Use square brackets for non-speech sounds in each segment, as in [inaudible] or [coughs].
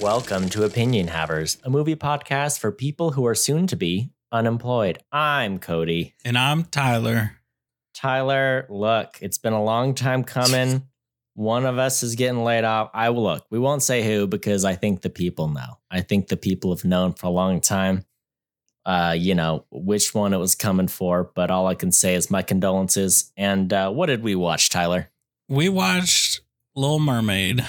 Welcome to Opinion Havers, a movie podcast for people who are soon to be unemployed. I'm Cody. And I'm Tyler. Tyler, look, it's been a long time coming. [laughs] One of us is getting laid off. I will look. We won't say who because I think the people know. I think the people have known for a long time. Uh, you know which one it was coming for, but all I can say is my condolences. And uh, what did we watch, Tyler? We watched Little Mermaid.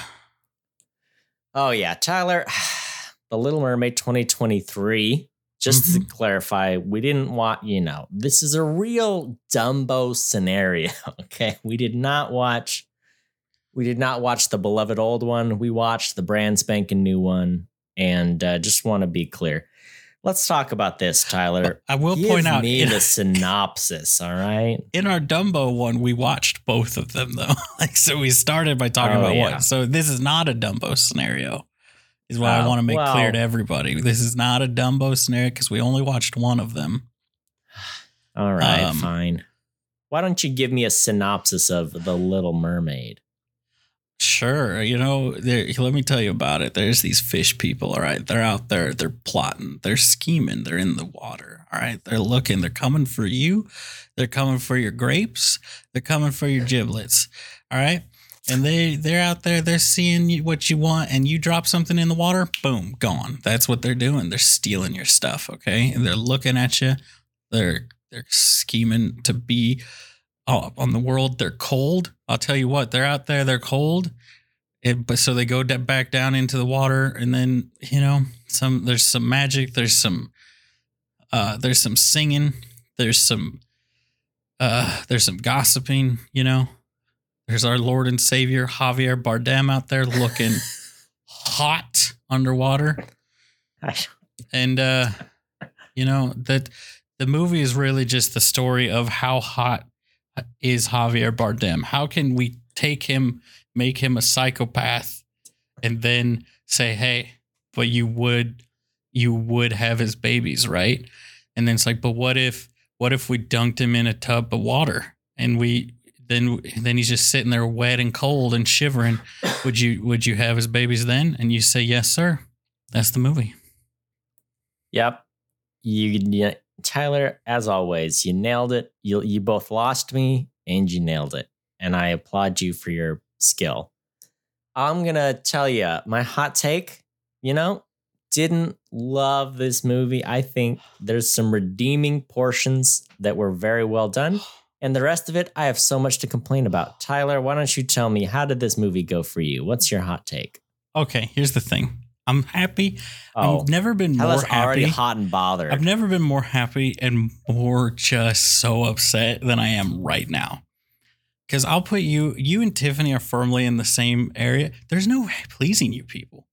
Oh yeah, Tyler, [sighs] The Little Mermaid 2023. Just to Mhm. clarify, we didn't want, you know, this is a real Dumbo scenario. [laughs] Okay. We did not watch we did not watch the beloved old one. We watched the brand spanking new one. And uh, just want to be clear. Let's talk about this, Tyler. I will Give point out me in, the [laughs] synopsis, all right? in our Dumbo one, we watched both of them though. [laughs] like so we started by talking Oh, about yeah. one. So this is not a Dumbo scenario. Is what I Oh, want to make clear to everybody. This is not a Dumbo scenario because we only watched one of them. All right, Um, fine. Why don't you give me a synopsis of The Little Mermaid? Sure, you know, there, let me tell you about it. There's these fish people, all right? They're out there, they're plotting, they're scheming, they're in the water, all right? They're looking, they're coming for you, they're coming for your grapes, they're coming for your giblets, all right? And they they're out there, they're seeing what you want, and you drop something in the water, boom, gone. That's what they're doing. They're stealing your stuff, okay? And they're looking at you, they're they're scheming to be on the world. They're cold. I'll tell you what, they're out there, they're cold. It, but so they go da- back down into the water, and then you know, some there's some magic, there's some, uh, there's some singing, there's some, uh, there's some gossiping. You know, there's our Lord and Savior Javier Bardem out there looking [laughs] hot underwater, and uh, you know that the movie is really just the story of how hot is Javier Bardem. How can we take him, make him a psychopath, and then say, "Hey, but you would, you would have his babies, right?" And then it's like, "But what if, what if we dunked him in a tub of water and we?" Then, then he's just sitting there wet and cold and shivering. Would you, would you have his babies then? And you say, yes, sir. That's the movie. Yep. You, Tyler, as always, you nailed it. You you both lost me and you nailed it. And I applaud you for your skill. I'm gonna tell you my hot take, you know, didn't love this movie. I think there's some redeeming portions that were very well done. [sighs] And the rest of it, I have so much to complain about. Tyler, why don't you tell me how did this movie go for you? What's your hot take? Okay, here's the thing. I'm happy. Oh, I've never been more happy. already hot and bothered. I've never been more happy and more just so upset than I am right now. Because I'll put you, you and Tiffany are firmly in the same area. There's no way pleasing you people.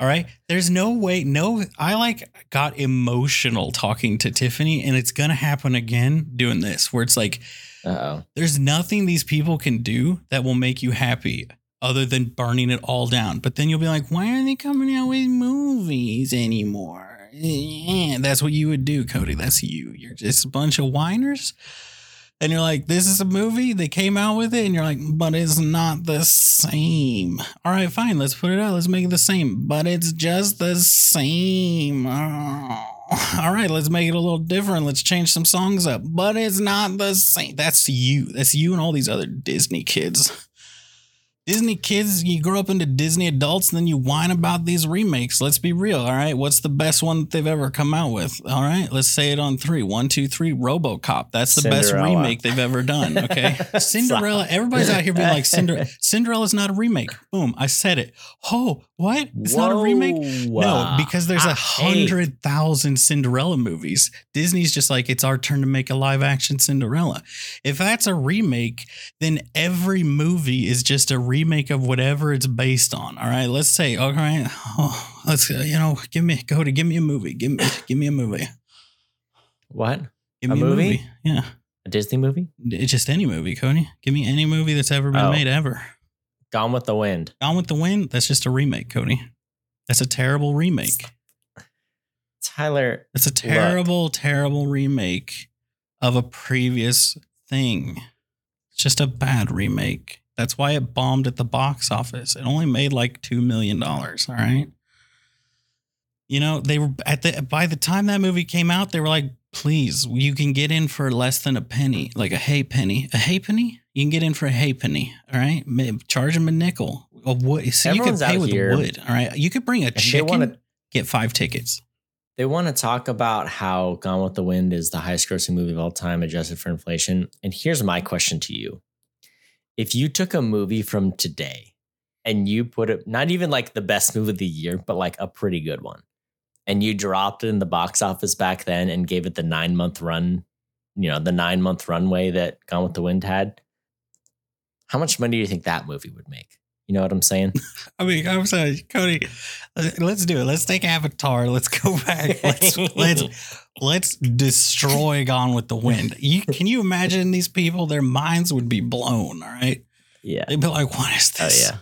All right. There's no way, no, I like got emotional talking to Tiffany, and it's going to happen again doing this, where it's like, Uh-oh. there's nothing these people can do that will make you happy other than burning it all down. But then you'll be like, why aren't they coming out with movies anymore? Yeah, that's what you would do, Cody. That's you. You're just a bunch of whiners. And you're like, this is a movie. They came out with it. And you're like, but it's not the same. All right, fine. Let's put it out. Let's make it the same. But it's just the same. Oh. All right, let's make it a little different. Let's change some songs up. But it's not the same. That's you. That's you and all these other Disney kids. Disney kids, you grow up into Disney adults, and then you whine about these remakes. Let's be real, all right? What's the best one that they've ever come out with? All right, let's say it on three. One, two, three. RoboCop. That's the best remake they've ever done. Okay, [laughs] Cinderella. Everybody's out here being like, Cinder- Cinderella's not a remake. Boom, I said it. Oh, what? It's not a remake. No, because there's a hundred thousand Cinderella movies. Disney's just like, it's our turn to make a live action Cinderella. If that's a remake, then every movie is just a remake of whatever it's based on. All right, let's say, all right, oh, let's, uh, you know, give me, go to, give me a movie. Give me, [coughs] give me a movie. What? Give A me a movie? movie. Yeah. A Disney movie? It's just any movie, Cody. Give me any movie that's ever been Oh. made ever. Gone with the Wind. Gone with the Wind, that's just a remake, Cody. That's a terrible remake. Tyler, It's a terrible, terrible remake of a previous thing. It's just a bad remake. That's why it bombed at the box office. It only made like $2 million. All right. You know, they were at the by the time that movie came out, they were like, please, you can get in for less than a penny, like a hay penny. A hay penny? You can get in for a hay penny. All right. Charge them a nickel. A wood. So Everyone's you could pay with here- wood. All right. You could bring a chicken, wanna- get five tickets. They want to talk about how Gone with the Wind is the highest grossing movie of all time, adjusted for inflation. And here's my question to you If you took a movie from today and you put it, not even like the best movie of the year, but like a pretty good one, and you dropped it in the box office back then and gave it the nine month run, you know, the nine month runway that Gone with the Wind had, how much money do you think that movie would make? You know what I'm saying? [laughs] I mean, I'm sorry, Cody. Let's do it. Let's take Avatar. Let's go back. Let's let's [laughs] let's destroy Gone with the Wind. [laughs] You can you imagine these people? Their minds would be blown. All right, Yeah. they'd be like, "What is this? Oh, this?" yeah.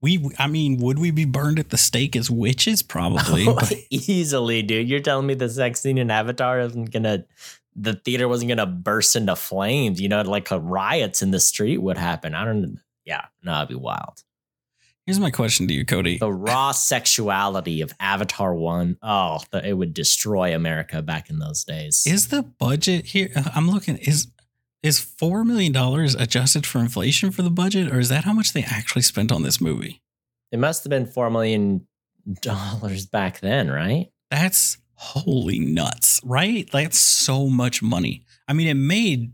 We, I mean, would we be burned at the stake as witches? Probably. but [laughs] easily, dude. You're telling me the sex scene in Avatar isn't gonna, the theater wasn't gonna burst into flames. You know, like uh, riots in the street would happen. I don't. Yeah, no, it'd be wild. Here's my question to you, Cody. The raw sexuality of Avatar One. Oh, the, it would destroy America back in those days. Is the budget here? Uh, I'm looking. Is is four million dollars adjusted for inflation for the budget, or is that how much they actually spent on this movie? it must have been four million dollars back then, right? That's holy nuts, right? That's so much money. I mean, it made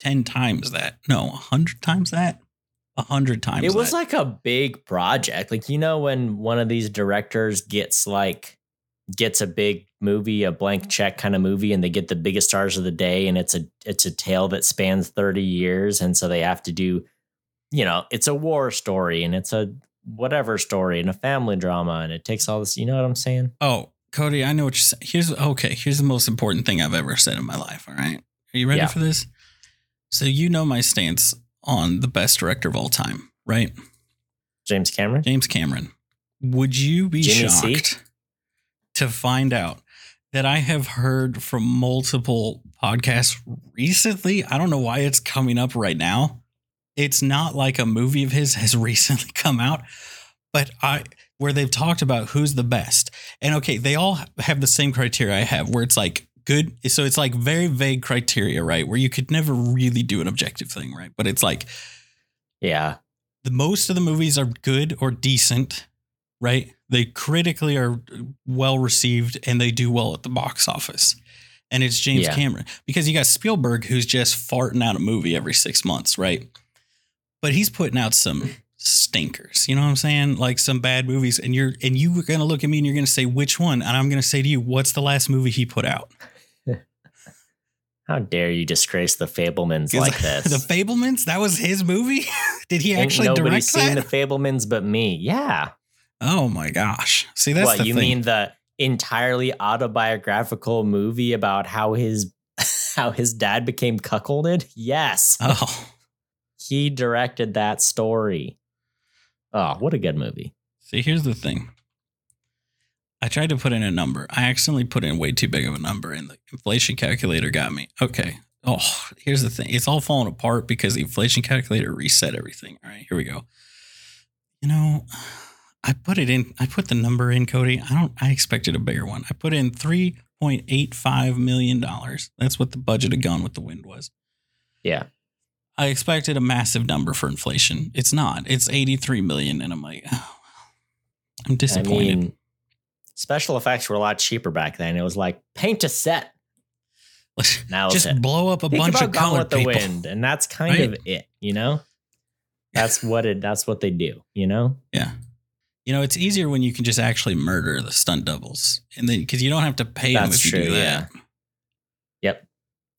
10 times that. No, 100 times that? 100 times it was that. like a big project like you know when one of these directors gets like gets a big movie a blank mm-hmm. check kind of movie and they get the biggest stars of the day and it's a it's a tale that spans 30 years and so they have to do you know it's a war story and it's a whatever story and a family drama and it takes all this you know what i'm saying oh, Cody, I know what you're saying. Here's okay. Here's the most important thing I've ever said in my life. All right. Are you ready Yeah. for this? So, you know my stance on the best director of all time, right? james cameron James Cameron. Would you be Jimmy C? shocked to find out that I have heard from multiple podcasts recently? I don't know why it's coming up right now. It's not like a movie of his [laughs] has recently come out, but I where they've talked about who's the best. And okay, they all have the same criteria I have where it's like good so it's like very vague criteria, right? Where you could never really do an objective thing, right? But it's like yeah the most of the movies are good or decent, right? They critically are uh, well received and they do well at the box office. And it's James Yeah. Cameron because you got Spielberg who's just farting out a movie every six months, right? But he's putting out some stinkers. You know what I'm saying? Like some bad movies, and you're and you were gonna look at me and you're gonna say which one, and I'm gonna say to you, what's the last movie he put out? How dare you disgrace the Fabelmans like [laughs] this the Fabelmans. That was his movie. [laughs] Did he Ain't actually direct seen that? the Fabelmans but me yeah oh my gosh! See, that's what you thing. mean the entirely autobiographical movie about how his [laughs] how his dad became cuckolded yes oh. he directed that story oh what a good movie See, here's the thing. I tried to put in a number. I accidentally put in way too big of a number, and the inflation calculator got me. Okay. Oh, here's the thing. It's all falling apart because the inflation calculator reset everything. All right, here we go. You know, I put it in. I put the number in, Cody. I don't. I expected a bigger one. I put in three point eight five million dollars. That's what the budget of Gone with the Wind was. yeah I expected a massive number for inflation. It's not. It's eighty three million, and I'm like, oh, [sighs] I'm disappointed. i mean special effects were a lot cheaper back then it was like paint a set [laughs] now just it's blow up a think bunch of colored with the people. wind and that's [laughs] kind Right? of it you know that's [laughs] what it that's what they do you know Yeah. You know, it's easier when you can just actually murder the stunt doubles, and then because you don't have to pay them That's if you do true, that. Yep.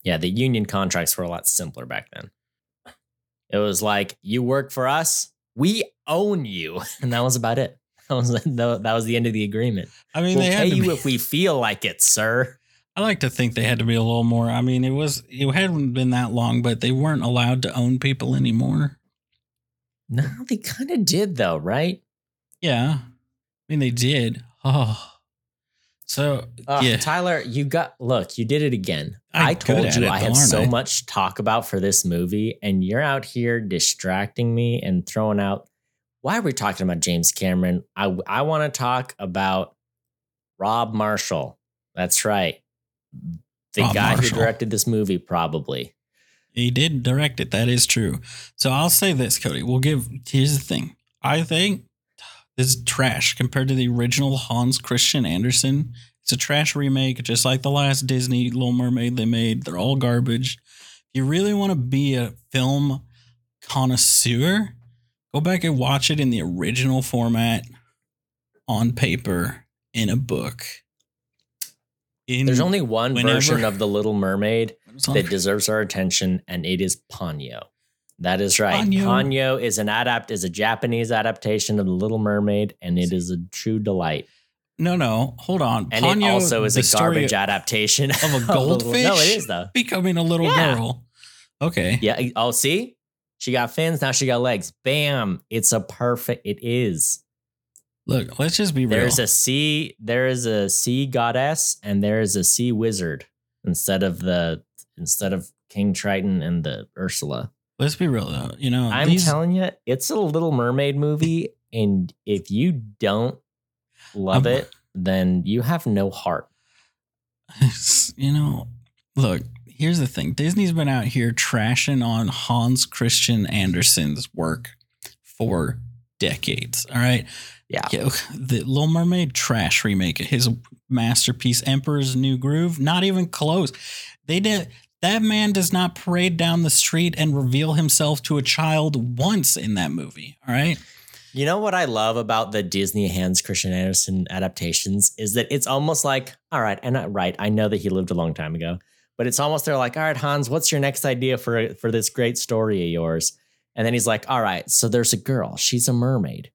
Yeah, the union contracts were a lot simpler back then. It was like, you work for us, we own you. And that was about it. [laughs] That was, that was the end of the agreement. I mean, we'll they pay had to you be, if we feel like it, sir. I like to think they had to be a little more. I mean, it was it hadn't been that long, but they weren't allowed to own people anymore. No, they kind of did, though, right? Yeah, I mean they did. Oh, so Uh, yeah, Tyler, you got, look, you did it again. I'm I told you it, I had so I? much to talk about for this movie, and you're out here distracting me and throwing out. Why are we talking about James Cameron? I, I want to talk about Rob Marshall. That's right. The Rob guy Marshall. who directed this movie, probably. He did direct it. That is true. So I'll say this, Cody. We'll give. Here's the thing. I think this is trash compared to the original Hans Christian Andersen. It's a trash remake, just like the last Disney Little Mermaid they made. They're all garbage. If you really want to be a film connoisseur, go back and watch it in the original format on paper in a book. In, There's only one whenever- version of The Little Mermaid [laughs] that deserves our attention, and it is Ponyo. That is right. Ponyo. Ponyo, is an adapt is a Japanese adaptation of The Little Mermaid, and it is a true delight. no, no, hold on. And Ponyo, it also is a garbage adaptation of a [laughs] goldfish. No, it is though. becoming a little Yeah. girl. Okay. Yeah. Oh, see, she got fins. Now she got legs. Bam! It's a perfect. It is. Look, let's just be real. There's a sea. There is a sea goddess, and there is a sea wizard instead of the instead of King Triton and the Ursula. let's be real though. You know, I'm these, telling you, it's a Little Mermaid movie, and if you don't love I'm- it, then you have no heart. [laughs] you know, look, here's the thing. Disney's been out here trashing on Hans Christian Andersen's work for decades. All right. Yeah. The Little Mermaid trash remake, his masterpiece, Emperor's New Groove, not even close. They did that man does not parade down the street and reveal himself to a child once in that movie. All right. You know what I love about the Disney Hans Christian Andersen adaptations is that it's almost like, all right, and I, right, I know that he lived a long time ago, but it's almost they're like, all right, Hans, what's your next idea for for this great story of yours? And then he's like, all right, so there's a girl, she's a mermaid.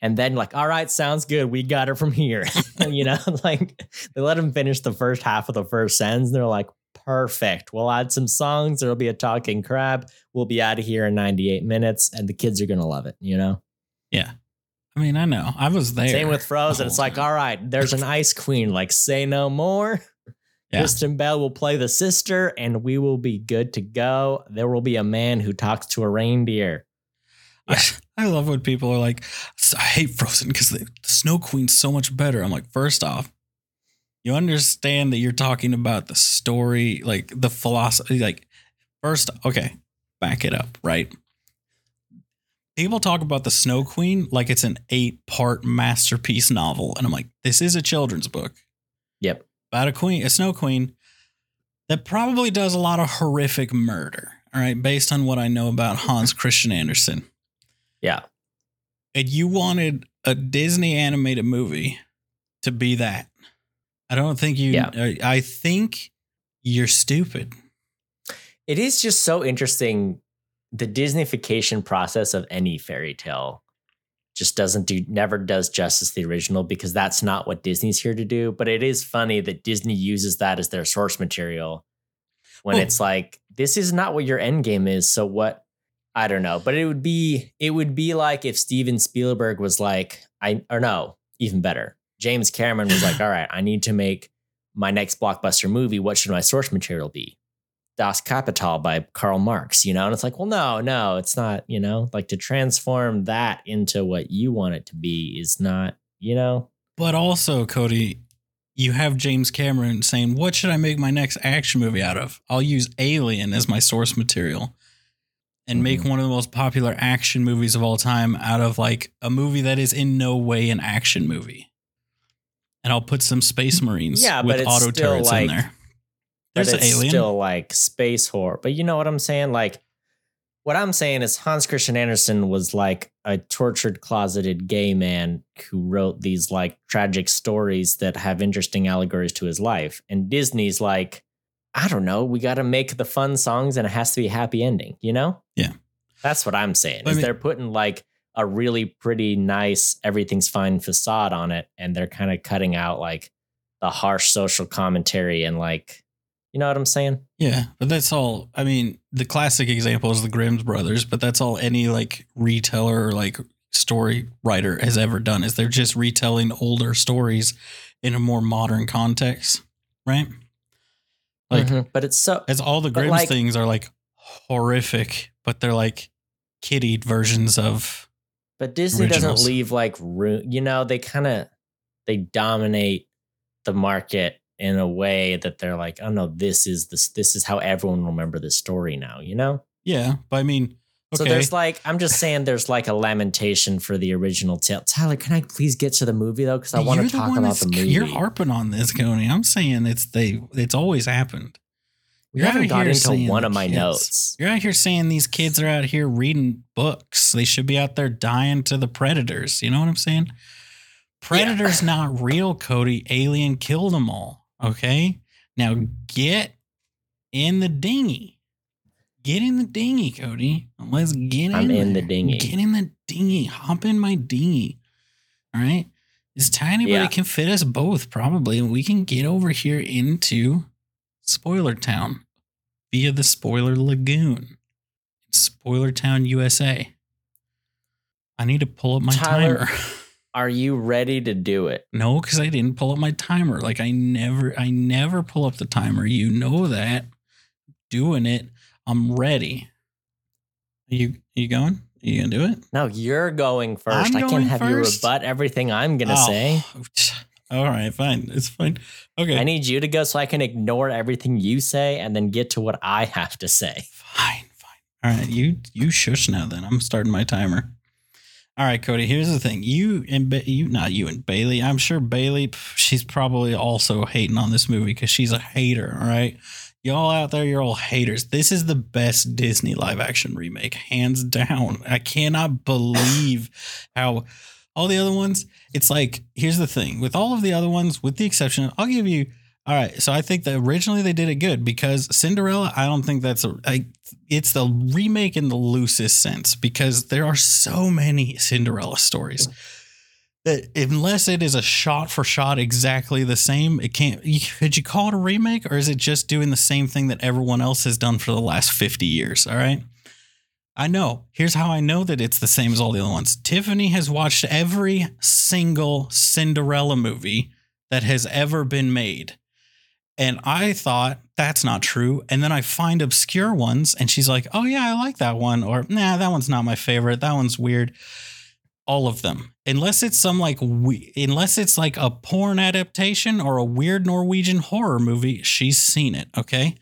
And then like, all right, sounds good. We got her from here. [laughs] you know, [laughs] like they let him finish the first half of the first sentence. And they're like, perfect. We'll add some songs. There'll be a talking crab. We'll be out of here in 98 minutes, and the kids are gonna love it, you know? Yeah. I mean, I know. I was there. Same with Frozen. It's like, all right, there's an ice queen. Like, say no more. [laughs] Yeah. Kristen Bell will play the sister, and we will be good to go. There will be a man who talks to a reindeer. I, [laughs] I love when people are like, I hate Frozen because the, the Snow Queen's so much better. I'm like, first off, you understand that you're talking about the story, like the philosophy. Like, first, okay, back it up, right? People talk about the Snow Queen like it's an eight part masterpiece novel. And I'm like, this is a children's book. About a queen, a snow queen that probably does a lot of horrific murder. All right, based on what I know about Hans [laughs] Christian Andersen. Yeah. And you wanted a Disney animated movie to be that. I don't think you. Yeah. I- I think you're stupid. It is just so interesting. The Disneyfication process of any fairy tale just doesn't do, never does justice to the original because that's not what Disney's here to do. But it is funny that Disney uses that as their source material when it's like, this is not what your end game is. So what? I don't know. But it would be, it would be like if Steven Spielberg was like, I, or no, even better. James Cameron was like, [sighs] all right, I need to make my next blockbuster movie. What should my source material be? Das Kapital by Karl Marx, you know? And it's like, well, no, no, it's not, you know, like to transform that into what you want it to be is not, you know? But also, Cody, you have James Cameron saying, What should I make my next action movie out of? I'll use Alien as my source material and make Mhm. one of the most popular action movies of all time out of like a movie that is in no way an action movie. And I'll put some space marines Yeah, but with it's auto turrets in there. But There's an it's alien. still like space horror. But you know what I'm saying? Like, what I'm saying is Hans Christian Andersen was like a tortured, closeted gay man who wrote these like tragic stories that have interesting allegories to his life. And Disney's like, I don't know, we got to make the fun songs and it has to be a happy ending, you know? Yeah. That's what I'm saying. I Is mean- they're putting like a really pretty nice everything's fine facade on it and they're kind of cutting out like the harsh social commentary and like you know what I'm saying? Yeah, but that's all. I mean, the classic example is the Grimm's brothers, but that's all any like retailer or like story writer has ever done is they're just retelling older stories in a more modern context, right? Like Mhm. but it's so as all the Grimm's like- things are like horrific, but they're like kiddied versions of but Disney doesn't leave like room, you know, they kind of they dominate the market in a way that they're like, oh no, this is this this is how everyone will remember this story now, you know? Yeah, but I mean, okay. So there's like, I'm just saying, there's like a lamentation for the original tale. Tyler, can I please get to the movie though? Because I want to talk one about the movie. You're harping on this, Coney. I'm saying it's they. It's always happened. we You're haven't got into one of my kids. notes. You're out here saying these kids are out here reading books. They should be out there dying to the predators. You know what I'm saying? Predators not real, Cody. Alien killed them all. Okay. Now get in the dinghy. Get in the dinghy, Cody. Let's get in. I'm in the dinghy. Get in the dinghy. Hop in my dinghy. All right. This tiny, but it can fit us both probably. And we can get over here into Spoiler Town via the Spoiler Lagoon. Spoiler Town, USA. I need to pull up my Tyler- timer. [laughs] Are you ready to do it? No, because I didn't pull up my timer. Like I never, I never pull up the timer. You know that. Doing it. I'm ready. Are you are you going? Are you gonna do it? No, you're going 1st I'm I can't have you rebut everything I'm gonna Oh, say. All right, fine. It's fine. Okay. I need you to go so I can ignore everything you say and then get to what I have to say. Fine, fine. All right, you you shush now. Then I'm starting my timer. All right, Cody. Here's the thing. You and ba- you, not you and Bailey. I'm sure Bailey. She's probably also hating on this movie because she's a hater. All right, y'all out there, you're all haters. This is the best Disney live action remake, hands down. I cannot believe how all the other ones. It's like here's the thing with all of the other ones, with the exception, I'll give you. All right, so I think that originally they did it good because Cinderella. I don't think that's a. I, it's the remake in the loosest sense because there are so many Cinderella stories that unless it is a shot for shot exactly the same, it can't. Could you call it a remake or is it just doing the same thing that everyone else has done for the last fifty years? All right. I know. Here's how I know that it's the same as all the other ones. Tiffany has watched every single Cinderella movie that has ever been made. And I thought that's not true. And then I find obscure ones and she's like, oh, yeah, I like that one. Or, nah, that one's not my favorite. That one's weird. All of them. Unless it's some like, we- unless it's like a porn adaptation or a weird Norwegian horror movie, she's seen it. Okay.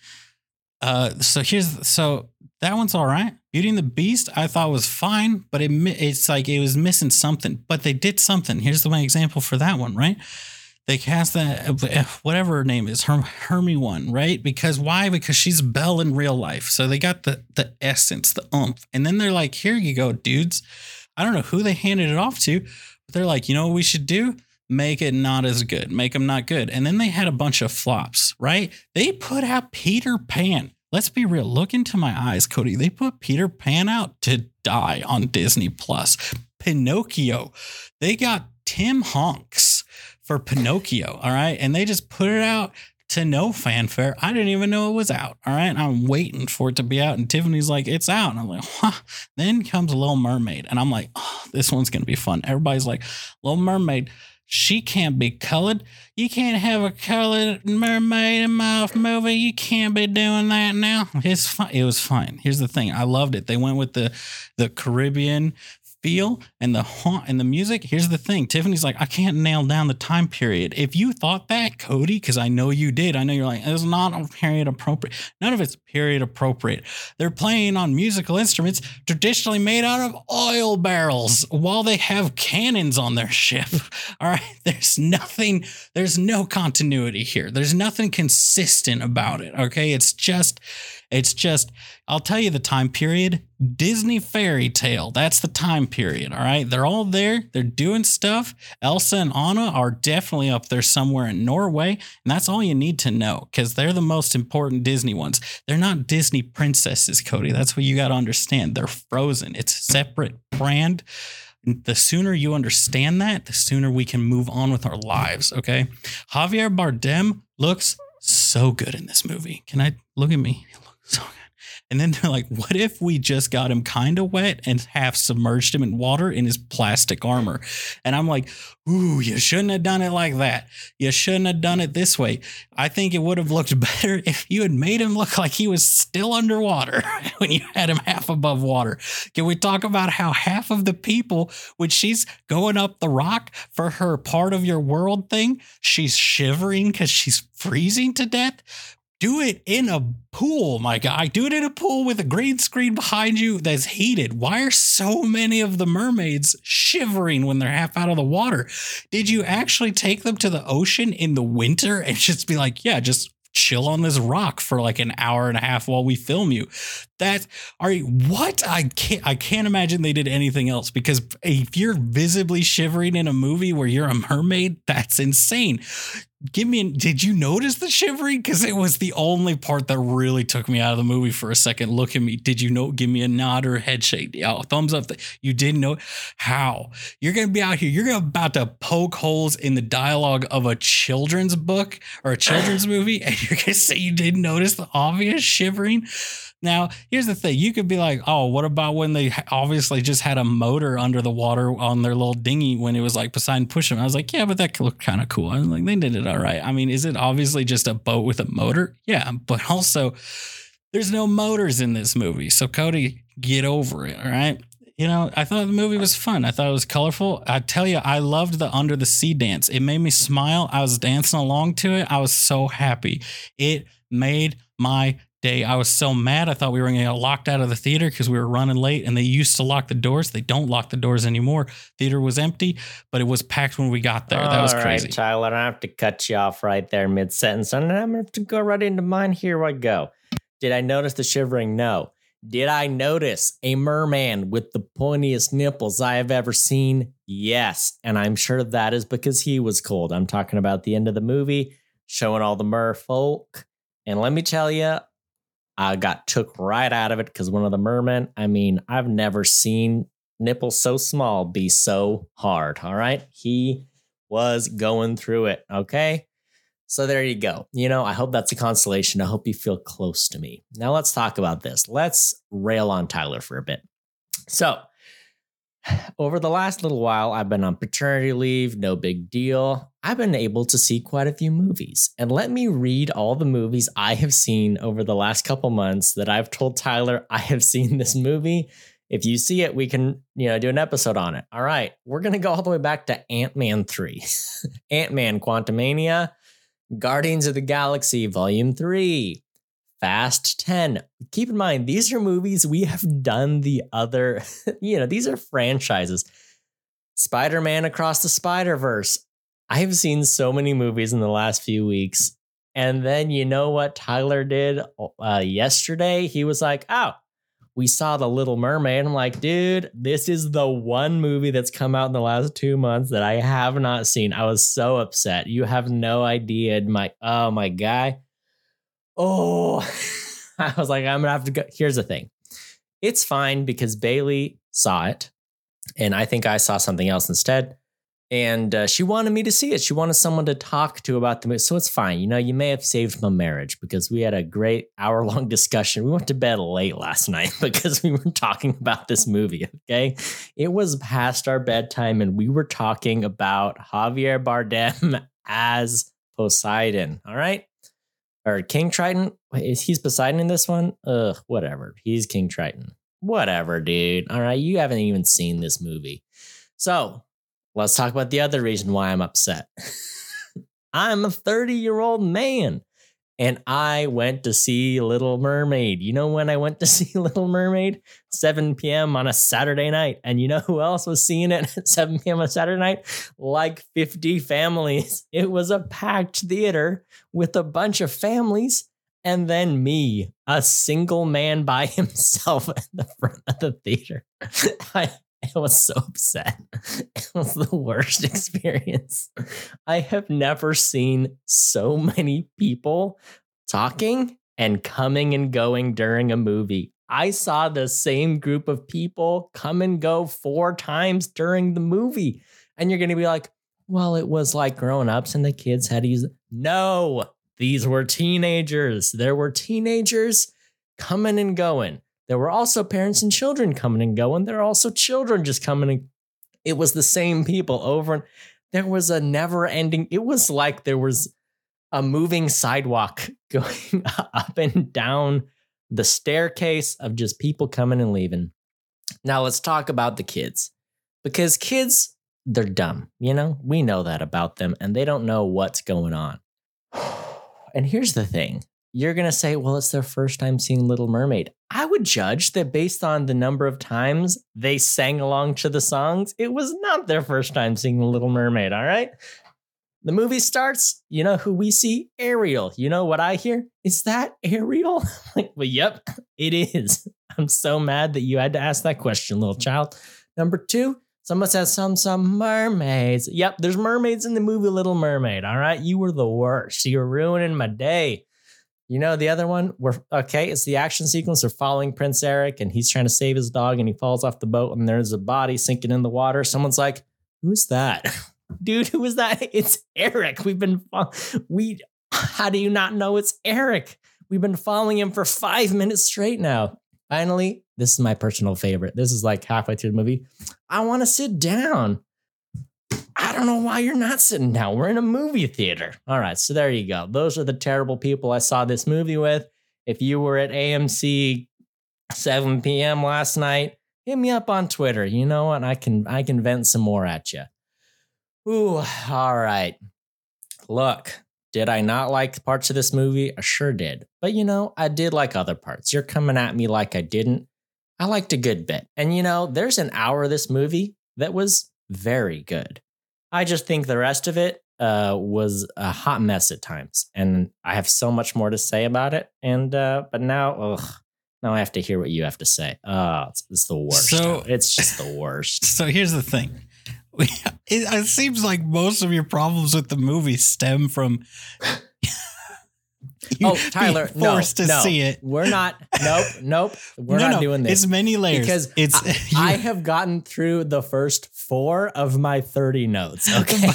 Uh, so here's, so that one's all right. Beauty and the Beast, I thought was fine, but it, it's like it was missing something. But they did something. Here's my example for that one, right? They cast that whatever her name is, Herm, Hermie one, right? Because why? Because she's Belle in real life. So they got the the essence, the oomph, and then they're like, "Here you go, dudes." I don't know who they handed it off to, but they're like, "You know what we should do? Make it not as good. Make them not good." And then they had a bunch of flops, right? They put out Peter Pan. Let's be real. Look into my eyes, Cody. They put Peter Pan out to die on Disney Plus. Pinocchio. They got Tim Honks for Pinocchio. All right. And they just put it out to no fanfare. I didn't even know it was out. All right. I'm waiting for it to be out. And Tiffany's like, it's out. And I'm like, huh. Then comes Little Mermaid. And I'm like, oh, this one's going to be fun. Everybody's like, Little Mermaid. She can't be colored. You can't have a colored mermaid in my movie. You can't be doing that now. It's fine. It was fine. Here's the thing. I loved it. They went with the the Caribbean feel and the haunt and the music. Here's the thing. Tiffany's like, I can't nail down the time period. If you thought that, Cody, because I know you did, I know you're like, it's not period appropriate. None of it's period appropriate. They're playing on musical instruments traditionally made out of oil barrels while they have cannons on their ship. [laughs] All right. There's nothing, there's no continuity here. There's nothing consistent about it. Okay. It's just, it's just, I'll tell you the time period Disney fairy tale. That's the time period. All right. They're all there. They're doing stuff. Elsa and Anna are definitely up there somewhere in Norway. And that's all you need to know because they're the most important Disney ones. They're not Disney princesses, Cody. That's what you got to understand. They're frozen, it's a separate brand. The sooner you understand that, the sooner we can move on with our lives. Okay. Javier Bardem looks so good in this movie. Can I look at me? So [laughs] good. And then they're like, what if we just got him kind of wet and half submerged him in water in his plastic armor? And I'm like, ooh, you shouldn't have done it like that. You shouldn't have done it this way. I think it would have looked [laughs] better if you had made him look like he was still underwater [laughs] when you had him half above water. Can we talk about how half of the people, when she's going up the rock for her part of your world thing, she's shivering because she's freezing to death? Do it in a pool, my guy. Do it in a pool with a green screen behind you that's heated. Why are so many of the mermaids shivering when they're half out of the water? Did you actually take them to the ocean in the winter and just be like, yeah, just chill on this rock for like an hour and a half while we film you? That are you what? I can't I can't imagine they did anything else because if you're visibly shivering in a movie where you're a mermaid, that's insane give me an, did you notice the shivering because it was the only part that really took me out of the movie for a second. Look at me. Did you know give me a nod or a head shake. Yeah thumbs up. You didn't know how? You're gonna be out here. You're gonna about to poke holes in the dialogue of a children's book or a children's [sighs] movie and you're gonna say you didn't notice the obvious shivering now, here's the thing. You could be like, oh, what about when they obviously just had a motor under the water on their little dinghy when it was like Poseidon push them? I was like, yeah, but that looked kind of cool. I was like, they did it all right. I mean, is it obviously just a boat with a motor? Yeah, but also there's no motors in this movie. So Cody, get over it. All right. You know, I thought the movie was fun. I thought it was colorful. I tell you, I loved the under the sea dance. It made me smile. I was dancing along to it. I was so happy. It made my day. I was so mad. I thought we were going to get locked out of the theater because we were running late and they used to lock the doors. They don't lock the doors anymore. Theater was empty, but it was packed when we got there. That was crazy. Right, Tyler, I have to cut you off right there mid sentence. And I'm going to go right into mine. Here I go. Did I notice the shivering? No. Did I notice a merman with the pointiest nipples I have ever seen? Yes. And I'm sure that is because he was cold. I'm talking about the end of the movie, showing all the merfolk. And let me tell you, I got took right out of it because one of the mermen, I mean, I've never seen nipples so small be so hard. All right. He was going through it. Okay. So there you go. You know, I hope that's a consolation. I hope you feel close to me. Now let's talk about this. Let's rail on Tyler for a bit. So, [sighs] over the last little while, I've been on paternity leave, no big deal. I've been able to see quite a few movies. And let me read all the movies I have seen over the last couple months that I've told Tyler I have seen this movie. If you see it, we can, you know, do an episode on it. All right. We're going to go all the way back to Ant-Man 3. [laughs] Ant-Man Quantumania, Guardians of the Galaxy Volume 3, Fast 10. Keep in mind, these are movies we have done the other, [laughs] you know, these are franchises. Spider Man Across the Spider Verse. I have seen so many movies in the last few weeks. And then you know what Tyler did uh, yesterday? He was like, oh, we saw The Little Mermaid. I'm like, dude, this is the one movie that's come out in the last two months that I have not seen. I was so upset. You have no idea. My, oh, my guy oh, [laughs] I was like, I'm gonna have to go. Here's the thing it's fine because Bailey saw it, and I think I saw something else instead. And uh, she wanted me to see it. She wanted someone to talk to about the movie. So it's fine. You know, you may have saved my marriage because we had a great hour long [laughs] discussion. We went to bed late last night [laughs] because we were talking about this movie. Okay. It was past our bedtime and we were talking about Javier Bardem as Poseidon. All right or King Triton. Is he's Poseidon in this one? Ugh, whatever. He's King Triton. Whatever, dude. All right, you haven't even seen this movie. So let's talk about the other reason why I'm upset. [laughs] I'm a 30 year old man and I went to see Little Mermaid. You know when I went to [laughs] see Little Mermaid? 7 p.m. on a Saturday night. And you know who else was seeing it at [laughs] 7 p.m. on Saturday night? Like 50 families. [laughs] It was a packed theater with a bunch of families. And then me, a single man by himself at the front of the theater. I, [laughs] I was so upset. [laughs] It was the worst [laughs] experience. I have never seen so many people talking and coming and going during a movie. I saw the same group of people come and go four times during the movie. And you're going to be like, well, it was like grown ups and the kids had to use. No, these were teenagers. There were teenagers coming and going. There were also parents and children coming and going. There are also children just coming and it was the same people over and there was a never ending it was like there was a moving sidewalk [laughs] going [laughs] up and down the staircase of just people coming and leaving. Now let's talk about the kids. Because kids, they're dumb, you know? We know that about them and they don't know what's going on. [sighs] And here's the thing. You're going to say, well, it's their first time seeing Little Mermaid. I would judge that based on the number of times they sang along to the songs, it was not their first time seeing The Little Mermaid, all right? The movie starts, you know who we see? Ariel. You know what I hear? Is that Ariel? [laughs] like, well, yep, it is. [laughs] I'm so mad that you had to ask that question, little child. Number two, someone says some some mermaids. Yep, there's mermaids in the movie Little Mermaid. All right, you were the worst. You're ruining my day. You know the other one? We're okay. It's the action sequence. They're following Prince Eric, and he's trying to save his dog, and he falls off the boat, and there's a body sinking in the water. Someone's like, "Who's that, [laughs] dude? Who is that? [laughs] It's Eric. We've been we. How do you not know it's Eric? We've been following him for five minutes straight now. Finally, this is my personal favorite. This is like halfway through the movie. I want to sit down. I don't know why you're not sitting down. We're in a movie theater. All right, so there you go. Those are the terrible people I saw this movie with. If you were at AMC 7 p.m. last night, hit me up on Twitter. You know what? I can I can vent some more at you. Ooh, all right. Look, did I not like parts of this movie? I sure did. But you know, I did like other parts. You're coming at me like I didn't. I liked a good bit. And you know, there's an hour of this movie that was very good. I just think the rest of it uh, was a hot mess at times, and I have so much more to say about it. And uh, but now, ugh, now I have to hear what you have to say. Oh, it's, it's the worst. So- it's just the worst. [laughs] So here's the thing. [laughs] It, it seems like most of your problems with the movie stem from oh, Tyler, no, forced to no, see it. We're not. Nope, nope. [laughs] We're No, not no, doing this It's many layers because it's I [laughs] you- have gotten through the first four of my 30 notes. [laughs] Okay.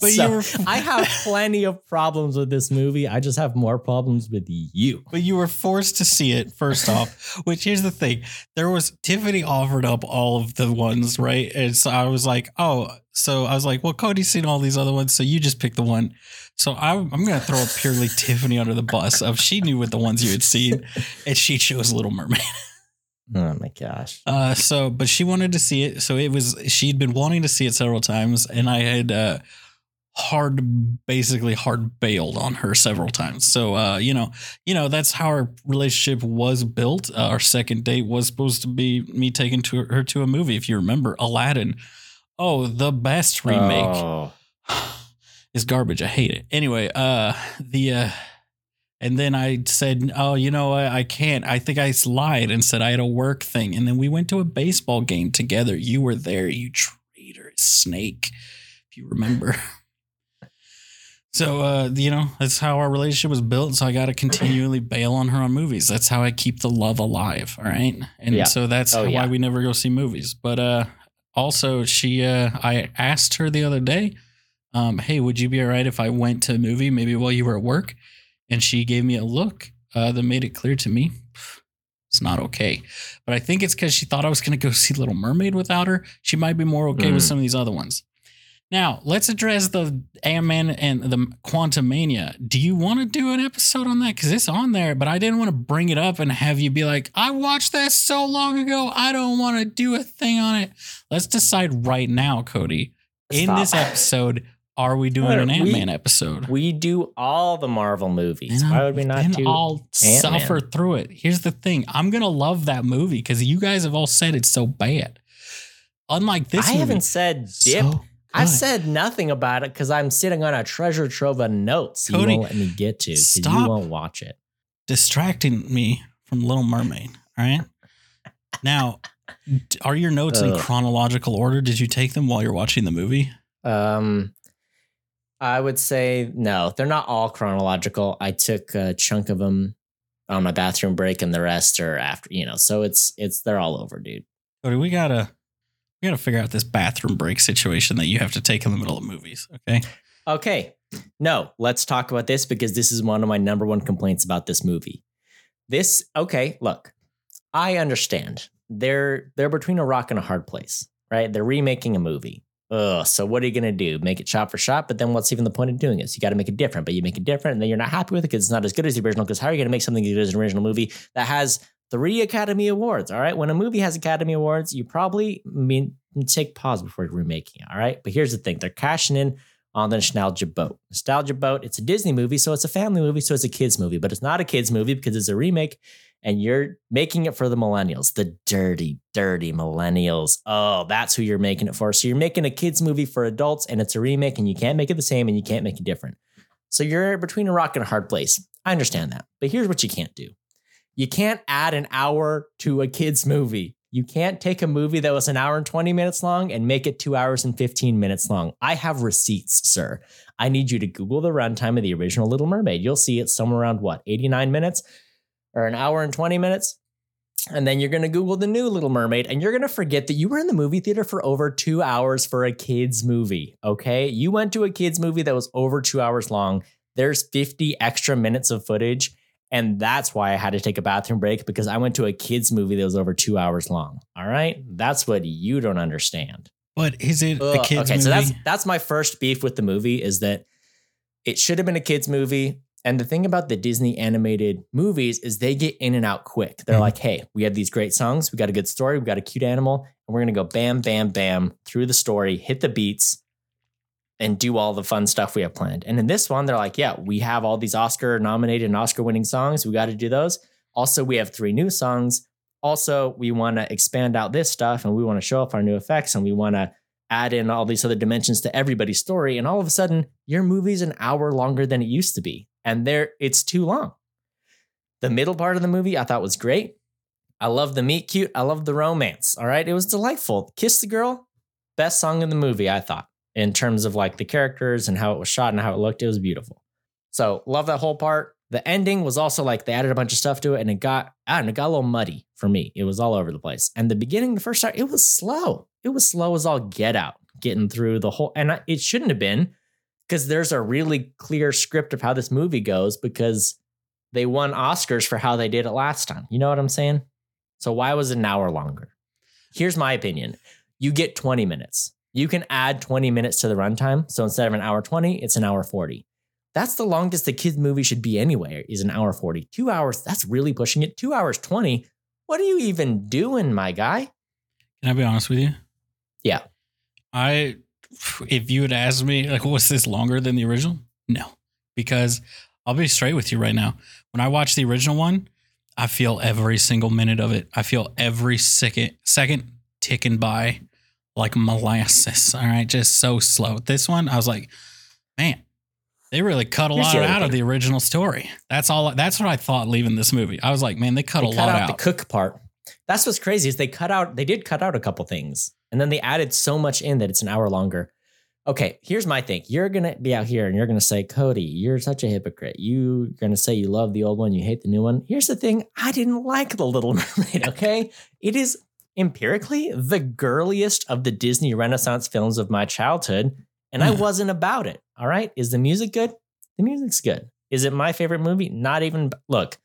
but So, you were I have plenty of problems with this movie. I just have more problems with you. but you were forced to see it first off. Which here's the thing: there was Tiffany offered up all of the ones, right? And so I was like, oh, so I was like, well, Cody's seen all these other ones, so you just pick the one. So I'm, I'm gonna throw purely [laughs] Tiffany under the bus of she knew what the ones you had seen, and she chose Little Mermaid. [laughs] Oh my gosh. Uh, so, but she wanted to see it. So it was, she'd been wanting to see it several times, and I had, uh, hard, basically hard bailed on her several times. So, uh, you know, you know, that's how our relationship was built. Uh, our second date was supposed to be me taking to her to a movie. If you remember Aladdin. Oh, the best remake Oh. [sighs] [sighs] [sighs] is garbage. I hate it. Anyway, uh, the, uh, and then I said, "Oh, you know, I, I can't. I think I lied and said I had a work thing." And then we went to a baseball game together. You were there, you traitor snake, if you remember. [laughs] So, uh, you know, that's how our relationship was built. So I got to continually [clears throat] bail on her on movies. That's how I keep the love alive. All right, and Yeah. so that's Oh, why yeah. we never go see movies. But uh, also, she, uh, I asked her the other day, um, "Hey, would you be all right if I went to a movie maybe while you were at work?" and she gave me a look uh, that made it clear to me it's not okay. But I think it's because she thought I was going to go [laughs] see Little Mermaid without her. She might be more okay with Mm. some of these other ones. Now, let's address the Ant-Man and the Quantumania. Do you want to do an episode on that? Because it's on there, but I didn't want to bring it up and have you be like, I watched that so long ago. I don't want to do a thing on it. Let's decide right now, Cody. In Stop. this episode, are we doing an we- Ant-Man episode? We do all the Marvel movies. And Why would we not do? I'll Ant-Man? suffer through it. Here's the thing: I'm gonna love that movie because you guys have all said it's so bad. Unlike this, I movie, haven't said dip. so I said nothing about it because I'm sitting on a treasure trove of notes Cody, you won't let me get to because you stop. won't watch it. distracting me from Little Mermaid. All right. Now, are your notes in chronological order? Did you take them while you're watching the movie? Um, I would say no. They're not all chronological. I took a chunk of them on my bathroom break, and the rest are after. You know, so it's it's they're all over, dude. Cody, we gotta we gotta figure out this bathroom break situation that you have to take in the middle of movies. Okay. Okay, no, let's talk about this because this is one of my number one complaints about this movie. This okay, look. I understand. They're they're between a rock and a hard place, right? They're remaking a movie. Ugh, so what are you gonna do? Make it shot for shot? But then what's even the point of doing it? So you got to make it different, but you make it different, and then you're not happy with it because it's not as good as the original. Because how are you gonna make something as good as an original movie that has three Academy Awards? All right, when a movie has Academy Awards, you probably mean take pause before remaking it. All right, but here's the thing: they're cashing in on the nostalgia boat. Nostalgia boat. It's a Disney movie, so it's a family movie, so it's a kids movie, but it's not a kids movie because it's a remake and you're making it for the millennials, the dirty, dirty millennials. Oh, that's who you're making it for. So you're making a kids movie for adults and it's a remake and you can't make it the same and you can't make it different. So you're between a rock and a hard place. I understand that. But here's what you can't do. You can't add an hour to a kids movie. You can't take a movie that was an hour and 20 minutes long and make it two hours and 15 minutes long. I have receipts, sir. I need you to Google the runtime of the original Little Mermaid. You'll see it's somewhere around what, 89 minutes? or an hour and 20 minutes. And then you're going to Google the new Little Mermaid and you're going to forget that you were in the movie theater for over two hours for a kid's movie. Okay. You went to a kid's movie that was over two hours long. There's 50 extra minutes of footage. And that's why I had to take a bathroom break because I went to a kid's movie that was over two hours long. All right. That's what you don't understand. But is it Ugh, a kid's okay, movie? so that's that's my first beef with the movie is that it should have been a kid's movie. And the thing about the Disney animated movies is they get in and out quick. They're mm-hmm. like, hey, we have these great songs, we got a good story, we got a cute animal, and we're gonna go bam, bam, bam through the story, hit the beats, and do all the fun stuff we have planned. And in this one, they're like, yeah, we have all these Oscar nominated and Oscar winning songs. We got to do those. Also, we have three new songs. Also, we want to expand out this stuff and we want to show off our new effects and we want to add in all these other dimensions to everybody's story. And all of a sudden, your movie's an hour longer than it used to be and there it's too long. The middle part of the movie I thought was great. I love the meet cute. I love the romance. All right. It was delightful. Kiss the Girl, best song in the movie, I thought, in terms of like the characters and how it was shot and how it looked. It was beautiful. So love that whole part. The ending was also like they added a bunch of stuff to it and it got and it got a little muddy for me. It was all over the place. And the beginning, the first start, it was slow. It was slow as all get out, getting through the whole and it shouldn't have been because there's a really clear script of how this movie goes because they won Oscars for how they did it last time. You know what I'm saying? So why was it an hour longer? Here's my opinion. You get 20 minutes. You can add 20 minutes to the runtime. So instead of an hour 20, it's an hour 40. That's the longest the kids movie should be anyway, is an hour 40. Two hours, that's really pushing it. Two hours 20. What are you even doing, my guy? Can I be honest with you? Yeah. I if you had asked me, like, was this longer than the original? No, because I'll be straight with you right now. When I watch the original one, I feel every single minute of it. I feel every second second ticking by like molasses. All right, just so slow. This one, I was like, man, they really cut a Here's lot out of the original story. That's all. That's what I thought leaving this movie. I was like, man, they cut they a cut lot out, out. The cook part. That's what's crazy is they cut out. They did cut out a couple things. And then they added so much in that it's an hour longer. Okay, here's my thing. You're going to be out here and you're going to say, Cody, you're such a hypocrite. You're going to say you love the old one, you hate the new one. Here's the thing I didn't like The Little [laughs] Mermaid, okay? it is empirically the girliest of the Disney Renaissance films of my childhood. And I mm. wasn't about it. All right. Is the music good? The music's good. Is it my favorite movie? Not even. Look,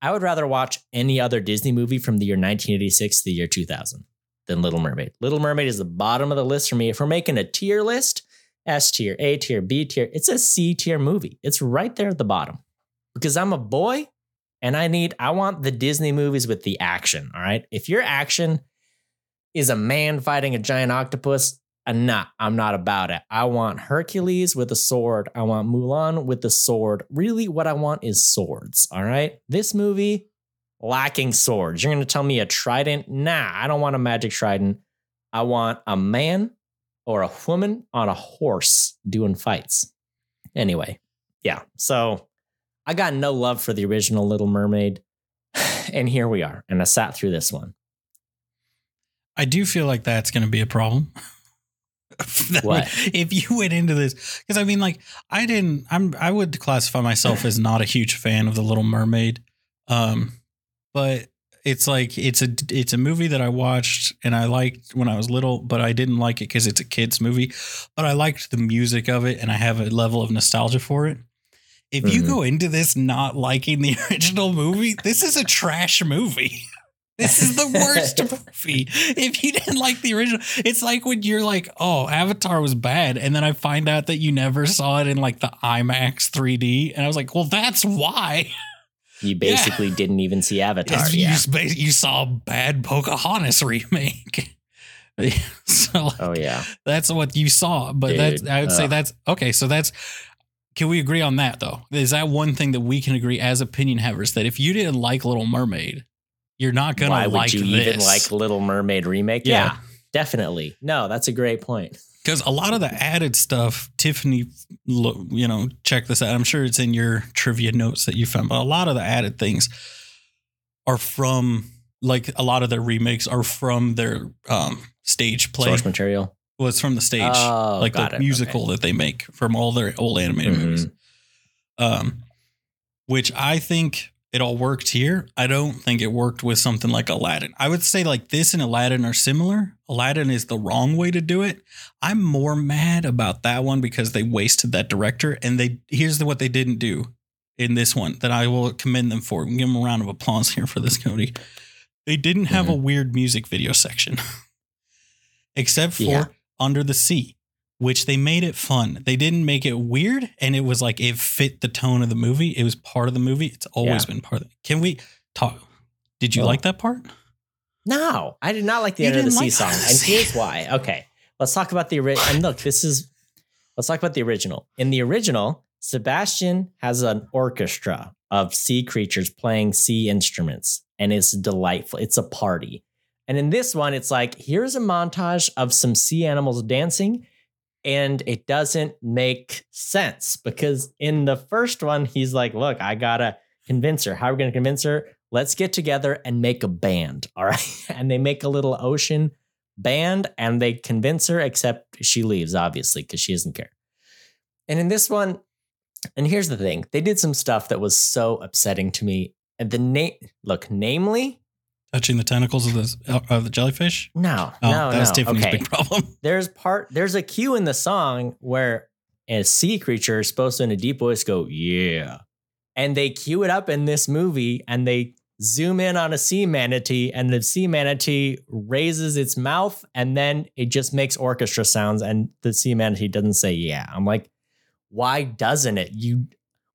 I would rather watch any other Disney movie from the year 1986 to the year 2000 than Little Mermaid. Little Mermaid is the bottom of the list for me. If we're making a tier list, S tier, A tier, B tier, it's a C tier movie. It's right there at the bottom because I'm a boy and I need, I want the Disney movies with the action. All right. If your action is a man fighting a giant octopus, uh, I'm not, I'm not about it. I want Hercules with a sword. I want Mulan with the sword. Really, what I want is swords. All right. This movie lacking swords. You're going to tell me a trident? Nah, I don't want a magic trident. I want a man or a woman on a horse doing fights. Anyway, yeah. So I got no love for the original Little Mermaid. [sighs] And here we are. And I sat through this one. I do feel like that's going to be a problem. [laughs] what if you went into this because i mean like i didn't i'm i would classify myself as not a huge fan of the little mermaid um but it's like it's a it's a movie that I watched and I liked when I was little, but I didn't like it because it's a kids movie. But I liked the music of it and I have a level of nostalgia for it. If you Mhm. go into this not liking the [laughs] original movie, this is a trash movie. [laughs] This is the worst [laughs] movie. If you didn't like the original, it's like when you're like, "Oh, Avatar was bad," and then I find out that you never saw it in like the IMAX 3D, and I was like, "Well, that's why." You basically didn't even see Avatar. You, Yeah. you saw a bad Pocahontas [laughs] remake. [laughs] so Oh yeah. that's what you saw. But that's I would say that's okay. So that's can we agree on that though? Is that one thing that we can agree as opinion havers that if you didn't like Little Mermaid, you're not gonna Why would you this. even like Little Mermaid remake? Yeah. Yeah. definitely. No, that's a great point. because a lot of the added stuff, Tiffany, you know, check this out. I'm sure it's in your trivia notes that you found, but a lot of the added things are from like a lot of their remakes are from their um, stage play. Source material. it's from the stage, Oh, like the it. musical Okay. that they make from all their old animated Mhm. movies. Um, which I think it all worked here. I don't think it worked with something like Aladdin. I would say like this and Aladdin are similar. Aladdin is the wrong way to do it. I'm more mad about that one because they wasted that director and they here's the, what they didn't do in this one that I will commend them for. Give them a round of applause here for this, Cody. They didn't have mm-hmm. a weird music video section. [laughs] Except for Yeah. Under the Sea which they made it fun. They didn't make it weird, and it was like it fit the tone of the movie. It was part of the movie. It's always Yeah. been part of it. Can we talk? Did you like that part? No, I did not like the You end of the didn't sea song. [laughs] And here's why. Okay. Let's talk about the original. And look, this is let's talk about the original. In the original, Sebastian has an orchestra of sea creatures playing sea instruments, and it's delightful. It's a party. And in this one, it's like here's a montage of some sea animals dancing, and it doesn't make sense because in the first one, he's like, Look, I gotta convince her. How are we gonna convince her? let's get together and make a band. [laughs] All right. And they make a little ocean band and they convince her, except she leaves, obviously, because she doesn't care. And in this one, and here's the thing they did some stuff that was so upsetting to me. And the name, look, namely, Touching the tentacles of the uh, of the jellyfish. no, Oh, no, that's no. Tiffany's okay. big problem. [laughs] There's part, there's a cue in the song where a sea creature is supposed to, in a deep voice, go, yeah. And they cue it up in this movie and they zoom in on a sea manatee and the sea manatee raises its mouth and then it just makes orchestra sounds and the sea manatee doesn't say yeah i'm like why doesn't it you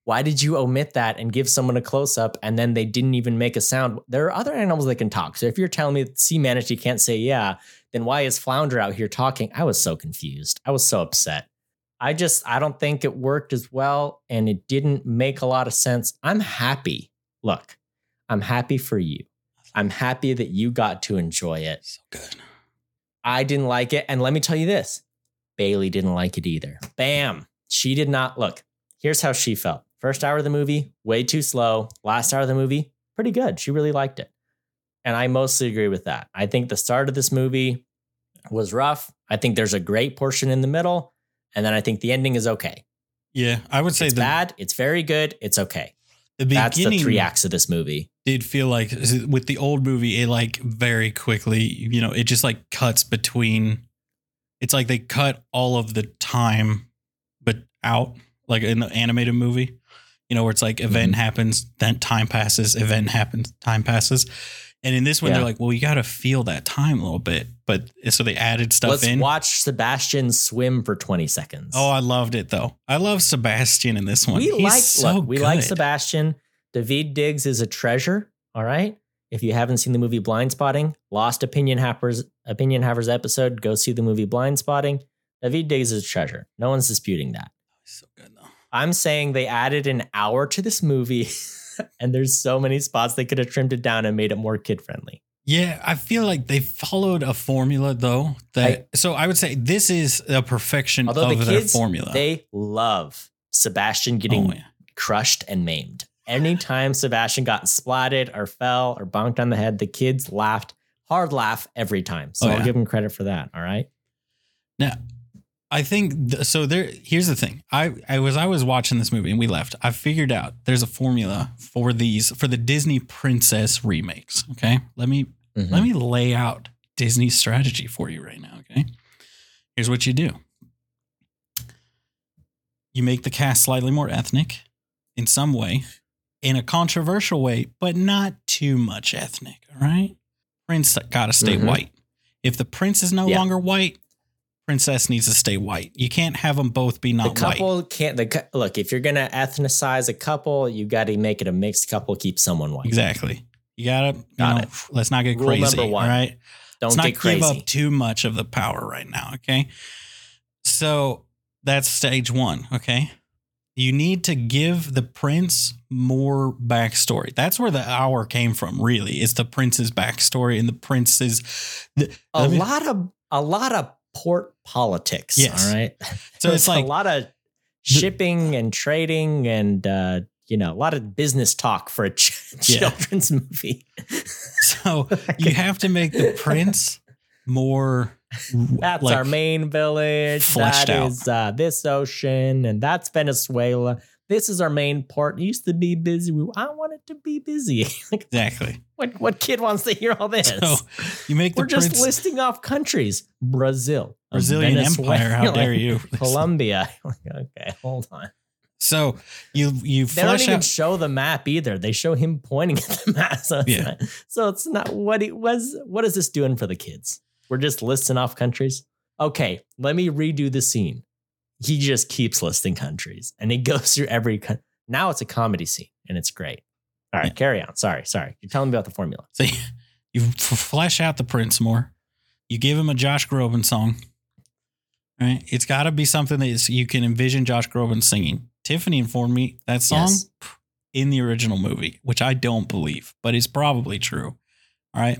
why did you omit that and give someone a close up and then they didn't even make a sound there are other animals that can talk so if you're telling me the sea manatee can't say yeah then why is flounder out here talking i was so confused i was so upset i just i don't think it worked as well and it didn't make a lot of sense i'm happy look I'm happy for you. I'm happy that you got to enjoy it. So good. I didn't like it. And let me tell you this Bailey didn't like it either. Bam. She did not. Look, here's how she felt. First hour of the movie, way too slow. Last hour of the movie, pretty good. She really liked it. And I mostly agree with that. I think the start of this movie was rough. I think there's a great portion in the middle. And then I think the ending is okay. Yeah, I would say It's the, bad. It's very good. It's okay. the That's the three acts of this movie. did feel like with the old movie, it like very quickly, you know, it just like cuts between. It's like they cut all of the time, but out like in the animated movie, you know, where it's like event Mhm. happens, then time passes, event happens, time passes. And in this one, Yeah. they're like, well, you got to feel that time a little bit. But so they added stuff Let's in. watch Sebastian swim for 20 seconds. Oh, I loved it though. I love Sebastian in this one. we He's like so look, we like. Sebastian. Daveed Diggs is a treasure. All right. If you haven't seen the movie Blindspotting, Lost Opinion Havers Opinion Havers episode, go see the movie Blind Spotting. Daveed Diggs is a treasure. No one's disputing that. So good. I'm saying they added an hour to this movie, [laughs] and there's so many spots they could have trimmed it down and made it more kid friendly. Yeah, I feel like they followed a formula though. That so I would say this is a perfection Although of the their kids, formula. they love Sebastian getting oh, yeah. crushed and maimed. Anytime Sebastian got splatted or fell or bonked on the head, the kids laughed, hard laugh every time. So Oh, I'll give them credit for that. All right. Now, I think th- so. There, here's the thing. I, I was, I was watching this movie and we left. I figured out there's a formula for these for the Disney princess remakes. Okay, let me Mm-hmm. let me lay out Disney's strategy for you right now. Okay, here's what you do. You make the cast slightly more ethnic. in some way, in a controversial way, but not too much ethnic. All right. Prince got to stay Mhm. white. If the prince is no Yeah. longer white, princess needs to stay white. You can't have them both be The not white. couple can't. The look if you're gonna ethnicize a couple, you got to make it a mixed couple. Keep someone white. Exactly. You gotta, you Got know, it. let's not get Rule crazy. number one. All right. Don't let's not get crazy. give up too much of the power right now. Okay. So that's stage one. Okay. You need to give the prince more backstory. That's where the hour came from, really. It's the prince's backstory and the prince's. The, a let me- lot of a lot of port politics. Yes. All right. [laughs] So it's There's like a lot of shipping and trading and uh, you know a lot of business talk for a ch- [laughs] Yeah. children's movie. [laughs] so you have to make the prince more. That's like- our main village. That out. is uh, this ocean, and that's Venezuela. This is our main part. It used to be busy. We, I want it to be busy. [laughs] Exactly. what what kid wants to hear all this? So you make the We're just prince listing off countries: Brazil, Brazilian Venezuela, Empire. How dare you? [laughs] Colombia. [laughs] okay, hold on. So you you They don't even out. show the map either. They show him pointing at the map. So it's, Yeah. not, so it's not what it was. What is this doing for the kids? We're just listing off countries. Okay, let me redo the scene. He just keeps listing countries and he [laughs] goes through every country. Now it's a comedy scene and it's great. All right, Yeah. carry on. Sorry, sorry. You're telling me about the formula. So [laughs] you, you flesh out the prince more. You give him a Josh Groban song. Right? It's got to be something that you can envision Josh Groban singing. Tiffany informed me that song Yes. in the original movie, which I don't believe, but it's probably true. All right.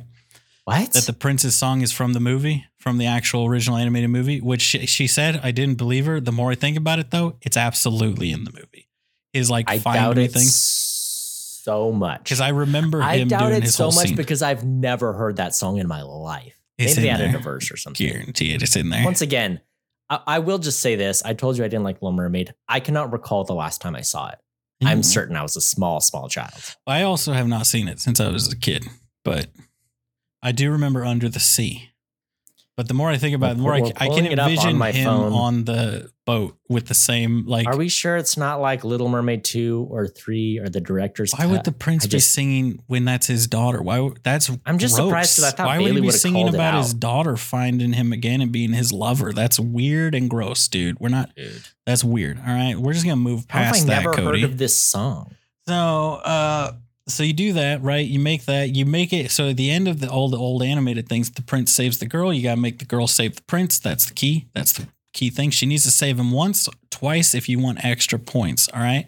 What? That the prince's song is from the movie, from the actual original animated movie, which she, she said I didn't believe her. The more I think about it, though, it's absolutely in the movie. His like I find doubt it thing. so much. Because I remember I him doubt doing it his so whole much scene. because I've never heard that song in my life. It's Maybe they added a verse or something. Guarantee it. It's in there. Once again, I, I will just say this. I told you I didn't like Little Mermaid. I cannot recall the last time I saw it. I'm Mhm. certain I was a small, small child. I also have not seen it since I was a kid, but I do remember Under the Sea. But the more I think about it, the more I, I can on envision my him phone. on the boat with the same like. Are we sure it's not like Little Mermaid 2 or 3 or the director's why would the prince I be just- singing when that's his daughter? Why? would- That's I'm just gross. surprised 'cause I thought Why would he be singing about his daughter finding him again and being his lover? That's weird and gross, dude. We're not. Dude. That's weird. All right, we're just gonna move past How have I that, never Cody. heard of this song? So, uh, so you do that, right? You make that, you make it. So at the end of the old, old animated things, the prince saves the girl. You got to make the girl save the prince. That's the key. That's the key thing. She needs to save him once, twice if you want extra points. All right.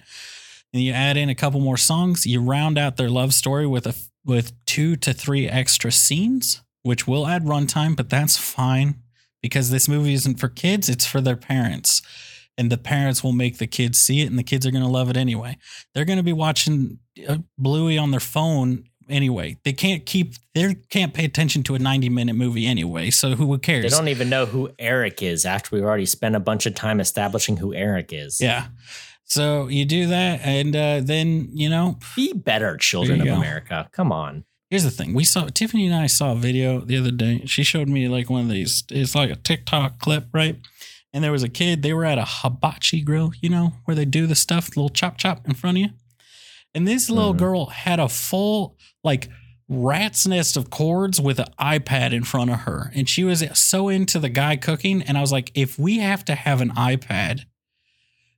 And you add in a couple more songs. You round out their love story with a with two to three extra scenes, which will add runtime, but that's fine because this movie isn't for kids; it's for their parents, and the parents will make the kids see it, and the kids are going to love it anyway they're going to be watching uh, Bluey on their phone anyway. They can't keep they can't pay attention to a 90 minute movie anyway. So who cares? They don't even know who Eric is after we've already spent a bunch of time establishing who Eric is. yeah. So you do that and uh, then, you know, Be better, children of go. America. Come on. here's the thing. We saw Tiffany and I saw a video the other day. She showed me like one of these it's like a TikTok clip, right? And there was a kid, they were at a hibachi grill, you know, where they do the stuff, little chop chop in front of you. And this little Mhm. girl had a full like rat's nest of cords with an iPad in front of her. And she was so into the guy cooking. And I was like, if we have to have an iPad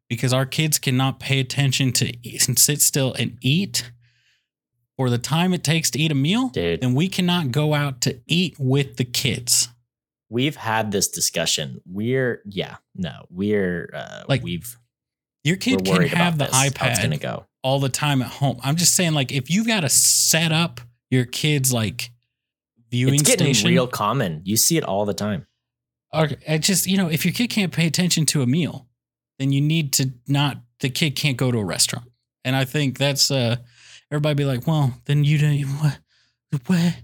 because our kids cannot pay attention to eat and sit still and eat for the time it takes to eat a meal, Dude. then we cannot go out to eat with the kids. We've had this discussion. We're yeah, no, we're uh Like, we've Your kid can have the this, how it's gonna go. all the time at home. I'm just saying, like, if you've got to set up your kids like viewing It's getting station, real common. You see it all the time. or just you know, if your kid can't pay attention to a meal, then you need to not. The kid can't go to a restaurant, and I think that's uh everybody be like, well, then you don't what? What?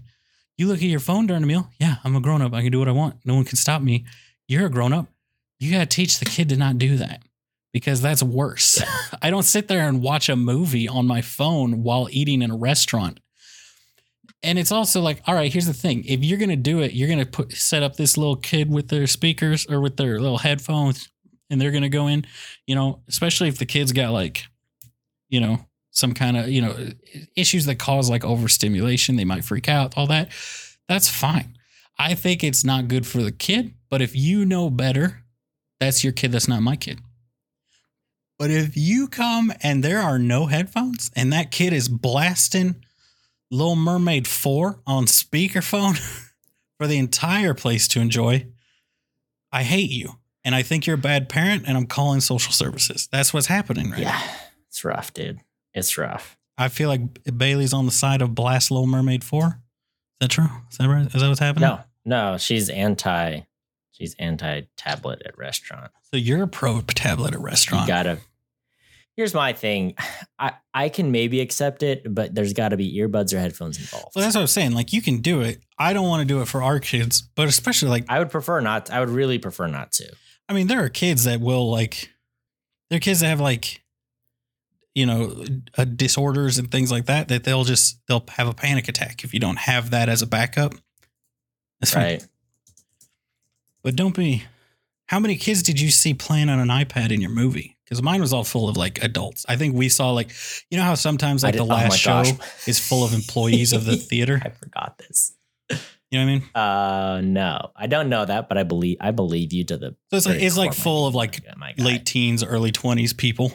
You look at your phone during a meal. Yeah, I'm a grown up. I can do what I want. No one can stop me. You're a grown up. You got to teach the kid to not do that because that's worse. [laughs] I don't sit there and watch a movie on my phone while eating in a restaurant. And it's also like, all right, here's the thing. If you're gonna do it, you're gonna put set up this little kid with their speakers or with their little headphones, and they're gonna go in, you know, especially if the kid's got like you know, some kind of, you know, issues that cause like overstimulation, they might freak out, all that. That's fine. I think it's not good for the kid, but if you know better, that's your kid, that's not my kid. But if you come and there are no headphones and that kid is blasting Little Mermaid 4 on speakerphone [laughs] for the entire place to enjoy, I hate you. And I think you're a bad parent and I'm calling social services. That's what's happening right Yeah, now. it's rough, dude. It's rough. I feel like Bailey's on the side of Blast Little Mermaid 4. Is that true? Is that right? Is that what's happening? No, no, she's anti. She's anti tablet at restaurant. So you're a pro tablet at restaurant. You gotta. Here's my thing. I I can maybe accept it, but there's got to be earbuds or headphones involved. well, that's what I'm saying. Like you can do it. I don't want to do it for our kids, but especially like I would prefer not. I would really prefer not to. I mean, there are kids that will like, there are kids that have like, you know, uh, disorders and things like that. That they'll just they'll have a panic attack if you don't have that as a backup. That's fine. Right. But don't be. How many kids did you see playing on an iPad in your movie? Because mine was all full of like adults. I think we saw like, you know how sometimes like the oh last show gosh. is full of employees of the [laughs] theater. I forgot this. You know what I mean? Uh, no, I don't know that, but I believe I believe you to the So it's like it's like full of like late teens, early twenties people,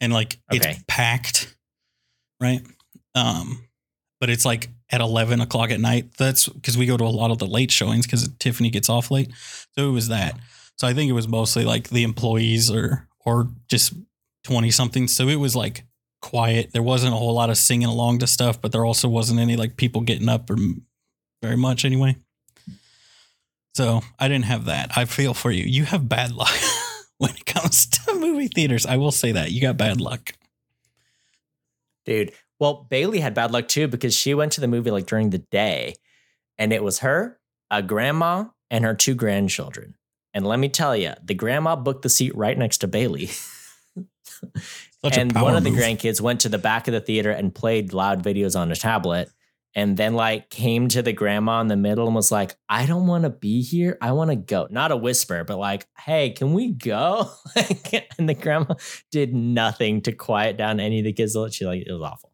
and like Okay. it's packed, right? Um, but it's like at eleven o'clock at night. That's because we go to a lot of the late showings because Tiffany gets off late. So it was that. So I think it was mostly like the employees or or just twenty something. So it was like quiet. There wasn't a whole lot of singing along to stuff, but there also wasn't any like people getting up or very much anyway. So I didn't have that. I feel for you. You have bad [laughs] luck when it comes [laughs] to movie theaters. I will say that you got bad luck. dude. Well, Bailey had bad luck too because she went to the movie like during the day, and it was her, a grandma, and her two grandchildren. And let me tell you, the grandma booked the seat right next to Bailey. [laughs] Such and one of the move. grandkids went to the back of the theater and played loud videos on a tablet and then like came to the grandma in the middle and was like i don't want to be here. I want to go. Not a whisper but like hey can we go? [laughs] And the grandma did nothing to quiet down any of the kids. She like it was awful.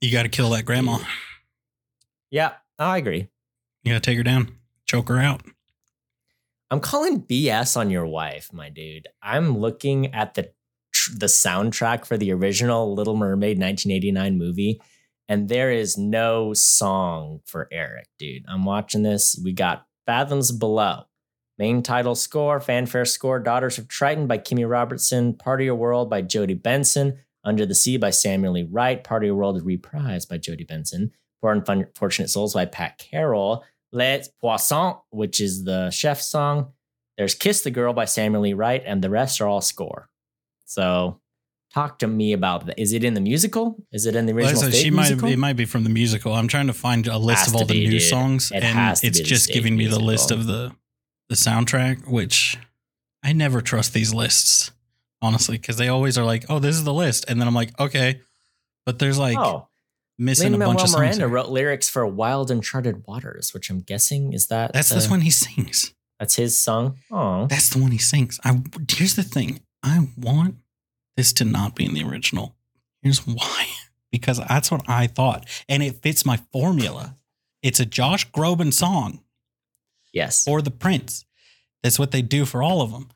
You got to kill that grandma. yeah i agree. You got to take her down, choke her out. i'm calling bs on your wife my dude. I'm looking at the the soundtrack for the original little mermaid 1989 movie and there is no song for eric dude. I'm watching this. We got fathoms below main title score fanfare score daughters of triton by kimmy robertson part of your world by jodi benson under the sea by samuel lee wright part of your world reprised by jodi benson poor unfortunate souls by pat carroll les poissons which is the chef song there's kiss the girl by samuel lee wright and the rest are all score so talk to me about that is it in the musical is it in the Well, original Fate she might musical? it might be from the musical. I'm trying to find a list of all the new dude. songs, It and it's just giving me the list of the the soundtrack, which I never trust these lists honestly because they always are like, "Oh, this is the list," and then I'm like, "Okay," but there's like oh missing Lin a bunch of songs. Miranda wrote lyrics for "Wild Uncharted Waters," which I'm guessing is that That's the, this one he sings. That's his song. Oh, That's the one he sings. I here's the thing. I want this to not be in the original. Here's why. [laughs] Because that's what I thought. And it fits my formula. It's a Josh Groban song yes. or the Prince. That's what they do for all of them.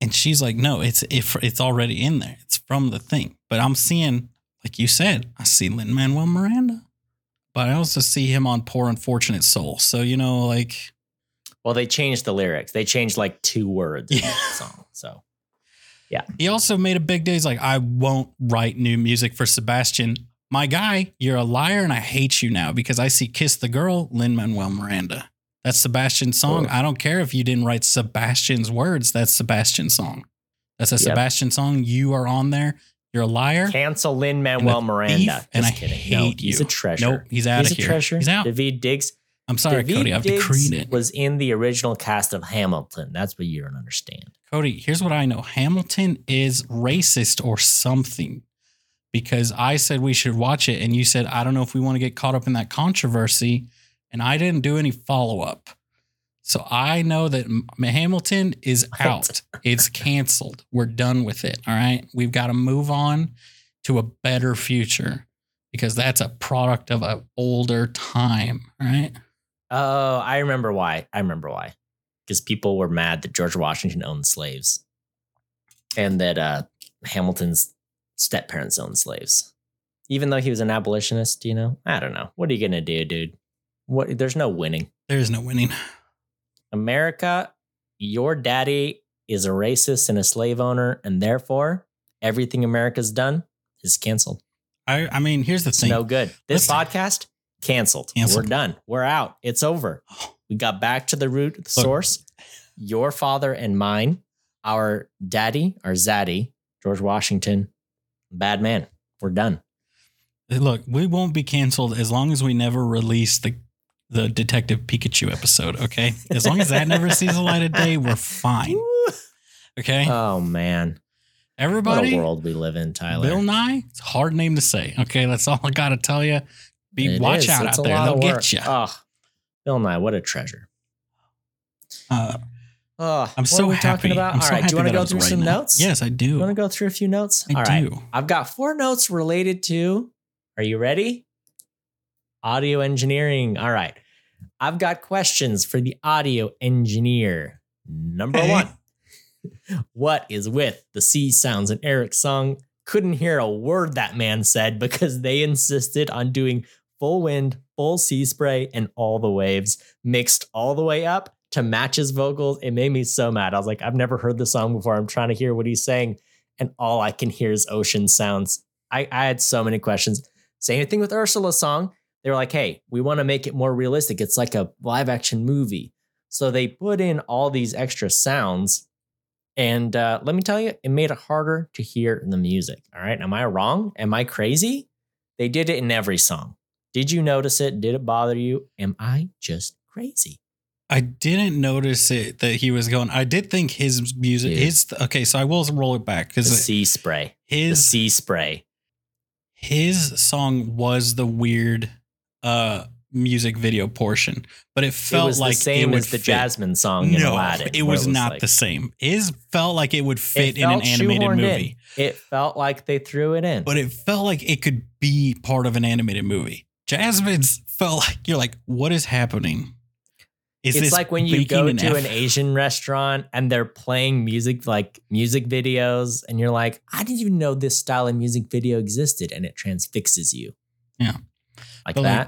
And she's like, no, it's if it's already in there. It's from the thing. But I'm seeing, like you said, I see Lin Manuel Miranda. But I also see him on Poor Unfortunate Soul. So, you know, like Well, they changed the lyrics. They changed like two words in Yeah. that [laughs] song. So He also made a big day. He's like, I won't write new music for Sebastian. My guy, you're a liar and I hate you now because I see Kiss the Girl, Lin Manuel Miranda. That's Sebastian's song. Oh. I don't care if you didn't write Sebastian's words. That's Sebastian's song. That's a Yep. Sebastian song. You are on there. You're a liar. cancel Lin Manuel Miranda. thief, and I kidding. hate no, he's a treasure. Nope, he's out he's of a treasure. He's out. Daveed Diggs. I'm sorry, Daveed Cody. I've Diggs decreed it. was in the original cast of Hamilton. That's what you don't understand. Cody, here's what I know Hamilton is racist or something because I said we should watch it. And you said, I don't know if we want to get caught up in that controversy. And I didn't do any follow up. So I know that Hamilton is [laughs] out. it's canceled. We're done with it. All right. We've got to move on to a better future because that's a product of an older time. Right. Oh, I remember why. I remember why. Because people were mad that George Washington owned slaves and that uh, Hamilton's step parents owned slaves. Even though he was an abolitionist, you know, I don't know. What are you gonna do, dude? What? There's no winning. There is no winning. America, your daddy is a racist and a slave owner, and therefore everything America's done is canceled. I, I mean, here's the It's thing. no good. This Listen. podcast canceled. Canceled. We're done. We're out. It's over. We got back to the root, the source. Your father and mine, our daddy, our zaddy, George Washington, bad man. We're done. Look, we won't be canceled as long as we never release the the Detective Pikachu episode. Okay, as long as that never sees the light of day, we're fine. [laughs] Okay, Oh man, Everybody, what a world we live in, Tyler. Bill Nye, it's a hard name to say. Okay, that's all I got to tell you. Be It watch is. out It's out there; they'll get you. Oh, Bill Nye, what a treasure. Uh, Oh, I'm what so are we happy. talking about? I'm All so right, do you want to go through some now. notes? Yes, I do. You want to go through a few notes? I All right. do. I've got four notes related to. Are you ready? Audio engineering. All right. I've got questions for the audio engineer. Number Hey. one What is with the C sounds in Eric's song? Couldn't hear a word that man said because they insisted on doing full wind, full sea spray, and all the waves mixed all the way up to match his vocals. It made me so mad. I was like, I've never heard the song before. I'm trying to hear what he's saying, and all I can hear is ocean sounds. I, I had so many questions. Same thing with Ursula's song. They were like, hey, we want to make it more realistic. It's like a live action movie. So they put in all these extra sounds. And uh, let me tell you, it made it harder to hear the music. All right. Am I wrong? Am I crazy? They did it in every song. Did you notice it? Did it bother you? Am I just crazy? I didn't notice it that he was going. I did think his music, Dude. his okay. So I will roll it back The because sea spray. The his sea spray. his song was the weird uh music video portion, but it It felt was like the same it as the fit. Jasmine song in no, Aladdin. it was not like- the same. His felt like it would fit It in an animated shoehorned in. movie, It felt like they threw it in. but it felt like it could be part of an animated movie. Jasmine's felt like you're like, what is happening? Is it's this like when you go an to F- an Asian restaurant and they're playing music like music videos, and you're like, I didn't even know this style of music video existed, and it transfixes you. Yeah. Like But, that.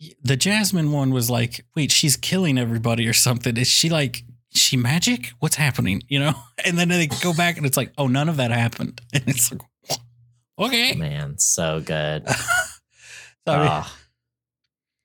like, the Jasmine one was like, wait, she's killing everybody or something. Is she like, she magic? What's happening? [laughs] You know? And then they go back and it's like, oh, none of that happened. [laughs] And it's like, okay. Man, so good. [laughs] So, I mean, Ah.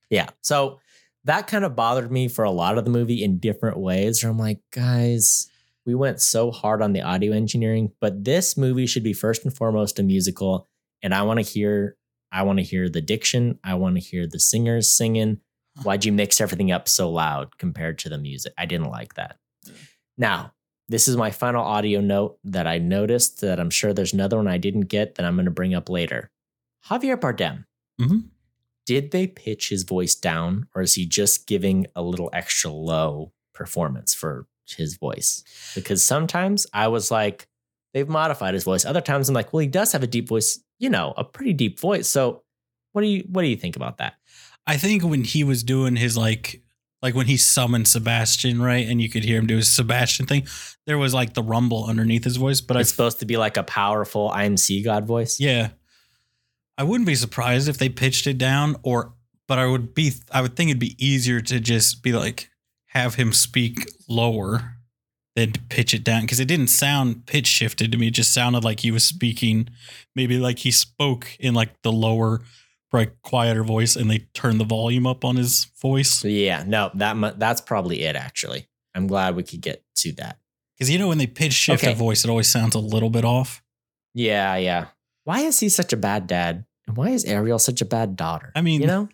yeah. So that kind of bothered me for a lot of the movie in different ways. Where I'm like, guys, we went so hard on the audio engineering, but this movie should be first and foremost a musical. And I want to hear, I want to hear the diction. I want to hear the singers singing. Why'd you mix everything up so loud compared to the music? I didn't like that. Now, this is my final audio note that I noticed that I'm sure there's another one I didn't get that I'm going to bring up later. Javier Bardem. Mhm. Did they pitch his voice down or is he just giving a little extra low performance for his voice? Because sometimes I was like, they've modified his voice. Other times I'm like, well, he does have a deep voice, you know, a pretty deep voice. So what do you what do you think about that? I think when he was doing his like, like when he summoned Sebastian, right? And you could hear him do his Sebastian thing, there was like the rumble underneath his voice. But I it's supposed to be like a powerful IMC God voice. Yeah. I wouldn't be surprised if they pitched it down or but I would be I would think it'd be easier to just be like have him speak lower than to pitch it down because it didn't sound pitch shifted to me. It just sounded like he was speaking maybe like he spoke in like the lower like quieter voice and they turned the volume up on his voice. Yeah, no, that mu- that's probably it actually. I'm glad we could get to that. Because you know when they pitch shift Okay. a voice, it always sounds a little bit off. Yeah, yeah. Why is he such a bad dad? And why is Ariel such a bad daughter? I mean- you know,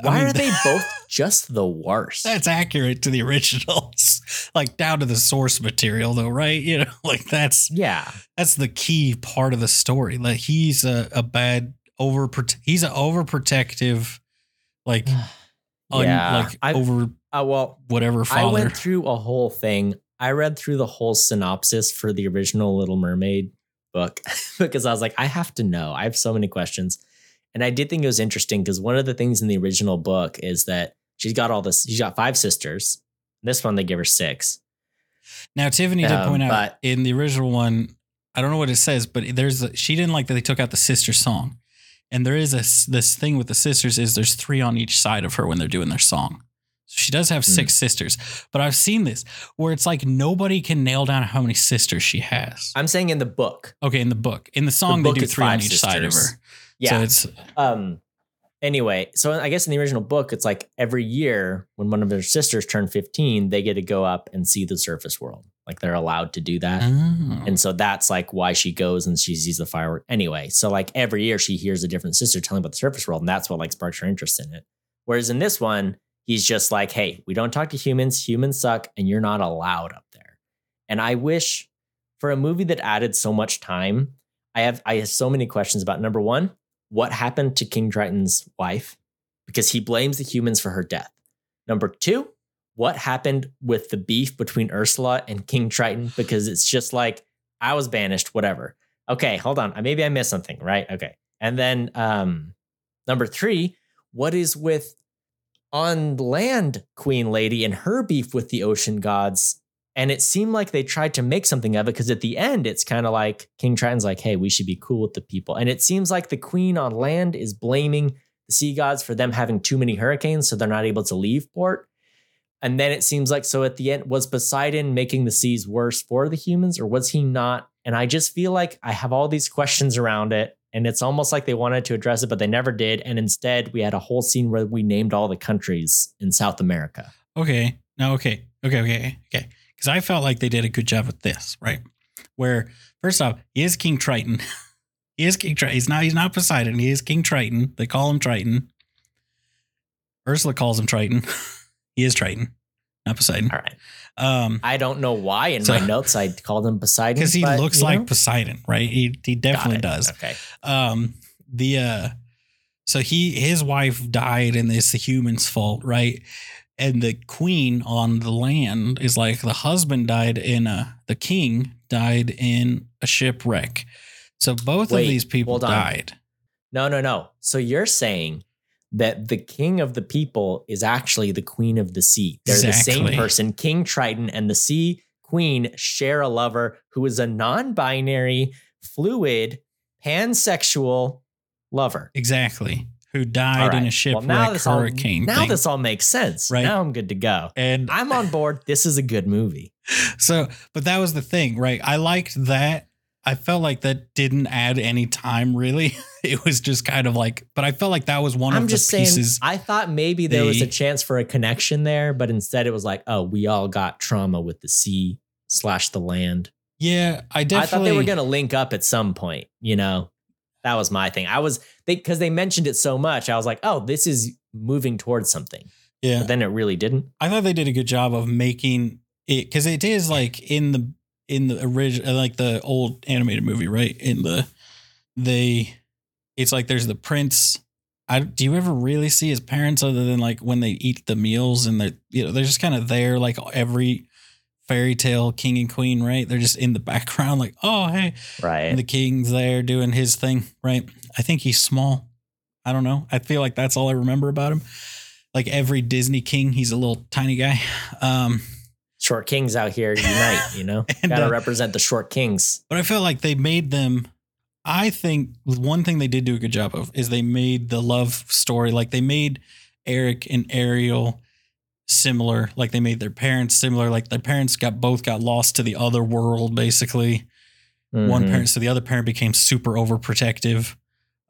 I why mean- are they [laughs] both just the worst? That's accurate to the originals, [laughs] like down to the source material, though, right? You know, [laughs] like that's yeah, that's the key part of the story. Like he's a, a bad over he's an overprotective, like [sighs] un, like I've, over. Uh, well, whatever I went through a whole thing. I read through the whole synopsis for the original Little Mermaid book because I was like, I have to know. I have so many questions. And I did think it was interesting because one of the things in the original book is that she's got all this, she's got five sisters. This one, they give her six. now, Tiffany did Um, point out but- in the original one, I don't know what it says, but there's a, she didn't like that they took out the sister song, and there is a this thing with the sisters is there's three on each side of her when they're doing their song. So she does have Hmm. six sisters, but I've seen this where it's like nobody can nail down how many sisters she has. I'm saying in the book. Okay, in the book, in the song book they do three on each side of her. Yeah. So it's Um. Anyway, so I guess in the original book, it's like every year when one of their sisters turn 15, they get to go up and see the surface world. Like they're allowed to do that. Oh. And so that's like why she goes and she sees the firework. Anyway, so like every year she hears a different sister telling about the surface world, and that's what like sparks her interest in it. Whereas in this one, he's just like, hey, we don't talk to humans, humans suck, and you're not allowed up there. And I wish for a movie that added so much time, I have I have so many questions about number one, what happened to King Triton's wife? Because he blames the humans for her death. Number two, what happened with the beef between Ursula and King Triton? Because it's just like I was banished, whatever. Okay, hold on. Maybe I missed something, right? Okay. And then um number three, what is with on land Queen Lady and her beef with the ocean gods? And it seemed like they tried to make something of it because at the end, it's kind of like King Triton's like, hey, we should be cool with the people. And it seems like the queen on land is blaming the sea gods for them having too many hurricanes, so they're not able to leave port. And then it seems like so at the end, was Poseidon making the seas worse for the humans or was he not? And I just feel like I have all these questions around it. And it's almost like they wanted to address it, but they never did. And instead, we had a whole scene where we named all the countries in South America. Okay. Now, okay. Okay, okay, okay. Because I felt like they did a good job with this, right? Where first off, he is King Triton. [laughs] he is King Triton. He's not he's not Poseidon. He is King Triton. They call him Triton. Ursula calls him Triton. [laughs] he is Triton, not Poseidon. All right. Um I don't know why in So- my notes I called him Poseidon. because he but, looks like know, Poseidon, right? He he definitely does. Okay. um the uh so he his wife died and it's the human's fault right and the queen on the land is like the husband died in a the king died in a shipwreck so both Wait, of these people died No, no, no. So you're saying that the king of the people is actually the queen of the sea. They're the same person. King Triton and the sea queen share a lover who is a non binary, fluid, pansexual lover. exactly who died in a shipwreck now this all, hurricane now thing. this all makes sense. Right. Now I'm good to go. and I'm on board. This is a good movie. [laughs] so but that was the thing right i liked that i felt like that didn't add any time really [laughs] it was just kind of like but i felt like that was one I'm of just the saying, pieces I thought maybe there was a chance for a connection there, but instead it was like, oh, we all got trauma with the sea slash the land. Yeah, I definitely. I thought they were going to link up at some point, you know? That was my thing. I was, they, because they mentioned it so much, I was like, oh, this is moving towards something. Yeah, But then it really didn't. I thought they did a good job of making it because it is like in the in the original, uh, like the old animated movie, right? In the they, it's like there's the prince. I do you ever really see his parents other than like when they eat the meals and they you know they're just kind of there like every fairy tale king and queen, right? They're just in the [laughs] background, like oh hey, Right. and the king's there doing his thing, right? I think he's small. I don't know. I feel like that's all I remember about him. Like every Disney king, he's a little tiny guy. Um, short kings out here unite, you know? [laughs] And, Got to uh, represent the short kings. but I feel like they made them. I think one thing they did do a good job of is they made the love story like they made Eric and Ariel similar. Like they made their parents similar. Like their parents got both got lost to the other world, basically. one Mhm. parent so the other parent became super overprotective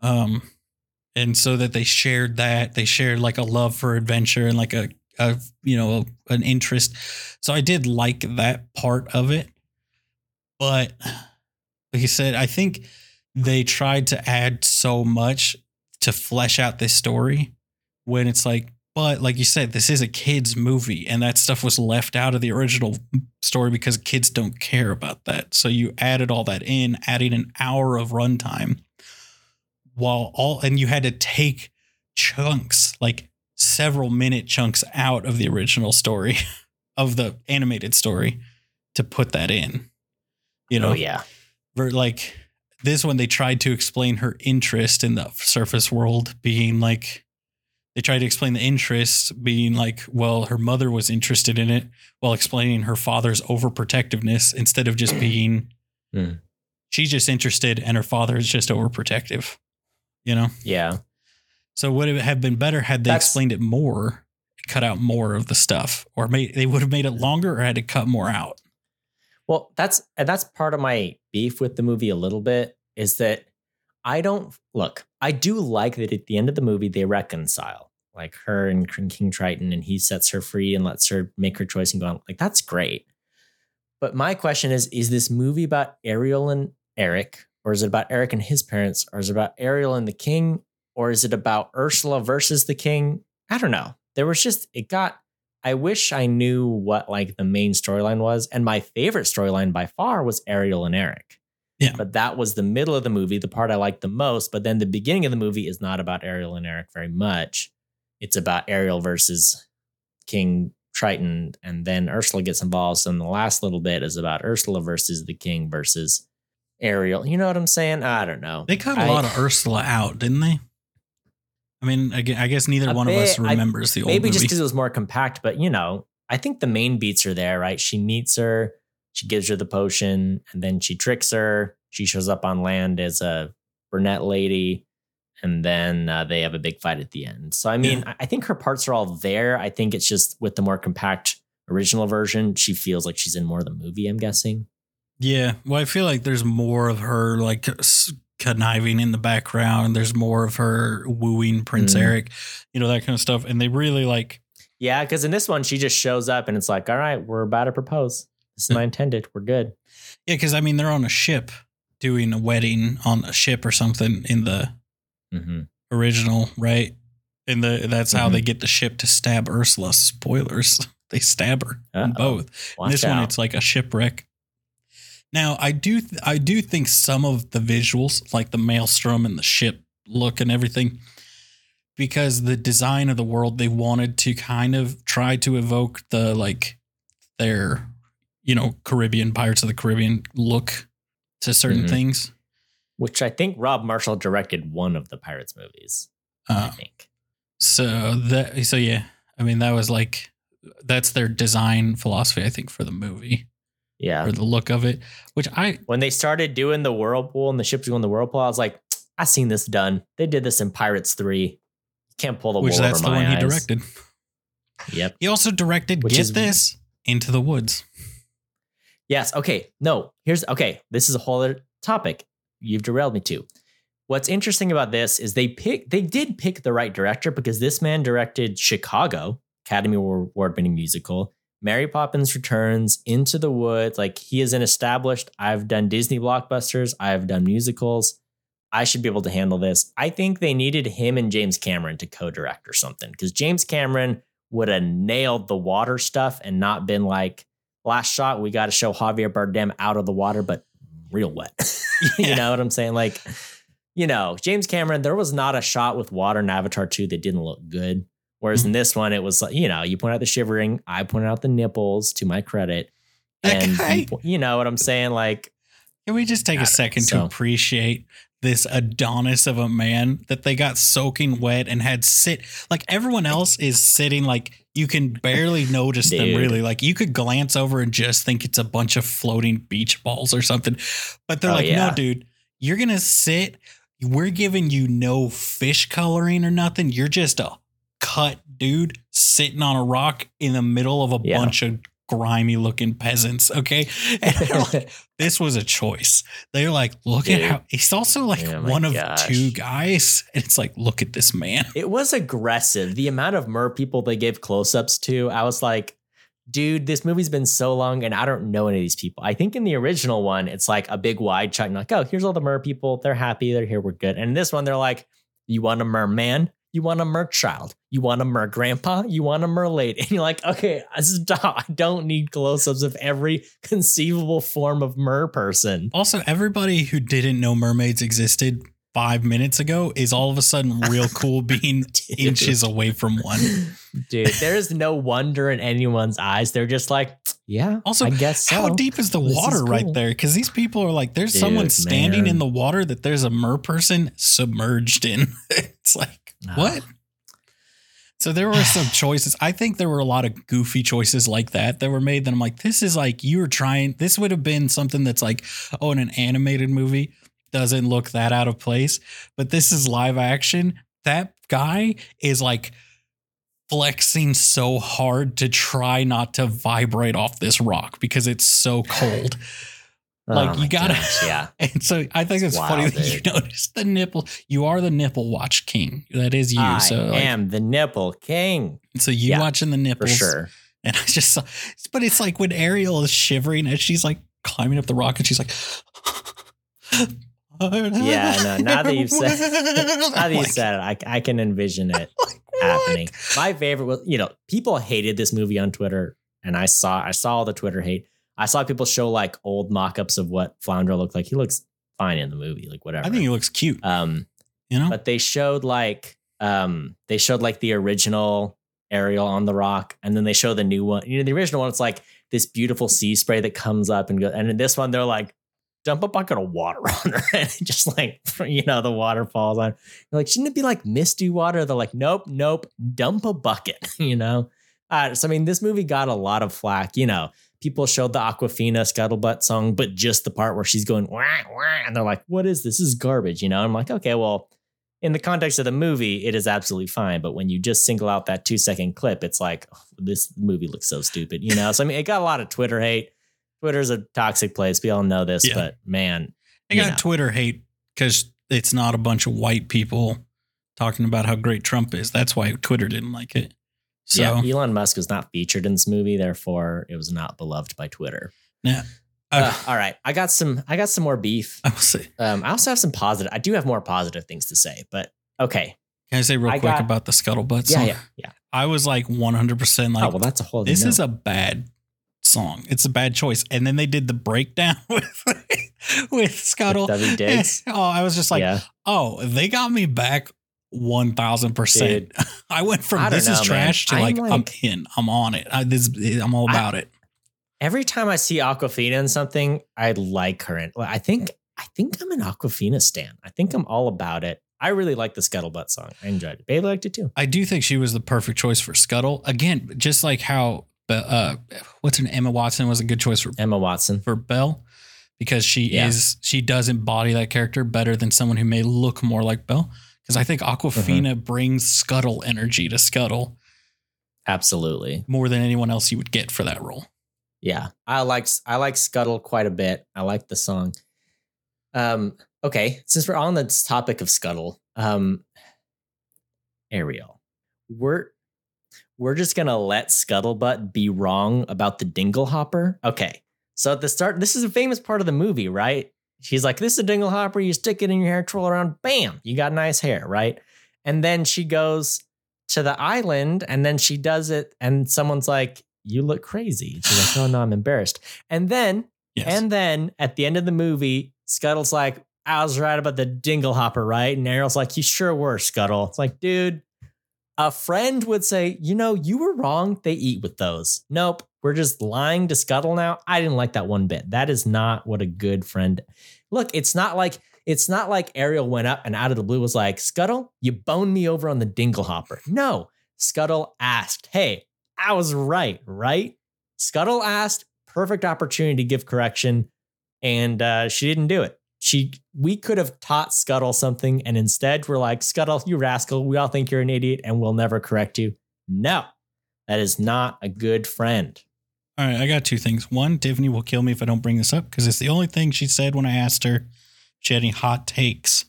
um and so that they shared that they shared like a love for adventure and like a, a you know an interest so i did like that part of it but like you said i think they tried to add so much to flesh out this story when it's like but like you said this is a kids movie and that stuff was left out of the original story because kids don't care about that so you added all that in adding an hour of runtime while all and you had to take chunks like several minute chunks out of the original story [laughs] of the animated story to put that in. You know, oh yeah. like this one they tried to explain her interest in the surface world being like they tried to explain the interest being like well her mother was interested in it while explaining her father's overprotectiveness instead of just being Hmm. she's just interested and her father is just overprotective you know Yeah. so would it have been better had they That's- explained it more cut out more of the stuff or made they would have made it longer or had to cut more out Well, that's and that's part of my beef with the movie a little bit is that I don't look. I do like that at the end of the movie they reconcile, like her and King Triton, and he sets her free and lets her make her choice and go on. Like that's great. But my question is: Is this movie about Ariel and Eric, or is it about Eric and his parents, or is it about Ariel and the king, or is it about Ursula versus the king? I don't know. There was just it got I wish I knew what like the main storyline was. And my favorite storyline by far was Ariel and Eric. Yeah. But that was the middle of the movie, the part I liked the most. But then the beginning of the movie is not about Ariel and Eric very much. It's about Ariel versus King Triton. And then Ursula gets involved. So then the last little bit is about Ursula versus the king versus Ariel. You know what I'm saying? I don't know. They cut a I- lot of Ursula out, didn't they? I mean, I guess neither one of us bit. I- remembers the old maybe movie. just because it was more compact but you know i think the main beats are there right she meets her she gives her the potion and then she tricks her she shows up on land as a brunette lady and then uh, they have a big fight at the end so i mean Yeah. I- think her parts are all there i think it's just with the more compact original version she feels like she's in more of the movie i'm guessing yeah, well, I feel like there's more of her like conniving in the background. There's more of her wooing Prince Mm. Eric, you know that kind of stuff. And they really like, yeah because in this one she just shows up and it's like all right we're about to propose this is my intended we're good yeah, because I mean they're on a ship doing a wedding on a ship or something in the mm-hmm. original, right? And the that's how Mhm. they get the ship to stab Ursula. Spoilers. [laughs] They stab her in both. Watch this out. one it's like a shipwreck now i do th- i do think some of the visuals like the maelstrom and the ship look and everything because the design of the world they wanted to kind of try to evoke the like their you know caribbean pirates of the caribbean look to certain Mhm. things which I think Rob Marshall directed one of the Pirates movies. I uh, think. so that so yeah i mean that was like that's their design philosophy i think for the movie Yeah. or the look of it which i When they started doing the whirlpool and the ships going the whirlpool, I was like, I seen this done. They did this in Pirates Three. Can't pull the which that's over the my one he directed Yep. He also directed Which Get is- This Into the Woods. Yes. Okay. No. Here's okay. This is a whole other topic. You've derailed me too. What's interesting about this is they pick they did pick the right director because this man directed Chicago, Academy Award winning musical, Mary Poppins Returns, Into the Woods. Like he is an established. I've done Disney blockbusters. I've done musicals. I should be able to handle this. I think they needed him and James Cameron to co-direct or something because James Cameron would have nailed the water stuff and not been like last shot. We got to show Javier Bardem out of the water, but real wet. [laughs] [laughs] you Yeah. know what I'm saying? Like, you know, James Cameron, there was not a shot with water in Avatar 2 that didn't look good. Whereas Mm-hmm. in this one, it was like, you know, you point out the shivering, I pointed out the nipples to my credit. And you, you know what I'm saying? Like, Can we just take a second so- to appreciate this Adonis of a man that they got soaking wet and had sit like everyone else is sitting like you can barely [laughs] notice them really. Like you could glance over and just think it's a bunch of floating beach balls or something. But they're Oh, like, yeah. no, dude, you're gonna sit. We're giving you no fish coloring or nothing. You're just a cut dude sitting on a rock in the middle of a Yeah. bunch of grimy looking peasants. Okay. [laughs] And they're like, [laughs] this was a choice. They're like, look Dude. at how he's also like Oh one of gosh. two guys. And it's like, look at this man. [laughs] it was aggressive. The amount of mer people they gave close ups to, I was like, dude, this movie's been so long and I don't know any of these people. I think in the original one, it's like a big wide shot and like, oh, here's all the mer people. They're happy. They're here. We're good. And in this one, they're like, you want a mer man? You want a mer child? You want a mer grandpa? You want a mer lady? [laughs] And you're like, okay, stop. [laughs] I don't need close ups of every conceivable form of mer person. Also, everybody who didn't know mermaids existed five minutes ago is all of a sudden real [laughs] cool being inches away from one. Dude, there is no wonder in anyone's eyes. They're just like, yeah, Also, I guess so. How deep is the This is water right cool. there? Because these people are like, there's Dude, someone standing man. in the water that there's a mer person submerged in. it's like, what? So there were some choices. I think there were a lot of goofy choices like that that were made. That I'm like, this is like you were trying. This would have been something that's like, oh, in an animated movie doesn't look that out of place, but this is live action. That guy is like flexing so hard to try not to vibrate off this rock because it's so cold. [laughs] like, oh you gotta- gosh, yeah. [laughs] And so I think it's Wow, funny that you dude. noticed the nipple. You are the nipple watch king. That is you. I so I am the nipple king so you Yeah, watching the for sure. And I just saw, but it's like when Ariel is shivering and she's like climbing up the rock and she's like, [laughs] Yeah, know. Now that you've said- [laughs] Now that you Like, said it, I, I can envision it like, happening. My favorite was, you know, people hated this movie on Twitter, and I saw I saw all the Twitter hate. I saw people show like old mock-ups of what Flounder looked like. He looks fine in the movie, like whatever. I think he looks cute. um, You know, but they showed like um they showed like the original Ariel on the rock, and then they show the new one. You know, the original one, it's like this beautiful sea spray that comes up and goes, and in this one, they're like, dump a bucket of water [laughs] on her, and just like [laughs] you know, the water falls on. You're like, shouldn't it be like misty water? They're like, nope, nope, dump a bucket, [laughs] you know. Uh, so I mean, this movie got a lot of flack, you know. People showed the Awkwafina scuttlebutt song, but just the part where she's going wah, wah, and they're like, "What is this? This is garbage," you know. I'm like, okay, well, in the context of the movie, it is absolutely fine. But when you just single out that two second clip, it's like oh, this movie looks so stupid, you know. so I mean, it got a lot of Twitter hate. Twitter's a toxic place. We all know this, Yeah. but man, I you got know. Twitter hate because it's not a bunch of white people talking about how great Trump is. That's why Twitter didn't like it. So yeah, Elon Musk was not featured in this movie, therefore it was not beloved by Twitter. yeah, Uh, all right, I got some. I got some more beef. I will say. Um, I also have some positive. I do have more positive things to say, but okay. Can I say real I quick got- about the scuttlebutt song? yeah, yeah. yeah. I was like 100% like, oh well, that's a whole. this is a bad song. It's a bad choice. And then they did the breakdown [laughs] with with Scuttle. With W. Diggs? [laughs] oh, I was just like, yeah. oh, they got me back 1000%. [laughs] I went from I this is trash man. to I'm like, I'm in. I'm on it. I, this I'm all I- about it. Every time I see Awkwafina in something, I like her. In, well, I think I think I'm an Awkwafina stan. I think I'm all about it. I really like the Scuttlebutt song. I enjoyed it. Bailey liked it too. I do think she was the perfect choice for Scuttle. Again, just like how uh what's her name? Emma Watson was a good choice for Emma Watson. for Belle because she Yeah. is she does embody that character better than someone who may look more like Belle. Because I think Awkwafina Mm-hmm. brings Scuttle energy to Scuttle Absolutely. more than anyone else you would get for that role. Yeah. I like I like Scuttle quite a bit. I like the song. Um, okay, since we're on the topic of Scuttle, um Ariel, we're we're just gonna let Scuttlebutt be wrong about the dingle hopper. Okay. So at the start, this is a famous part of the movie, right? She's like, This is a dingle hopper, you stick it in your hair, twirl around, bam, you got nice hair, right? And then she goes to the island and then she does it, and someone's like, You look crazy. She's like, Oh no, I'm embarrassed. And then Yes. and then at the end of the movie, Scuttle's like, I was right about the dingle hopper, right? And Ariel's like, You sure were, Scuttle. It's like, dude, a friend would say, You know, you were wrong. They eat with those. Nope. We're just lying to Scuttle now. I didn't like that one bit. That is not what a good friend. Look, it's not like it's not like Ariel went up and out of the blue was like, Scuttle, you boned me over on the dingle hopper. No. Scuttle asked, Hey, I was right, right? Scuttle asked, perfect opportunity to give correction, and uh, she didn't do it. She, we could have taught Scuttle something, and instead we're like, Scuttle, you rascal, we all think you're an idiot, and we'll never correct you. No, that is not a good friend. All right, I got two things. One, Tiffany will kill me if I don't bring this up because it's the only thing she said when I asked her if she had any hot takes.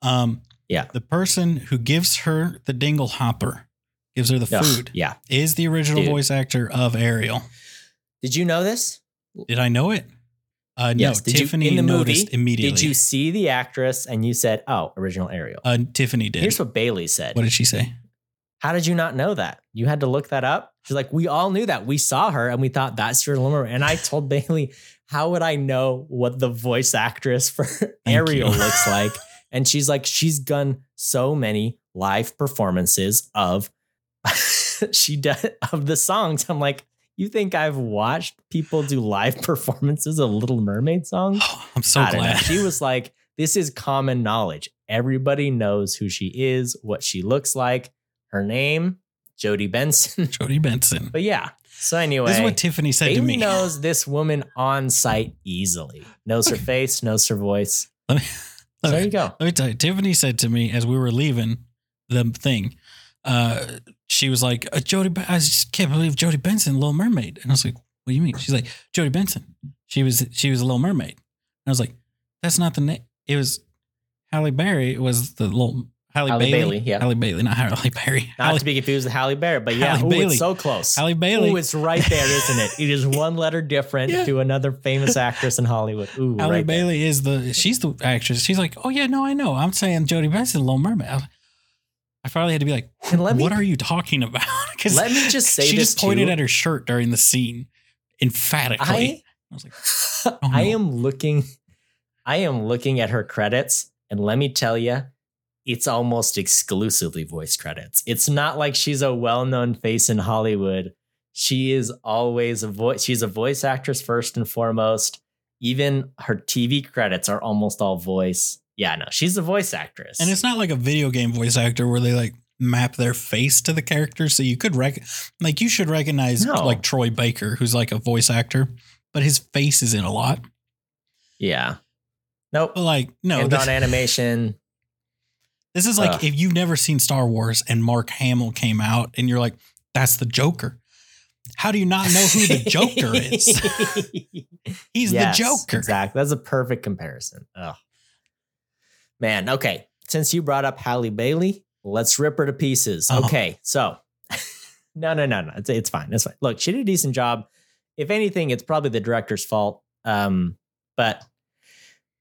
Um, Yeah. the person who gives her the dingle hopper, gives her the Ugh, food, yeah. is the original Dude. voice actor of Ariel. Did you know this? Did I know it? Uh, Yes. no, Did you- Tiffany in the noticed movie, immediately. Did you see the actress and you said, "Oh, original Ariel"? Uh, Tiffany did. Here's what Bailey said. what did she say? How did you not know that? You had to look that up. She's like, we all knew that. We saw her and we thought that's your Lumber. And I told [laughs] Bailey, how would I know what the voice actress for [laughs] Ariel looks [laughs] like? And she's like, she's done so many live performances of she does of the songs. I'm like, you think I've watched people do live [laughs] performances of Little Mermaid songs? Oh, [sighs] I'm so I glad. She was like, this is common knowledge. Everybody knows who she is, what she looks like, her name, Jodi Benson. [laughs] Jodi Benson. but yeah. So anyway, This is what Tiffany said to me. [laughs] knows this woman on sight easily. Knows her face, knows her voice. Let me, So there you go. Let me tell you, Tiffany said to me as we were leaving the thing, uh, she was like, uh, Jodi, I just can't believe Jodi Benson, Little Mermaid. And I was like, what do you mean? She's like, Jodi Benson. She was she was a Little Mermaid. And I was like, that's not the name. It was Halle Berry. It was the little Halle, Halle Bailey. Bailey, yeah. Halle Bailey, not Halle Berry. Not Halle, to be confused with Halle Berry, but yeah, Halle ooh, Bailey. it's so close. Halle Bailey. Ooh, it's right there, isn't it? It is one letter different Yeah. to another famous actress in Hollywood. Ooh, Halle right. Bailey is the she's the actress. She's like, oh yeah, no, I know. I'm saying Jodi Benson, Little Mermaid. I, I finally had to be like, let me- what are you talking about? [laughs] Because Let me just say this. she just pointed too. at her shirt during the scene emphatically. I I was like, oh, I no. am looking I am looking at her credits and let me tell you it's almost exclusively voice credits. It's not like she's a well-known face in Hollywood. She is always a voice she's a voice actress first and foremost. Even her TV credits are almost all voice. Yeah, no, she's a voice actress. and it's not like a video game voice actor where they like map their face to the character. So you could rec like you should recognize No. like Troy Baker, who's like a voice actor, but his face is in a lot. yeah. Nope. But like, no, this, on animation. [laughs] this is like Ugh. if you've never seen Star Wars and Mark Hamill came out and you're like, that's the Joker. How do you not know who the Joker is? [laughs] He's Yes, the Joker. Exactly. That's a perfect comparison. Oh. Man, okay. Since you brought up Halle Bailey, let's rip her to pieces. Oh. Okay. So, [laughs] no, no, no, no. It's, it's fine. It's fine. Look, she did a decent job. If anything, it's probably the director's fault. Um, but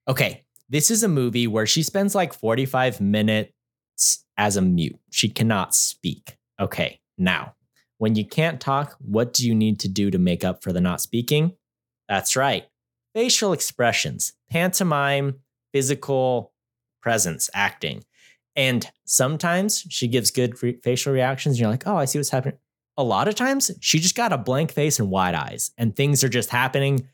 okay. This is a movie where she spends like 45 minutes as a mute. She cannot speak. Okay. Now, when you can't talk, what do you need to do to make up for the not speaking? That's right. Facial expressions, pantomime, physical presence, acting. And sometimes she gives good re- facial reactions. And you're like, oh, I see what's happening. A lot of times she just got a blank face and wide eyes, and things are just happening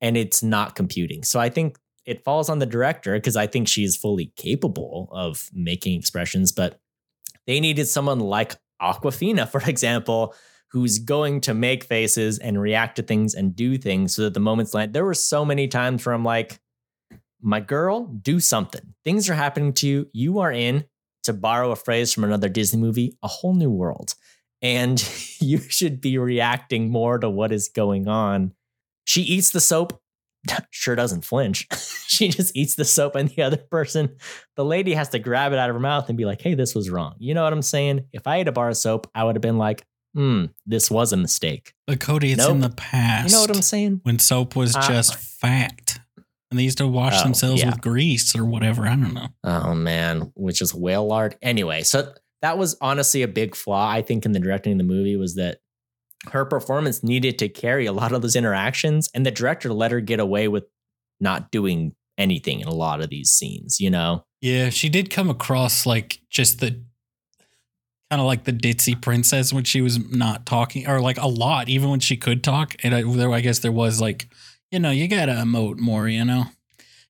and it's not computing. So I think it falls on the director because I think she's fully capable of making expressions, but they needed someone like Awkwafina, for example, who's going to make faces and react to things and do things so that the moments land. There were so many times where I'm like, my girl, do something. Things are happening to you. You are in, to borrow a phrase from another Disney movie, a whole new world. And [laughs] you should be reacting more to what is going on. She eats the soap, [laughs] sure doesn't flinch. [laughs] she just eats the soap, and the other person, the lady has to grab it out of her mouth and be like, hey, this was wrong. You know what I'm saying? If I ate a bar of soap, I would have been like, hmm, this was a mistake. But Cody, it's in the past. You know what I'm saying? when soap was Uh, just fat. And they used to wash Oh, themselves yeah. with grease or whatever. I don't know. Oh man, which is whale lard. Anyway, so that was honestly a big flaw I think in the directing of the movie was that her performance needed to carry a lot of those interactions, and the director let her get away with not doing anything in a lot of these scenes. You know? Yeah, she did come across like just the kind of like the ditzy princess when she was not talking, or like a lot, even when she could talk. And I, I guess there was like, you know, you gotta emote more, you know,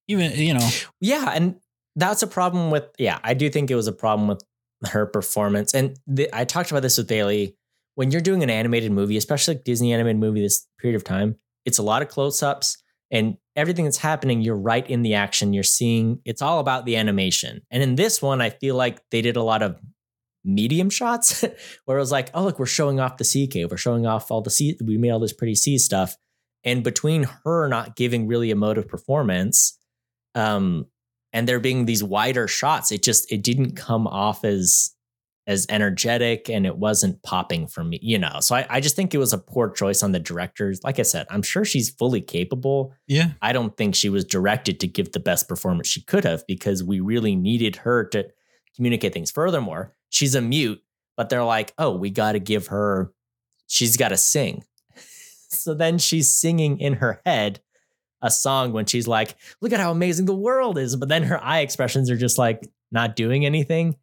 even you know, Yeah, and that's a problem with. Yeah, I do think it was a problem with her performance, and the, I talked about this with Bailey. When you're doing an animated movie, especially like Disney animated movie, this period of time, it's a lot of close ups and everything that's happening. You're right in the action. You're seeing. It's all about the animation. And in this one, I feel like they did a lot of medium shots [laughs] where it was like, oh look, we're showing off the sea cave. We're showing off all the sea. We made all this pretty sea stuff. And between her not giving really emotive performance, um, and there being these wider shots, it just it didn't come off as as energetic and it wasn't popping for me, you know. So I, I just think it was a poor choice on the directors. Like I said, I'm sure she's fully capable. yeah, I don't think she was directed to give the best performance she could have because we really needed her to communicate things. Furthermore, she's a mute, but they're like, oh, we got to give her, she's got to sing. So then she's singing in her head a song when she's like, look at how amazing the world is. But then her eye expressions are just like not doing anything.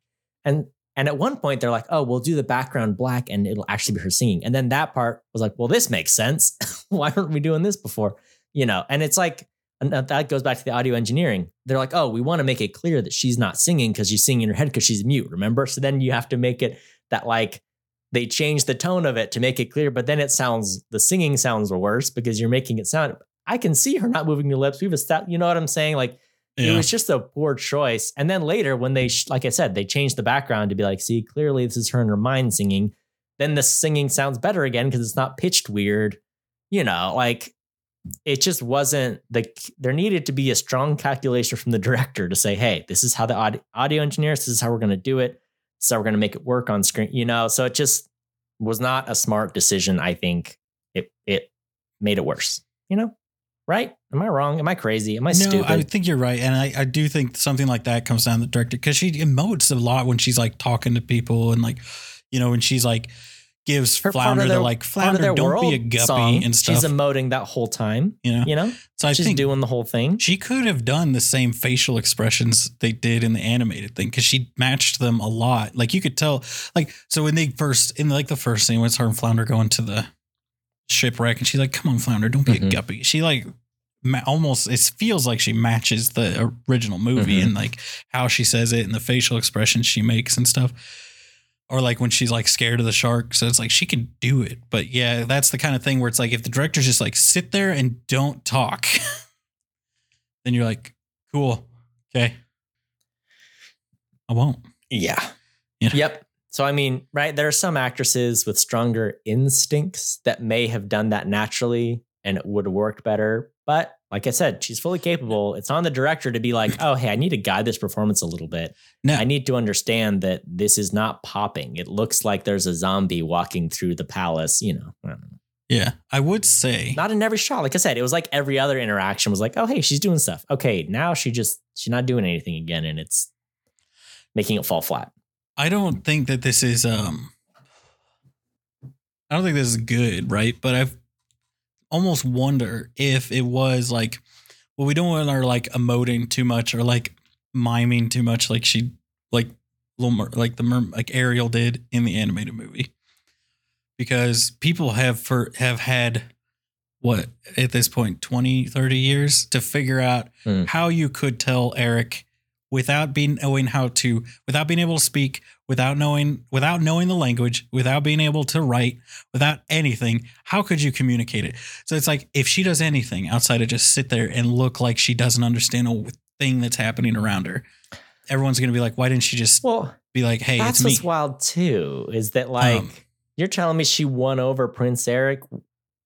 And and at one point they're like, oh, we'll do the background black and it'll actually be her singing. And then that part was like, well, this makes sense. [laughs] Why aren't we doing this before? You know, and it's like and that goes back to the audio engineering. They're like, oh, we want to make it clear that she's not singing because she's singing in her head because she's mute, remember? So then you have to make it that like they change the tone of it to make it clear, but then it sounds the singing sounds worse because you're making it sound. I can see her not moving the lips. We've established, you know what I'm saying? Like yeah. it was just a poor choice. And then later, when they, like I said, they changed the background to be like, see, clearly this is her in her mind singing. Then the singing sounds better again because it's not pitched weird. You know, like it just wasn't the. There needed to be a strong calculation from the director to say, hey, this is how the audio, audio engineers, this is how we're going to do it so we're going to make it work on screen you know? So it just was not a smart decision i think. It it made it worse you know? Right? Am i wrong? Am i crazy? Am i no, stupid? i think you're right and i, I do think something like that comes down to the director because she emotes a lot when she's like talking to people and like you know when she's like gives Her Flounder their, the like Flounder, don't be a guppy song, and stuff. She's emoting that whole time. You know, you know. So I she's think doing the whole thing. She could have done the same facial expressions they did in the animated thing because she matched them a lot. Like you could tell, like so when they first in like the first scene when it's her and Flounder going to the shipwreck, and she's like, "Come on, Flounder, don't be mm-hmm. a guppy." She like almost it feels like she matches the original movie mm-hmm. and like how she says it and the facial expressions she makes and stuff or like when she's like scared of the shark. So it's like she can do it. But yeah, that's the kind of thing where it's like if the director's just like sit there and don't talk, [laughs] then you're like, cool, okay, I won't. Yeah. You know? Yep. So I mean, right, there are some actresses with stronger instincts that may have done that naturally and it would have worked better. But like I said, she's fully capable. It's on the director to be like, [clears throat] oh, hey, I need to guide this performance a little bit. No. I need to understand that this is not popping. It looks like there's a zombie walking through the palace, you know. know. Yeah, I would say not in every shot. Like I said, it was like every other interaction was like, oh, hey, she's doing stuff. Okay, now she just she's not doing anything again, and it's making it fall flat. I don't think that this is um I don't think this is good, right? But I've almost wonder if it was like, well, we don't want her like emoting too much or like miming too much, like she like little like the mer- like Ariel did in the animated movie, because people have for have had what at this point 20 30 years to figure out mm. how you could tell Eric without being knowing how to without being able to speak without knowing without knowing the language without being able to write without anything how could you communicate it so it's like if she does anything outside of just sit there and look like she doesn't understand a thing that's happening around her everyone's going to be like why didn't she just well be like hey that's it's me what's wild too is that like um, you're telling me she won over prince eric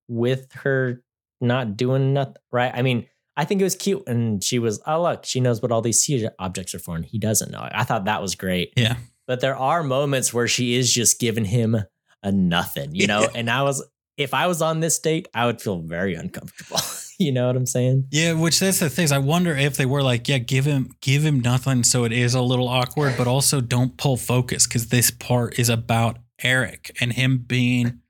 with her not doing nothing right i mean I think it was cute. And she was, oh, look, she knows what all these sea objects are for. And he doesn't know. I thought that was great. Yeah. But there are moments where she is just giving him a nothing, you know? [laughs] and I was, if I was on this date, I would feel very uncomfortable. [laughs] you know what I'm saying? Yeah, which that's the thing. I wonder if they were like, yeah, give him give him nothing so it is a little awkward, but also don't pull focus because this part is about Eric and him being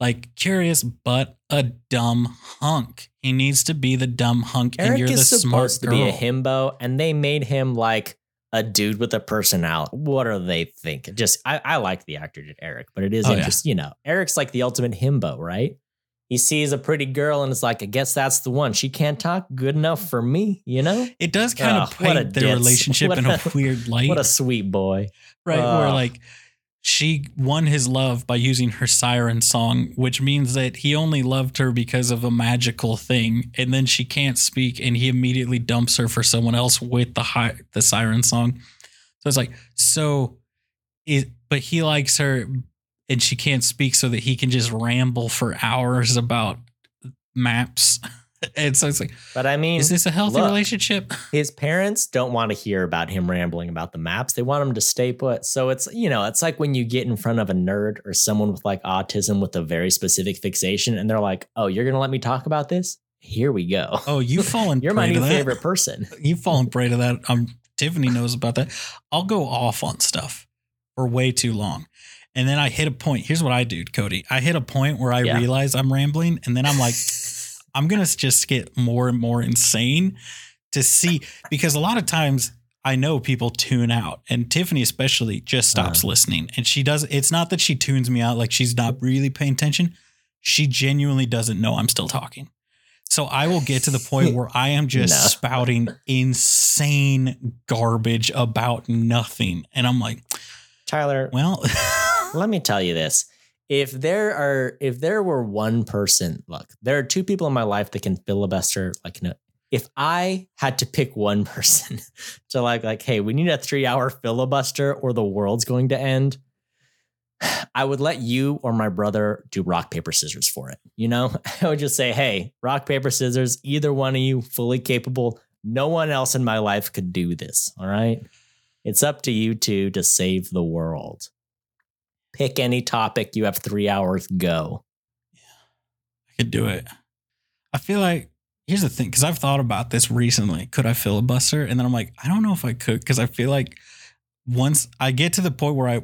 like curious but a dumb hunk. He needs to be the dumb hunk, Eric and you're the supposed smart to be a himbo, and they made him like a dude with a personality. What are they thinking? Just I, I like the actor did Eric, but it is oh, interesting. Yeah. You know, Eric's like the ultimate himbo, right? He sees a pretty girl and is like, I guess that's the one. She can't talk good enough for me, you know? It does kind oh, of paint their [laughs] relationship in a, a weird light. What a sweet boy. Right. Uh, where like she won his love by using her siren song, which means that he only loved her because of a magical thing. And then she can't speak, and he immediately dumps her for someone else with the high, the siren song. So it's like, so, it, but he likes her, and she can't speak, so that he can just ramble for hours about maps. [laughs] [laughs] and so it's like, but I mean, is this a healthy look, relationship? His parents don't want to hear about him rambling about the maps. They want him to stay put. So it's, you know, it's like when you get in front of a nerd or someone with like autism with a very specific fixation and they're like, oh, you're going to let me talk about this? Here we go. Oh, you've [laughs] fallen You're my new favorite person. [laughs] You've fallen prey to that. Um, Tiffany knows about that. I'll go off on stuff for way too long. And then I hit a point. Here's what I do, Cody. I hit a point where I yeah. realize I'm rambling, and then I'm like, I'm gonna just get more and more insane to see because a lot of times I know people tune out, and Tiffany especially just stops Uh-huh. listening, and she does. It's not that she tunes me out like she's not really paying attention. She genuinely doesn't know I'm still talking. So I will get to the point [laughs] where I am just No. spouting insane garbage about nothing, and I'm like, Tyler, well, let me tell you this. If there are if there were one person, look, there are two people in my life that can filibuster like no if I had to pick one [laughs] person to like like hey, we need a 3-hour filibuster or the world's going to end, [sighs] I would let you or my brother do rock paper scissors for it. You know? [laughs] I would just say, "Hey, rock paper scissors, either one of you fully capable. No one else in my life could do this, all right? It's up to you two to save the world." Pick any topic. You have three hours. Go. Yeah, I could do it. I feel like here's the thing because I've thought about this recently. Could I filibuster? And then I'm like, I don't know if I could because I feel like once I get to the point where I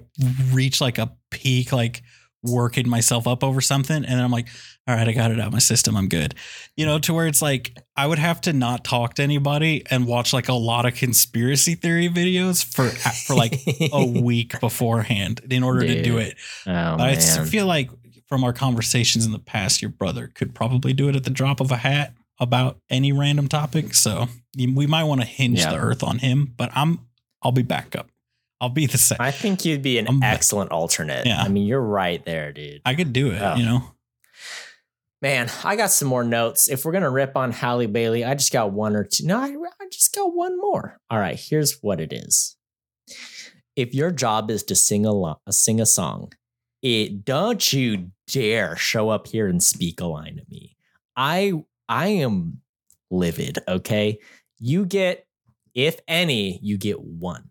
reach like a peak, like working myself up over something, and then I'm like, all right, I got it out of my system. I'm good. You know, to where it's like I would have to not talk to anybody and watch like a lot of conspiracy theory videos for for like a [laughs] week beforehand in order to do it. Oh But I feel like from our conversations in the past, your brother could probably do it at the drop of a hat about any random topic. So we might want to hinge Yeah. the earth on him, but I'm I'll be backup. I'll be the same. I, think you'd be an I'm- excellent alternate. Yeah. I mean, you're right there, dude. I could do it, Oh. you know. Man, I got some more notes. If we're gonna rip on Halle Bailey, I just got one or two. No, I, I just got one more. All right, here's what it is. If your job is to sing a lo- sing a song, it don't you dare show up here and speak a line to me. I I am livid. Okay, you get if any, you get one.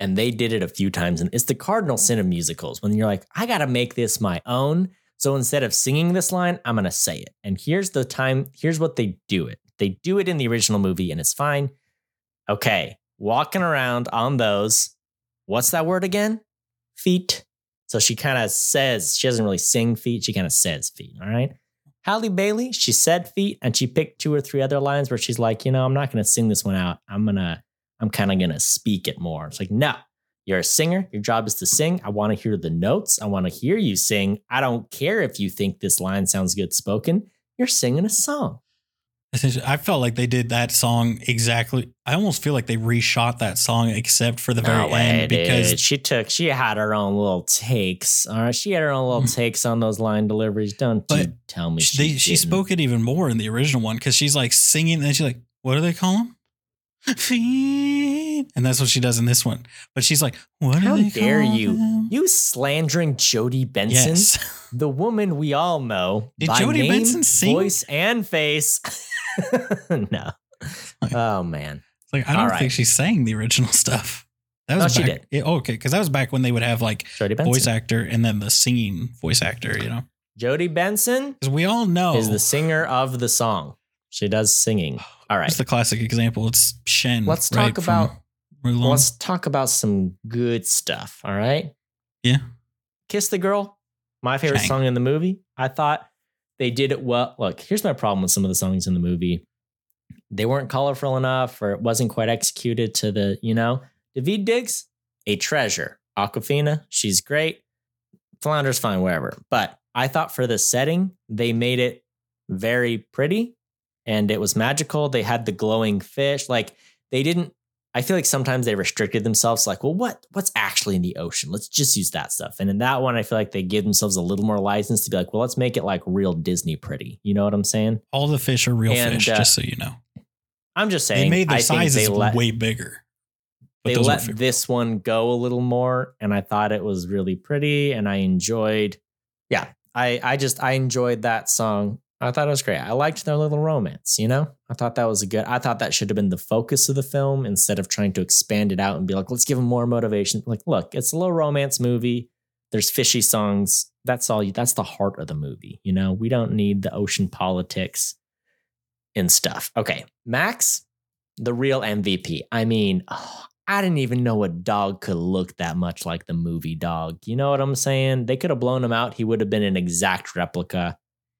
And they did it a few times, and it's the cardinal sin of musicals when you're like, I got to make this my own. So instead of singing this line, I'm to say it. And here's the time, here's what they do it. They do it in the original movie and it's fine. Okay, walking around on those. What's that word again? Feet. So she kind of says, she doesn't really sing feet, she kind of says feet. All right. Halle Bailey, she said feet and she picked two or three other lines where she's like, you know, I'm not going to sing this one out. I'm going to, I'm kind of going to speak it more. It's like, no, you're a singer. Your job is to sing. I want to hear the notes. I want to hear you sing. I don't care if you think this line sounds good spoken. You're singing a song. I felt like they did that song exactly. I almost feel like they reshot that song except for the very No way, end because dude. she took, she had her own little takes. All right. She had her own little Mm. takes on those line deliveries. Don't tell me she, she, they, she spoke it even more in the original one because she's like singing and she's like, what do they call them? Feet. And that's what she does in this one. But she's like, what How they dare you. them? You slandering Jodi Benson, Yes. [laughs] the woman we all know. Did by Jodie name, Benson sing? Voice and face. [laughs] no. Oh, man. Like, I don't think she sang the original [laughs] stuff. That No, was she back, did. Yeah, okay, because that was back when they would have like voice actor and then the singing voice actor, you know? Jodi Benson Because we all know is the singer of the song. She does singing. All right. It's the classic example. It's Shen. Let's right, talk about-. Let's talk about some good stuff. All right. Yeah. Kiss the Girl, my favorite Shang. song in the movie. I thought they did it well. Look, here's my problem with some of the songs in the movie. They weren't colorful enough, or it wasn't quite executed to the, you know, Daveed Diggs, a treasure. Awkwafina, she's great. Flounder's fine, wherever. But I thought for the setting, they made it very pretty and it was magical. They had the glowing fish. Like they didn't I feel like sometimes they restricted themselves like, well, what what's actually in the ocean? Let's just use that stuff. And in that one, I feel like they give themselves a little more license to be like, well, let's make it like real Disney pretty. You know what I'm saying? all the fish are real And, fish, uh, just so you know. I'm just saying They made their I sizes let, way bigger. But they let this one go a little more, and I thought it was really pretty, and I enjoyed. Yeah, I I just I enjoyed that song. I thought it was great. I liked their little romance. You know, I thought that was a good. I thought that should have been the focus of the film instead of trying to expand it out and be like, let's give them more motivation. Like, look, it's a little romance movie. There's fishy songs. That's all. You, that's the heart of the movie. You know, we don't need the ocean politics and stuff. Okay, Max, the real MVP. I mean, oh, I didn't even know a dog could look that much like the movie dog. You know what I'm saying? They could have blown him out. He would have been an exact replica.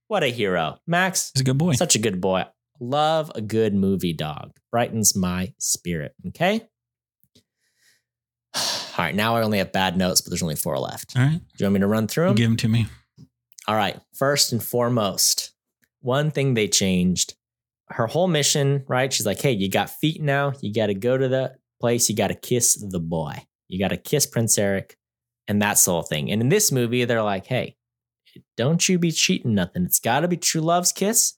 What a hero. Max, He's a good boy. such a good boy. Love a good movie dog. Brightens my spirit. Okay. [sighs] All right. Now I only have bad notes, but there's only four left. All right. Do you want me to run through them? Give them to me. All right. First and foremost, one thing they changed her whole mission, right? She's like, hey, you got feet now. You got to go to the place. You got to kiss the boy. You got to kiss Prince Eric. And that's the whole thing. And in this movie, they're like, hey, don't you be cheating nothing. It's got to be true love's kiss.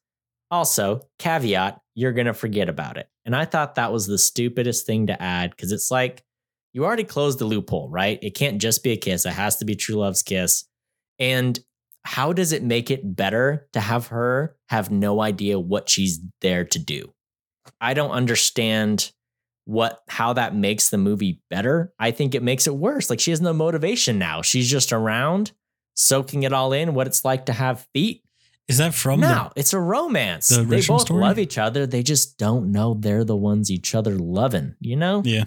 Also, caveat, you're going to forget about it. And I thought that was the stupidest thing to add because it's like, you already closed the loophole, right? It can't just be a kiss. It has to be true love's kiss. And how does it make it better to have her have no idea what she's there to do? I don't understand what how that makes the movie better. I think it makes it worse. Like she has no motivation now. She's just around soaking it all in what it's like to have feet. Is that from no, it's a romance. the they both story? love each other. They just don't know they're the ones each other loving, you know? Yeah.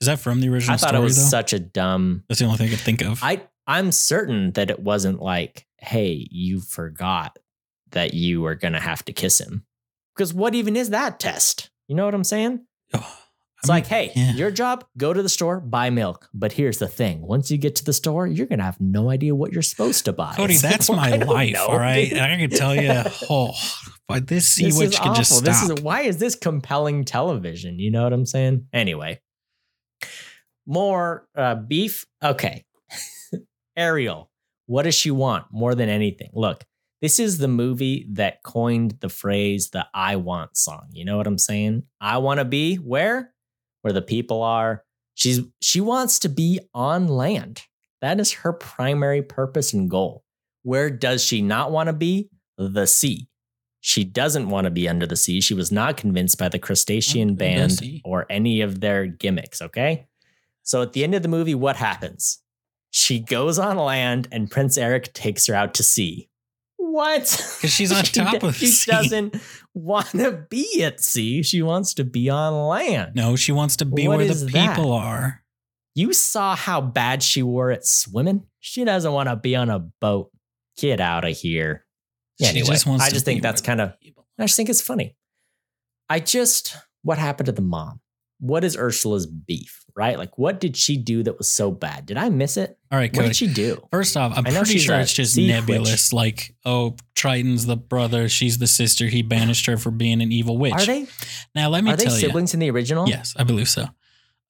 Is that from the original I thought story it was though? such a dumb That's the only thing I could think of. I I'm certain that it wasn't like, hey, you forgot that you were gonna have to kiss him. Because what even is that test? You know what I'm saying? Oh, It's I mean, like, hey, yeah. your job, go to the store, buy milk. But here's the thing: once you get to the store, you're gonna have no idea what you're supposed to buy. Cody, [laughs] It's that's like, [laughs] my life. know, all right. I can tell [laughs] you, oh, but this sea This witch is can just stop. This is why is this compelling television? You know what I'm saying? Anyway, more uh, beef. Okay, Ariel. What does she want more than anything? Look, this is the movie that coined the phrase the "I want" song. You know what I'm saying? I want to be where, where the people are. She's she wants to be on land. That is her primary purpose and goal. Where does she not want to be? The sea. She doesn't want to be under the sea. She was not convinced by the crustacean the band or any of their gimmicks. Okay. So at the end of the movie, what happens? She goes on land and Prince Eric takes her out to sea. What? Because she's on [laughs] She top do- of She sea. doesn't want to be at sea. She wants to be on land. No, she wants to be What where the is that? people are. You saw how bad she were at swimming. She doesn't want to be on a boat. Get out of here. She Anyway, just wants I just think that's kind of I just think it's funny. I just, what happened to the mom? What is Ursula's beef, right? Like, what did she do that was so bad? Did I miss it? All right, What did she do? First off, I'm pretty sure it's just nebulous. Like, oh, Triton's the brother, she's the sister. He banished her for being an evil witch. Are they? Now, let me Are they tell you. siblings in the original? Yes, I believe so.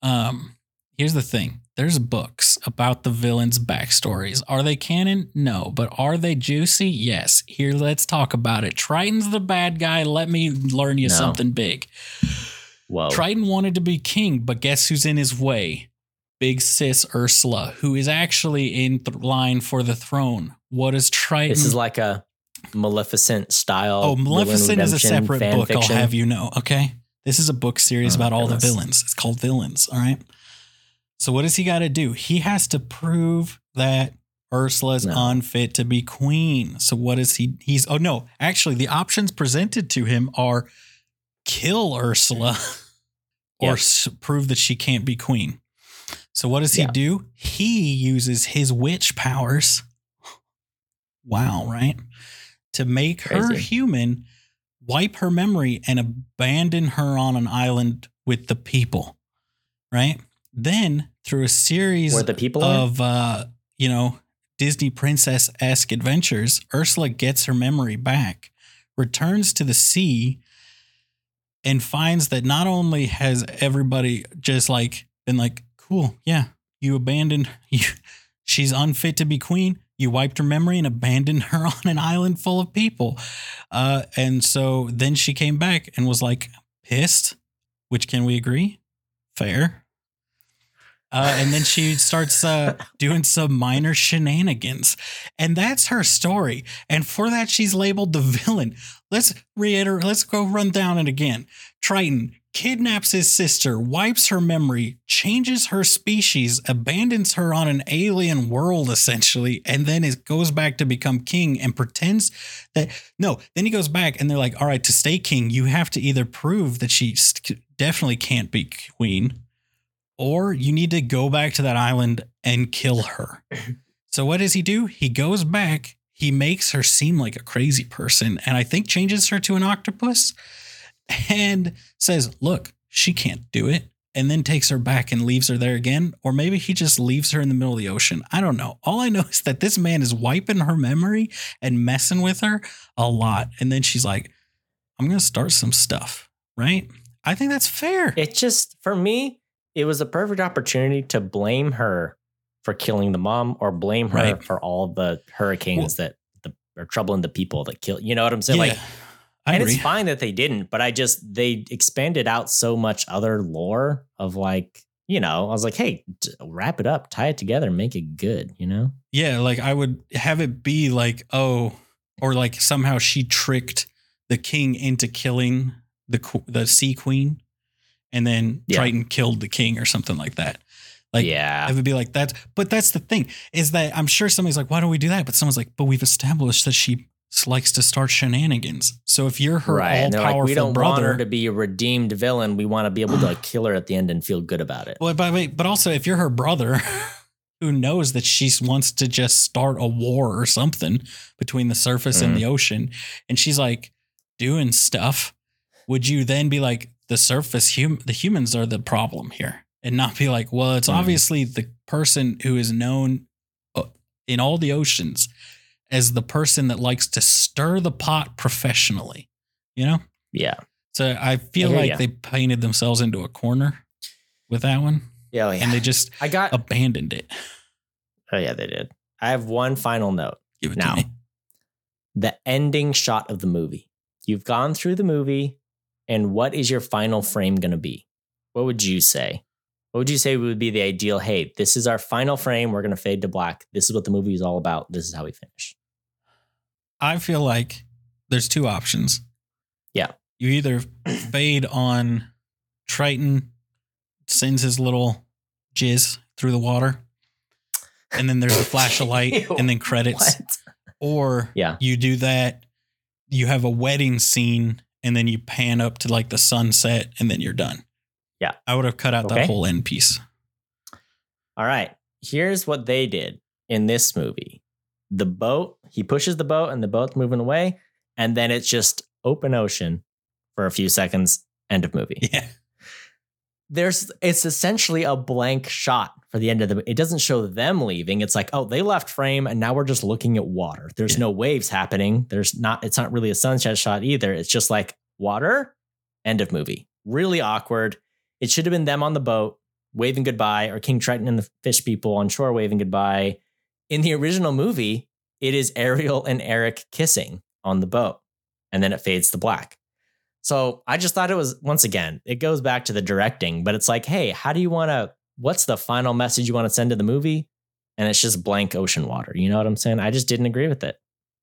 Um, here's the thing: there's books about the villains' backstories. Are they canon? No, but are they juicy? Yes. Here, let's talk about it. Triton's the bad guy. Let me learn you No. something big. Whoa. Triton wanted to be king, but guess who's in his way? Big sis Ursula, who is actually in th- line for the throne. What is Triton? this is like a Maleficent style. oh, Maleficent is a separate book. fiction. I'll have you know. Okay, this is a book series Oh, about all goodness. the villains. It's called Villains. All right. So what does he got to do? He has to prove that Ursula's No. unfit to be queen. So what is he? He's oh no, actually the options presented to him are kill Ursula [laughs] or Yep. s- prove that she can't be queen. So what does he Yeah. do? He uses his witch powers. Wow, right? To make her human, wipe her memory and abandon her on an island with the people. Right? Then through a series Where the people of uh, you know, Disney princess esque adventures, Ursula gets her memory back, returns to the sea, and finds that not only has everybody just like been like, cool, yeah, you abandoned [laughs] you she's unfit to be queen. You wiped her memory and abandoned her [laughs] on an island full of people. Uh, and so then she came back and was like pissed, which can we agree? Fair. Uh, and then she starts uh, doing some minor shenanigans. And that's her story. And for that, she's labeled the villain. Let's reiterate, let's go run down it again. Triton kidnaps his sister, wipes her memory, changes her species, abandons her on an alien world, essentially, and then it goes back to become king and pretends that no, then he goes back and they're like, all right, to stay king, you have to either prove that she definitely can't be queen or you need to go back to that island and kill [laughs] her. so what does he do? He goes back, he makes her seem like a crazy person and I think changes her to an octopus and says, Look, she can't do it. And then takes her back and leaves her there again. Or maybe he just leaves her in the middle of the ocean. I don't know. All I know is that this man is wiping her memory and messing with her a lot. And then she's like, I'm going to start some stuff, right? I think that's fair. It just, for me, it was a perfect opportunity to blame her for killing the mom or blame her Right. for all the hurricanes that the, are troubling the people that kill. You know what I'm saying? Like, I and agree. it's fine that they didn't, but I just they expanded out so much other lore of like, you know, I was like, hey, d- wrap it up, tie it together, make it good, you know? Yeah, like I would have it be like, oh, or like somehow she tricked the king into killing the the sea queen, and then Yeah. Triton killed the king or something like that. Like, yeah. it would be like that. But that's the thing is that I'm sure somebody's like, why don't we do that? But someone's like, but we've established that she likes to start shenanigans. So if you're her right. all they're like, powerful we don't want brother, her to be a redeemed villain. We want to be able to like, [sighs] kill her at the end and feel good about it. Well, but wait, but also if you're her brother [laughs] who knows that she wants to just start a war or something between the surface and Mhm. the ocean, and she's like doing stuff, would you then be like the surface hum the humans are the problem here, and not be like, well, it's Mhm. obviously the person who is known uh, in all the oceans as the person that likes to stir the pot professionally, you know? Yeah. So I feel I like ya. they painted themselves into a corner with that one Yeah. Oh, yeah. and they just I got, abandoned it. oh, yeah, they did. I have one final note. Give it Now, to me. the ending shot of the movie. You've gone through the movie, and what is your final frame going to be? What would you say? What would you say would be the ideal? Hey, this is our final frame. We're going to fade to black. This is what the movie is all about. This is how we finish. I feel like there's two options. Yeah. You either [clears throat] fade on Triton, sends his little jizz through the water, and then there's a flash of light [laughs] and then credits. What? Or Yeah. you do that, you have a wedding scene, and then you pan up to like the sunset, and then you're done. Yeah. I would have cut out Okay. that whole end piece. All right. Here's what they did in this movie the boat, he pushes the boat, and the boat's moving away. And then it's just open ocean for a few seconds. End of movie. [laughs] Yeah. There's it's essentially a blank shot for the end of the it doesn't show them leaving. It's like oh they left frame and now we're just looking at water. There's Yeah. no waves happening. There's not it's not really a sunset shot either. It's just like water end of movie. Really awkward. It should have been them on the boat waving goodbye or king triton and the fish people on shore waving goodbye. In the original movie it is ariel and eric kissing on the boat and then it fades to black so I just thought it was once again, it goes back to the directing, but it's like, hey, how do you want to? What's the final message you want to send to the movie? And it's just blank ocean water. You know what I'm saying? I just didn't agree with it.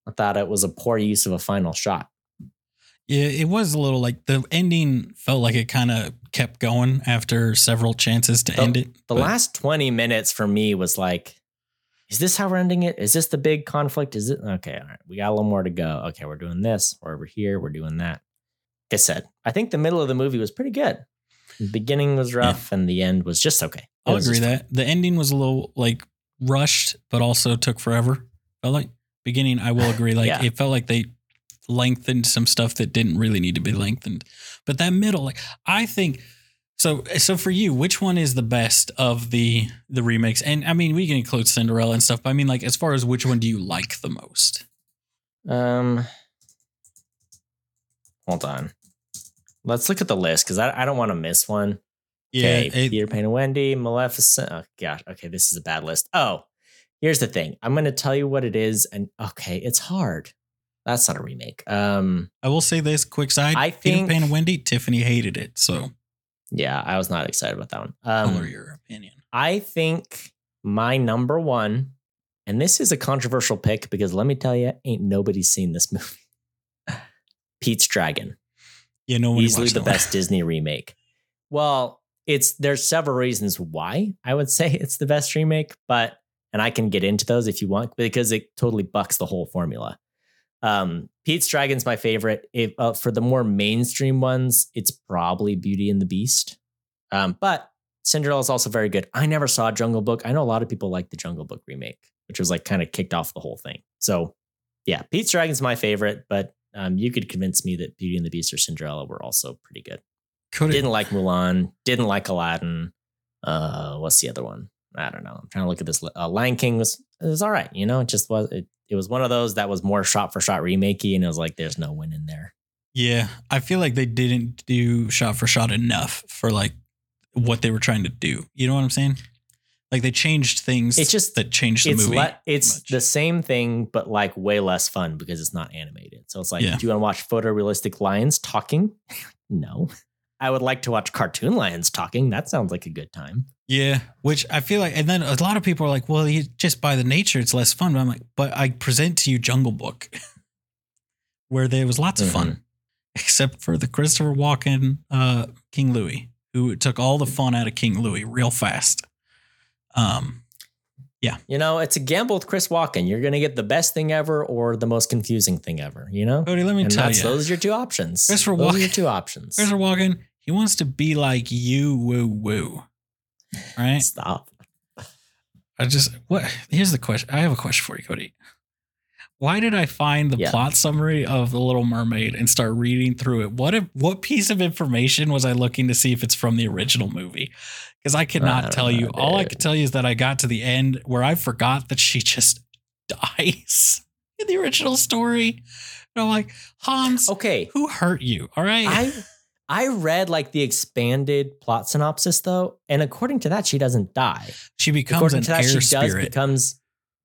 I thought it was a poor use of a final shot. Yeah, it was a little like the ending felt like it kind of kept going after several chances to The- end it. The but- last 20 minutes for me was like, is this how we're ending it? Is this the big conflict? Is it okay? All right, we got a little more to go. Okay, we're doing this, we're over here, we're doing that. I said, I think the middle of the movie was pretty good. The beginning was rough, and the end was just okay. It I'll agree that the ending was a little like rushed, but also took forever. Felt like beginning. I will agree. Like Yeah. it felt like they lengthened some stuff that didn't really need to be lengthened. But that middle, like I think. So, so for you, which one is the best of the the remakes? And I mean, we can include Cinderella and stuff. But I mean, like as far as which one do you like the most? Um, hold on. Let's look at the list because I, I don't want to miss one. Okay, it- Peter Pan and Wendy, Maleficent. Oh gosh, okay, this is a bad list. Oh, here's the thing. I'm going to tell you what it is, and okay, it's hard. That's not a remake. Um, I will say this quick side. I think Peter Pan and Wendy, Tiffany hated it. So, yeah, I was not excited about that one. color Um, your opinion. I think my number one, and this is a controversial pick because let me tell you, ain't nobody seen this [laughs] movie. Pete's Dragon. Yeah, no easily the best Disney remake. Well, it's there's several reasons why I would say it's the best remake, but and I can get into those if you want because it totally bucks the whole formula. Um, Pete's Dragon's my favorite. If uh, for the more mainstream ones, it's probably Beauty and the Beast. Um, but Cinderella is also very good. I never saw Jungle Book. I know a lot of people like the Jungle Book remake, which was like kind of kicked off the whole thing. So yeah, Pete's Dragon's my favorite, but um, you could convince me that Beauty and the Beast or Cinderella were also pretty good. Could Didn't like Mulan. Didn't like Aladdin. Uh, what's the other one? I don't know. I'm trying to look at this. Uh, Lion King was it was all right. You know, it just was. It, it was one of those that was more shot for shot remakey, and it was like there's no win in there. yeah, I feel like they didn't do shot for shot enough for like what they were trying to do. You know what I'm saying? Like they changed things. It's just- that changed the it's movie. le- it's much. the same thing, but like way less fun because it's not animated. So it's like, Yeah. do you want to watch photorealistic lions talking? [laughs] no. I would like to watch cartoon lions talking. That sounds like a good time. Yeah, which I feel like, and then a lot of people are like, "Well, you just by the nature, it's less fun." But I'm like, "But I present to you Jungle Book, [laughs] where there was lots of Mm-hmm. fun, except for the Christopher Walken uh, King Louis, who took all the fun out of King Louis real fast." Um, yeah. You know, it's a gamble with Chris Walken. You're going to get the best thing ever or the most confusing thing ever, you know? Cody, let me And tell you, those are your two options. Christopher those are your Walken- two options. Christopher Walken, he wants to be like you, woo woo, right? Stop. I just what? Here's the question. I have a question for you, Cody. Why did I find the Yeah. plot summary of The Little Mermaid and start reading through it? What if, what piece of information was I looking to see if it's from the original movie? Because I could I not don't tell you. know, All I dude. could tell you is that I got to the end where I forgot that she just [laughs] dies in the original story. And I'm like, Hans, Okay. who hurt you? All right. I I read like the expanded plot synopsis though, and according to that, she doesn't die. she becomes according an to that, air she does spirit. becomes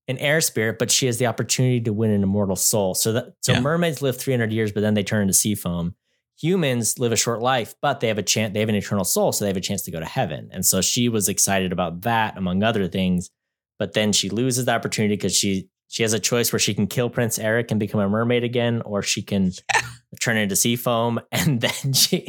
an air spirit, but she has the opportunity to win an immortal soul. So that so Yeah. mermaids live 300 years, but then they turn into sea foam. Humans live a short life, but they have a chance. They have an eternal soul, so they have a chance to go to heaven. And so she was excited about that, among other things. But then she loses the opportunity because she she has a choice where she can kill Prince Eric and become a mermaid again, or she can [laughs] turn into sea foam. [laughs] And then she,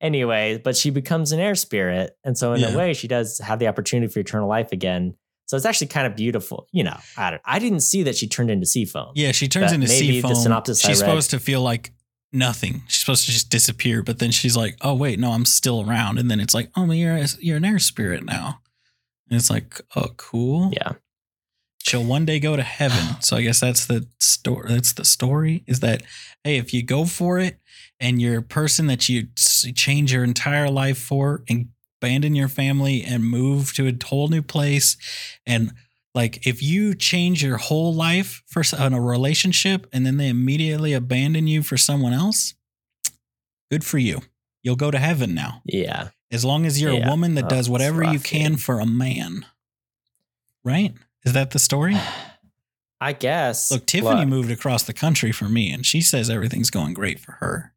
anyway, but she becomes an air spirit, and so in Yeah. a way, she does have the opportunity for eternal life again. So it's actually kind of beautiful. You know, I don't. I didn't see that she turned into sea foam. Yeah, she turns into maybe sea the foam. synopsis I She's supposed to feel like nothing. She's supposed to just disappear, but then she's like, "Oh wait, no, I'm still around." And then it's like, "Oh, you're a, you're an air spirit now." And it's like, "Oh, cool." Yeah. She'll one day go to heaven. [sighs] So I guess that's the story. That's the story. Is that hey, if you go for it and you're a person that you change your entire life for and abandon your family and move to a whole new place and like if you change your whole life for in a relationship and then they immediately abandon you for someone else, good for you. You'll go to heaven now. Yeah. As long as you're Yeah. a woman that Oh, does whatever you can dude. for a man. Right? Is that the story? [sighs] I guess. Look, Tiffany Look, moved across the country for me and she says everything's going great for her.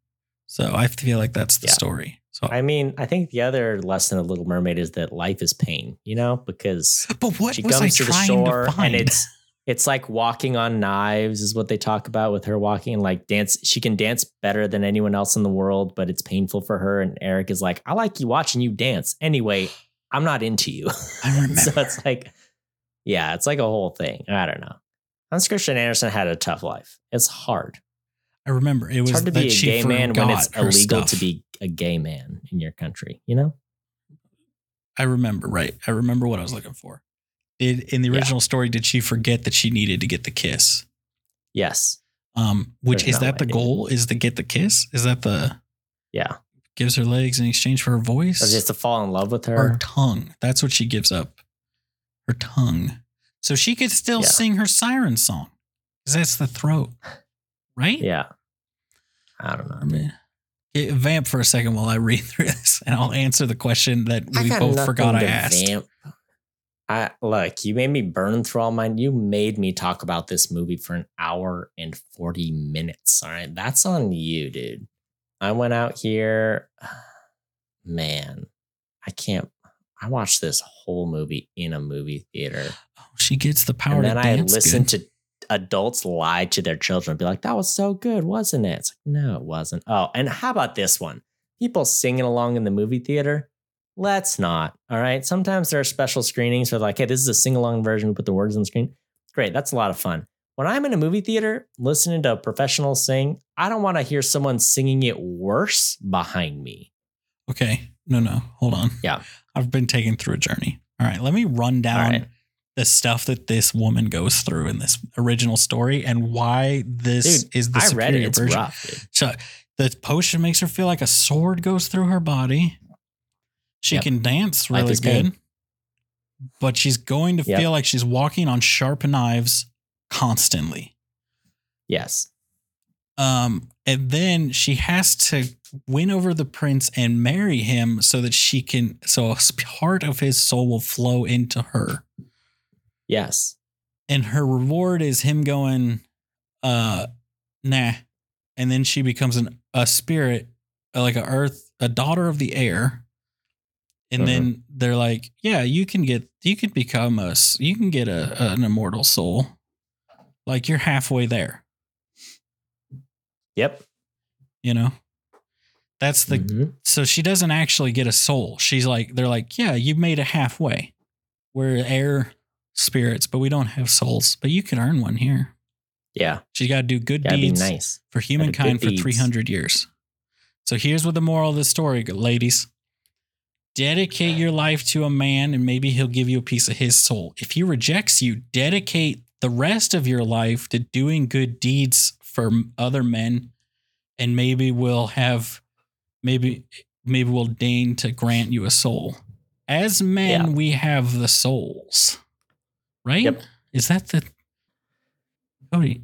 So I feel like that's the Yeah. story. So I mean, I think the other lesson of Little Mermaid is that life is pain, you know, because But what she I comes to the shore to and it's it's like walking on knives is what they talk about with her walking and like dance she can dance better than anyone else in the world but it's painful for her. And eric is like i like you watching you dance. Anyway i'm not into you. I [laughs] remember. so it's like yeah it's like a whole thing. I don't know. Hans christian andersen had a tough life. It's hard I remember it was it's hard to that be a gay man when it's illegal stuff. to be a gay man in your country you know I remember, right. I remember what I was looking for. Did in the Yeah. original story, did she forget that she needed to get the kiss? yes Um, which There's is no that the way, goal? Is to get the kiss? Is that the yeah gives her legs in exchange for her voice? or just to fall in love with her her tongue. That's what she gives up. Her tongue. So she could still Yeah. sing her siren song. Because that's the throat. Right? yeah i don't know I mean, eh, vamp for a second while I read [laughs] through this and I'll answer the question that we both nothing forgot I to asked. vamp. I look, you made me burn through all mine. You made me talk about this movie for an hour and 40 minutes. All right. That's on you, dude. I went out here. [sighs] Man, I can't. I watched this whole movie in a movie theater. Oh, she gets the power and to then I listened good. to adults lie to their children and be like, that was so good, wasn't it? It's like, no, it wasn't. Oh, and how about this one? People singing along in the movie theater. Let's not. All right. Sometimes there are special screenings where like, hey, this is a sing along version. We put the words on the screen. Great. That's a lot of fun. When I'm in a movie theater listening to a professional sing, I don't want to hear someone singing it worse behind me. Okay. No, no. Hold on. Yeah. I've been taken through a journey. All right. Let me run down right. The stuff that this woman goes through in this original story and why this Dude, is the I read superior it. It's version. rough. So the potion makes her feel like a sword goes through her body. She Yep. can dance really is pain. good, but she's going to Yep. feel like she's walking on sharp knives constantly. Yes. Um, and then she has to win over the prince and marry him so that she can, so a part of his soul will flow into her. Yes. And her reward is him going, uh, nah. And then she becomes an, a spirit, uh, like a earth, a daughter of the air. And Mhm. then they're like, yeah, you can get, you can become a, s- you can get a, an immortal soul. Like you're halfway there, Yep. you know? That's the, Mhm. so she doesn't actually get a soul. She's like, they're like, yeah, you made it halfway. We're air spirits, but we don't have souls. But you can earn one here. Yeah. She's got to do good deeds nice. for humankind for deeds. 300 years. So here's what the moral of the story, ladies. Dedicate your life to a man and maybe he'll give you a piece of his soul. If he rejects you, dedicate the rest of your life to doing good deeds for other men and maybe we'll have maybe maybe we'll deign to grant you a soul. As men, Yeah. we have the souls. Right? Yep. Is that the Cody?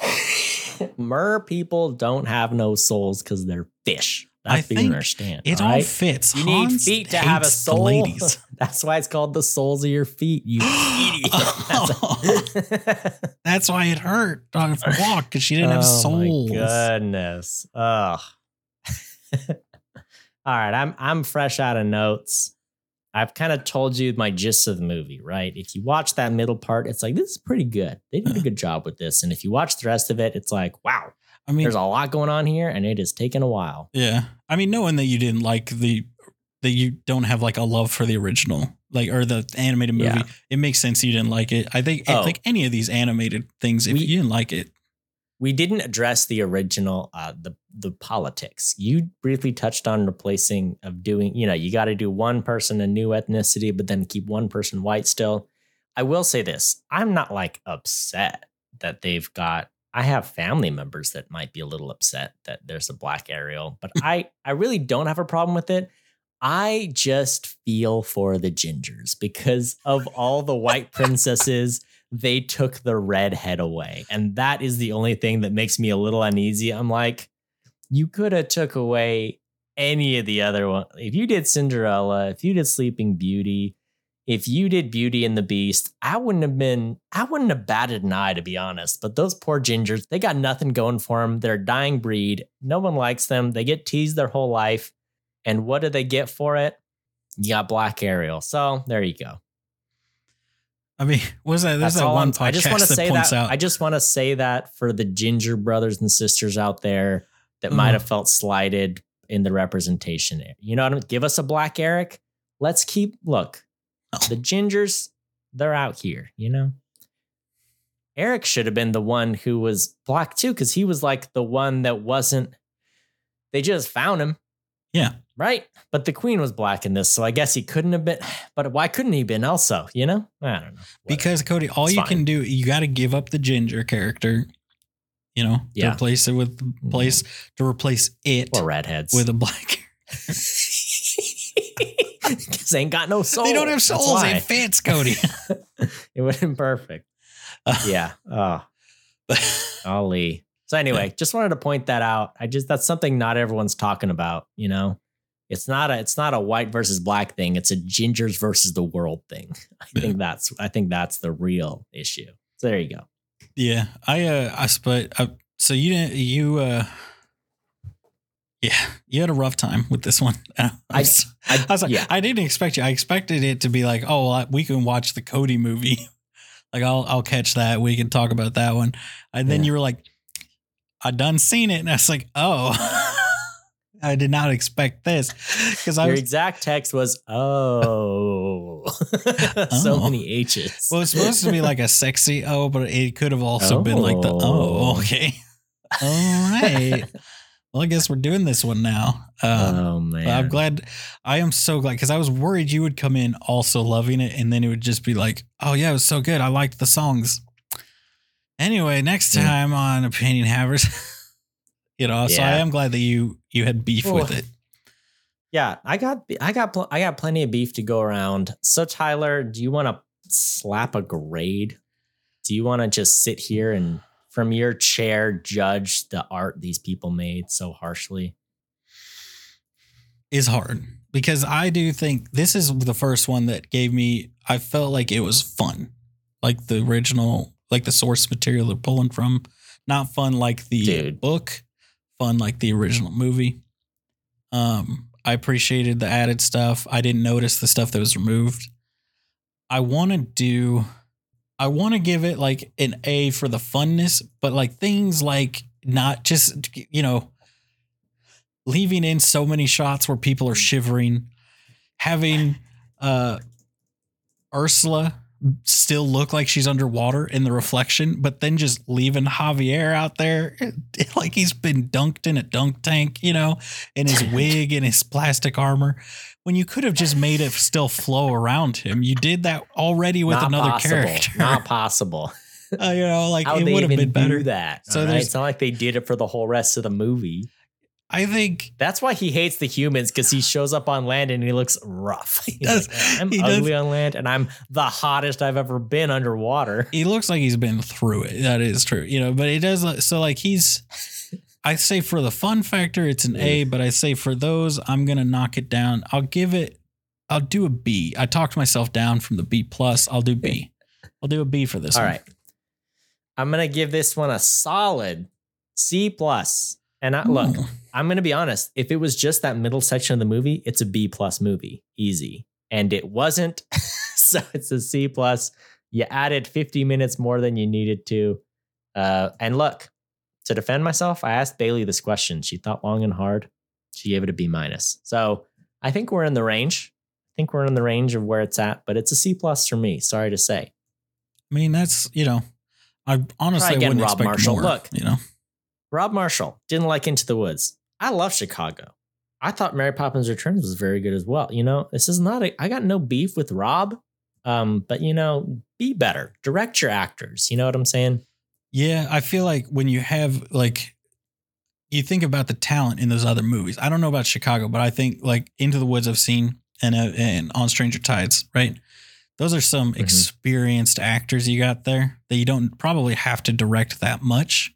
[laughs] Mer people don't have no souls because they're fish. I That's what you understand. It all all right? fits. You need feet to have a soul. ladies. [laughs] That's why it's called the soles of your feet. You [gasps] idiot. Oh. [laughs] That's- That's why it hurt on walk because she didn't have Oh souls. My goodness. Ugh. All right, I'm I'm fresh out of notes. I've kind of told you my gist of the movie, right? If you watch that middle part, it's like this is pretty good. They did a good job with this. And if you watch the rest of it, it's like, wow, I mean, there's a lot going on here, and it has taken a while. yeah. I mean, knowing that you didn't like the that you don't have like a love for the original, like or the animated movie, Yeah. it makes sense you didn't like it. I think Oh. like any of these animated things, if We- you didn't like it, We didn't address the original, uh, the the politics. You briefly touched on replacing of doing, you know, you got to do one person a new ethnicity, but then keep one person white still. I will say this: I'm not like upset that they've got. I have family members that might be a little upset that there's a black Ariel, but [laughs] I I really don't have a problem with it. I just feel for the gingers because of all the white princesses they took the redhead away. And that is the only thing that makes me a little uneasy. I'm like you could have took away any of the other one. If you did cinderella if you did sleeping beauty if you did beauty and the beast i wouldn't have been i wouldn't have batted an eye to be honest. But those poor gingers they got nothing going for them they're a dying breed. No one likes them. They get teased their whole life. And what do they get for it? You got black ariel. So there you go I mean, [laughs] was that there's that's that one I'm, I just want podcast to that say points that. out I just want to say that for the ginger brothers and sisters out there that mm. might have felt slighted in the representation. You know what I mean? Give us a black Eric. Let's keep look. Oh. The gingers, they're out here, you know? Eric should have been the one who was black too, because he was like the one that wasn't. They just found him. Yeah. Right. But the queen was black in this, so I guess he couldn't have been. [sighs] But why couldn't he been also? You know? I don't know. Whatever. because Cody, all It's you fine. can do, you got to give up the ginger character, you know, to replace it with mm-hmm. place to replace it or redheads with a black. Because [laughs] [laughs] they ain't got no soul. They don't have souls. They fits, Cody. [laughs] it would have been perfect. Yeah. Oh, golly. So anyway, just wanted to point that out. I just that's something not everyone's talking about. You know, it's not a it's not a white versus black thing. It's a gingers versus the world thing. [laughs] I Yeah. think that's I think that's the real issue. So there you go. Yeah, I uh, I but uh, so you didn't you uh, yeah, you had a rough time with this one. [laughs] I, I- was, I, I was like, yeah. I didn't expect you. I expected it to be like, oh, well, we can watch the Cody movie. [laughs] like I'll I'll catch that. We can talk about that one. And then Yeah. you were like, I done seen it, and I was like, oh, I did not expect this because I Your was exact text was oh, [laughs] so Oh. many H's. well, it's supposed to be like a sexy oh, but it could have also been like the oh, Oh. okay, all right. well, I guess we're doing this one now. Um, oh man, I'm glad. I am so glad because I was worried you would come in also loving it, and then it would just be like, "Oh yeah, it was so good. I liked the songs." Anyway, next time on Opinion Havers, [laughs] you know. So I am glad that you you had beef with Oh. it. Yeah, I got I got pl- I got plenty of beef to go around. So Tyler, do you want to slap a grade? Do you want to just sit here and from your chair judge the art these people made so harshly? is hard because I do think this is the first one that gave me. I felt like it was fun, like the original, like the source material they're pulling from. Not fun like the Dude. book, fun like the original movie. Um, I appreciated the added stuff. I didn't notice the stuff that was removed. I want to do. I want to give it like an A for the funness, but like things like not just you know leaving in so many shots where people are shivering, having uh Ursula still look like she's underwater in the reflection, but then just leaving Javier out there [laughs] like he's been dunked in a dunk tank, you know, in his [laughs] wig and his plastic armor. When you could have just made it still flow around him, you did that already with Not another possible. character. Not possible. [laughs] Uh, you know, like How it would have been better. that? So there's- it's not like they did it for the whole rest of the movie. I think That's why he hates the humans because he shows up on land and he looks rough. [laughs] He's does. like, I'm He does. ugly on land and I'm the hottest I've ever been underwater. he looks like he's been through it. That is true, you know. But it does. So like he's, I say for the fun factor, it's an A. Mm. But I say for those, I'm gonna knock it down. I'll give it. I'll do a B. I talked myself down from the B plus. I'll do B. I'll do a B for this. All one. right. I'm gonna give this one a solid C plus. And I, look, I'm gonna be honest. If it was just that middle section of the movie, it's a B plus movie, easy. And it wasn't, [laughs] so it's a C plus. You added 50 minutes more than you needed to. Uh, and look, to defend myself, I asked Bailey this question. She thought long and hard. She gave it a B minus. So I think we're in the range. I think we're in the range of where it's at, but it's a C plus for me. Sorry to say. I mean, that's you know, I honestly again, wouldn't Rob expect Marshall. more. Look. you know, Rob Marshall didn't like Into the Woods. I love Chicago. I thought Mary Poppins Returns was very good as well. You know, this is not a I got no beef with Rob. Um, but you know, be better. Direct your actors. You know what I'm saying? Yeah, I feel like when you have like you think about the talent in those other movies. I don't know about Chicago, but I think like Into the Woods I've seen and uh, and On Stranger Tides, right? Those are some Mhm. experienced actors you got there that you don't probably have to direct that much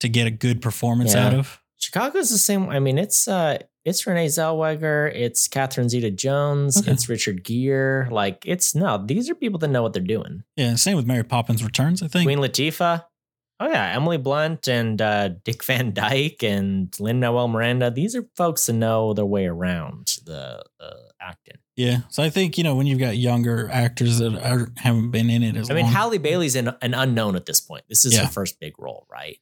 to get a good performance Yeah. out of. Chicago's the same. I mean, it's uh it's Renee Zellweger, it's Catherine Zeta Jones, Okay. it's Richard Gere. Like it's no, these are people that know what they're doing. Yeah, same with Mary Poppins Returns, I think. Queen Latifah. Oh yeah, Emily Blunt and uh, Dick Van Dyke and Lin-Manuel Miranda. These are folks that know their way around the uh, acting. yeah, so I think you know when you've got younger actors that are, haven't been in it as I mean, long. Halle Bailey's an, an unknown at this point. This is Yeah. her first big role, right?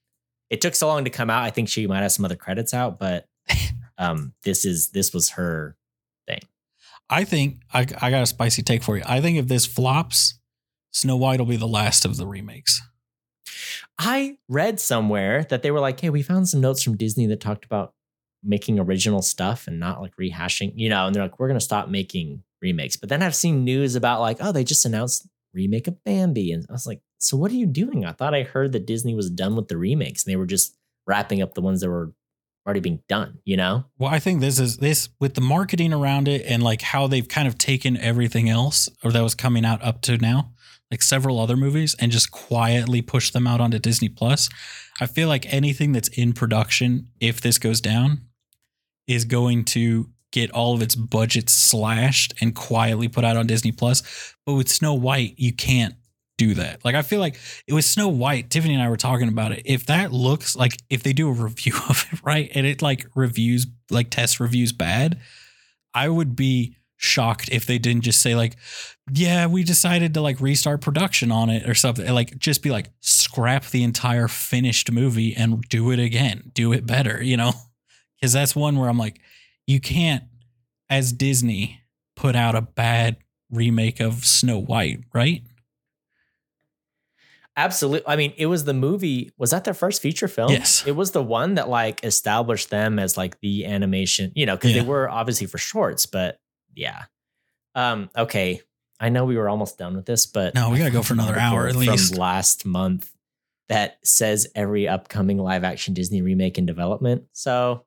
It took so long to come out. I think she might have some other credits out, but [laughs] um, this is this was her. Thing. I think I, I got a spicy take for you. I think if this flops, Snow White will be the last of the remakes. I read somewhere that they were like, "Hey, we found some notes from Disney that talked about making original stuff and not like rehashing, you know." And they're like, "We're going to stop making remakes." But then I've seen news about like, "Oh, they just announced remake of Bambi," and I was like, "So what are you doing?" I thought I heard that Disney was done with the remakes and they were just wrapping up the ones that were already being done. You know? Well, I think this is this with the marketing around it and like how they've kind of taken everything else or that was coming out up to now, like several other movies, and just quietly push them out onto Disney Plus. I feel like anything that's in production, if this goes down, is going to get all of its budget slashed and quietly put out on Disney Plus. But with Snow White, you can't do that. Like I feel like it was Snow White. Tiffany and I were talking about it. If that looks like if they do a review [laughs] of it, right, and it like reviews like test reviews bad, I would be shocked if they didn't just say like, yeah, we decided to like restart production on it or something. Like just be like scrap the entire finished movie and do it again, do it better, you know? Because that's one where I'm like, you can't, as Disney, put out a bad remake of Snow White, right? Absolutely. I mean, it was the movie. Was that their first feature film? Yes. It was the one that like established them as like the animation, you know, because Yeah. they were obviously for shorts, but yeah. Um, okay. I know we were almost done with this, but No, we gotta go for another [laughs] hour at from least. last month that says every upcoming live action Disney remake in development. So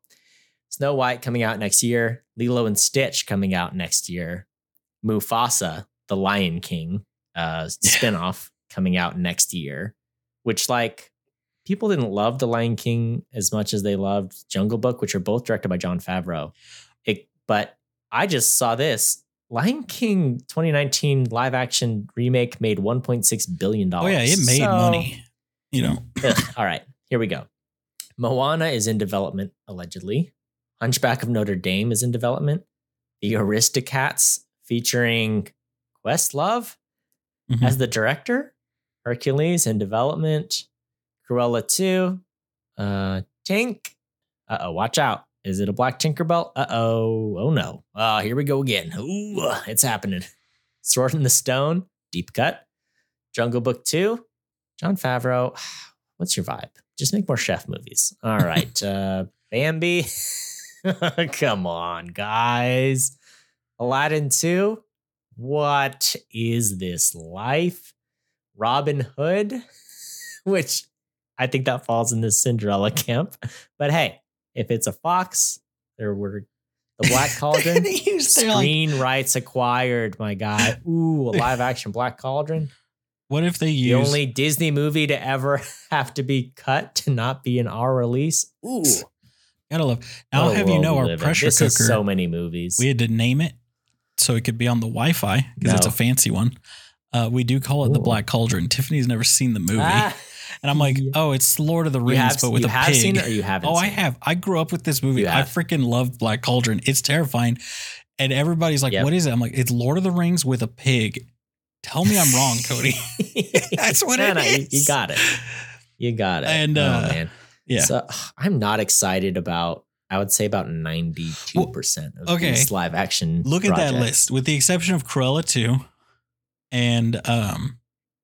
Snow White coming out next year, Lilo and Stitch coming out next year, Mufasa, the Lion King uh Yeah. spinoff coming out next year, which like people didn't love the Lion King as much as they loved Jungle Book, which are both directed by Jon Favreau. It, but I just saw this Lion King 2019 live action remake made 1.6 billion dollars. Oh yeah, it made money. You know, [laughs] all right, here we go. Moana is in development, allegedly. Hunchback of Notre Dame is in development. The Aristocats featuring Questlove Mhm. as the director. Hercules in development. Cruella 2. Uh, Tink. Uh oh, watch out. Is it a Black Tinkerbell? Uh oh. Oh no. Oh, here we go again. Ooh, it's happening. [laughs] Sword in the Stone. Deep Cut. Jungle Book 2. Jon Favreau. [sighs] What's your vibe? Just make more chef movies. All [laughs] right. uh, Bambi. [laughs] Come on, guys. Aladdin 2. What is this life? Robin Hood, [laughs] which I think that falls in the Cinderella [laughs] camp. But hey, if it's a fox, there were the [laughs] Black Cauldron. He was there like, Screen rights acquired, my guy. Ooh, a live action Black Cauldron. what if they use The only Disney movie to ever have to be cut to not be an R release. Ooh. gotta love now what a have you know our pressure this cooker Is so many movies. we had to name it so it could be on the Wi-Fi because it's a fancy one. Uh, we do call it the Black Cauldron. Tiffany's never seen the movie, Ah, and I'm like, yeah. oh, it's Lord of the Rings, have, but with you a have pig. seen it or you haven't Oh, I seen it? have. I grew up with this movie. I freaking love Black Cauldron. It's terrifying. And everybody's like, Yep. what is it? I'm like, it's Lord of the Rings with a pig. Tell me I'm wrong, Cody. [laughs] [laughs] That's what No, it no, you- is. You got it. You got it. And, uh, oh, man. Yeah. So I'm not excited about, I would say about 92% of okay. these live action. Look at that list. With the exception of Cruella 2 and um,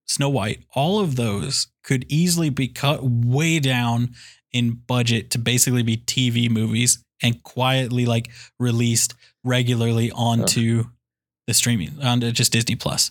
Snow White, all of those could easily be cut way down in budget to basically be TV movies and quietly like released regularly onto the streaming, onto just Disney Plus.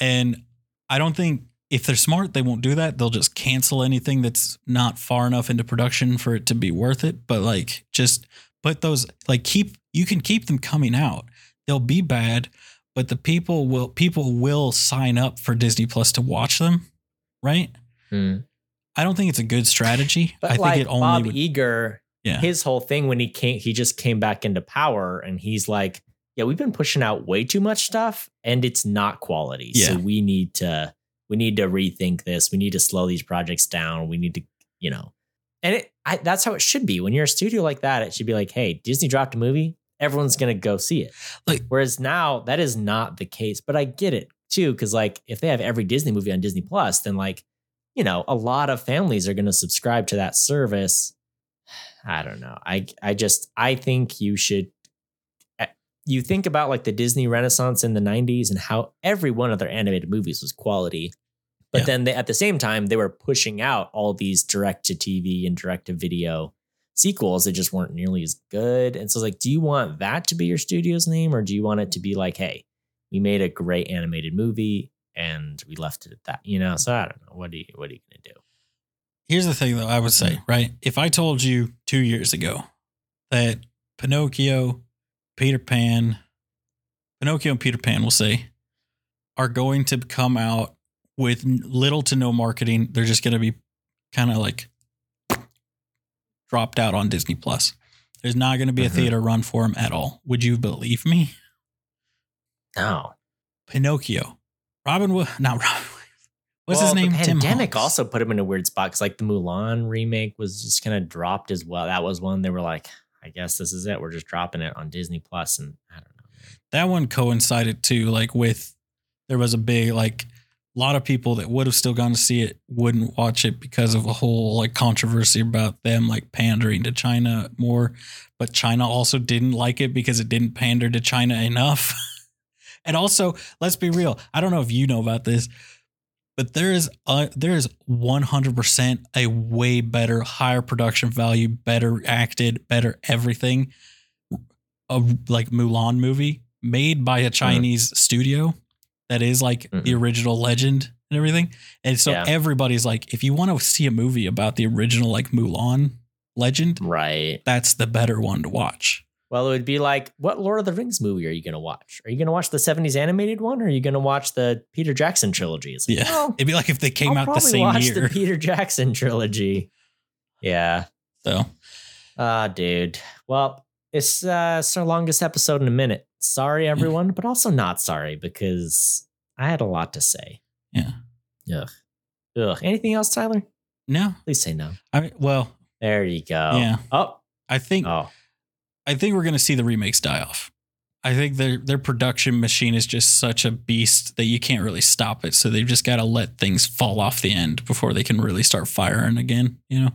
And I don't think if they're smart, they won't do that. They'll just cancel anything that's not far enough into production for it to be worth it. But like, just put those, like, keep, you can keep them coming out. They'll be bad, but the people will, people will sign up for Disney Plus to watch them. Right. Hmm. I don't think it's a good strategy. [laughs] But I think it only Bob would, Iger, yeah. his whole thing when he came, he just came back into power and he's like, yeah, we've been pushing out way too much stuff and it's not quality. So we need to, we need to rethink this. We need to slow these projects down. We need to, you know, and it, I, that's how it should be. When you're a studio like that, it should be like, hey, Disney dropped a movie. Everyone's going to go see it. Like- whereas now that is not the case, but I get it too. Cause like if they have every Disney movie on Disney Plus, then like, you know, a lot of families are going to subscribe to that service. [sighs] I don't know. I I just I think you should eh, you think about like the Disney Renaissance in the 90s and how every one of their animated movies was quality. But Yeah. then they, at the same time they were pushing out all these direct to TV and direct to video sequels that just weren't nearly as good. And so it's like do you want that to be your studio's name or do you want it to be like hey, we made a great animated movie and we left it at that. You know, so I don't know. What do you what are you going to do? Here's the thing, though, I would say, mm. right? If I told you two years ago that Pinocchio, Peter Pan, Pinocchio and Peter Pan, we'll say, are going to come out with little to no marketing, they're just going to be kind of like dropped out on Disney Plus. There's not going to be a Mhm. theater run for him at all. Would you believe me? No. Pinocchio, Robin, Wi- [laughs] not Robin. What's Well, his name? The Tim pandemic also put him in a weird spot because like the Mulan remake was just kind of dropped as well. That was one they were like, I guess this is it. We're just dropping it on Disney Plus, and I don't know. man. that one coincided too like with there was a big like a lot of people that would have still gone to see it wouldn't watch it because of a whole like controversy about them like pandering to China more. But China also didn't like it because it didn't pander to China enough. [laughs] And also let's be real I don't know if you know about this but there is a, there is 100% a way better higher production value better acted better everything a like mulan movie made by a chinese studio that is like the Mhm. original legend and everything and so Yeah. everybody's like if you want to see a movie about the original like mulan legend Right. that's the better one to watch Well, it would be like, what Lord of the Rings movie are you going to watch? Are you going to watch the 70s animated one or are you going to watch the Peter Jackson trilogy? Like, yeah [laughs] it'd be like if they came I'll out the same watch year the [laughs] Peter Jackson trilogy. Yeah. so Ah, dude. Well, it's, uh, it's our longest episode in a minute. Sorry, everyone, but also not sorry because I had a lot to say. yeah Ugh. Ugh. Anything else, Tyler? no Please say no. i mean well There you go. Yeah. Oh. i think Oh. I think we're going to see the remakes die off. I think their their production machine is just such a beast that you can't really stop it. So they've just got to let things fall off the end before they can really start firing again. You know?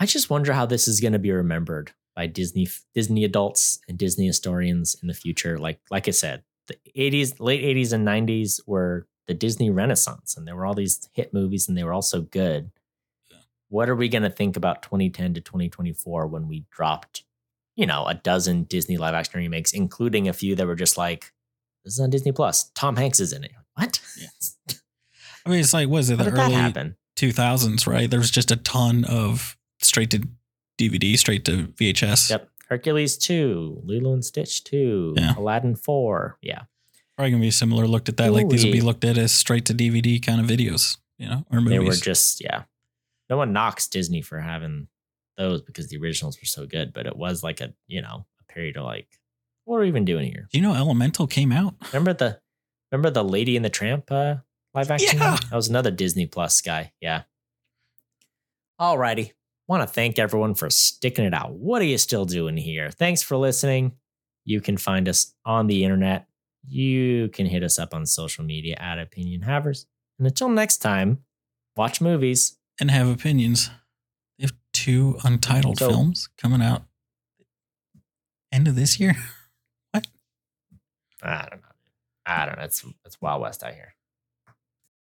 I just wonder how this is going to be remembered by Disney Disney adults and Disney historians in the future. Like like I said, the 80s, late 80s and 90s were the Disney Renaissance, and there were all these hit movies, and they were all so good. What are we going to think about 2010 to 2024 when we dropped, you know, a dozen Disney live action remakes, including a few that were just like, "This is on Disney Plus." Tom Hanks is in it. What? I mean, it's like was it How the early two thousands? Right? There was just a ton of straight to DVD, straight to VHS. Yep. Hercules 2, Lilo and Stitch 2, Yeah. Aladdin 4. Yeah. Probably gonna be similar looked at that. Like these will be looked at as straight to DVD kind of videos. You know, or movies. They were just, yeah. No one knocks Disney for having those because the originals were so good, but it was like a, you know, a period of like, what are we even doing here? Do you know Elemental came out? Remember the, remember the Lady and the Tramp uh, live action? Yeah. That was another Disney Plus guy. Yeah. Alrighty. Want to thank everyone for sticking it out. What are you still doing here? Thanks for listening. You can find us on the internet. You can hit us up on social media at Opinion Havers. And until next time, watch movies. and have opinions. They have two untitled So- films coming out end of this year. [laughs] What? I don't know. I don't know. It's it's Wild West out here.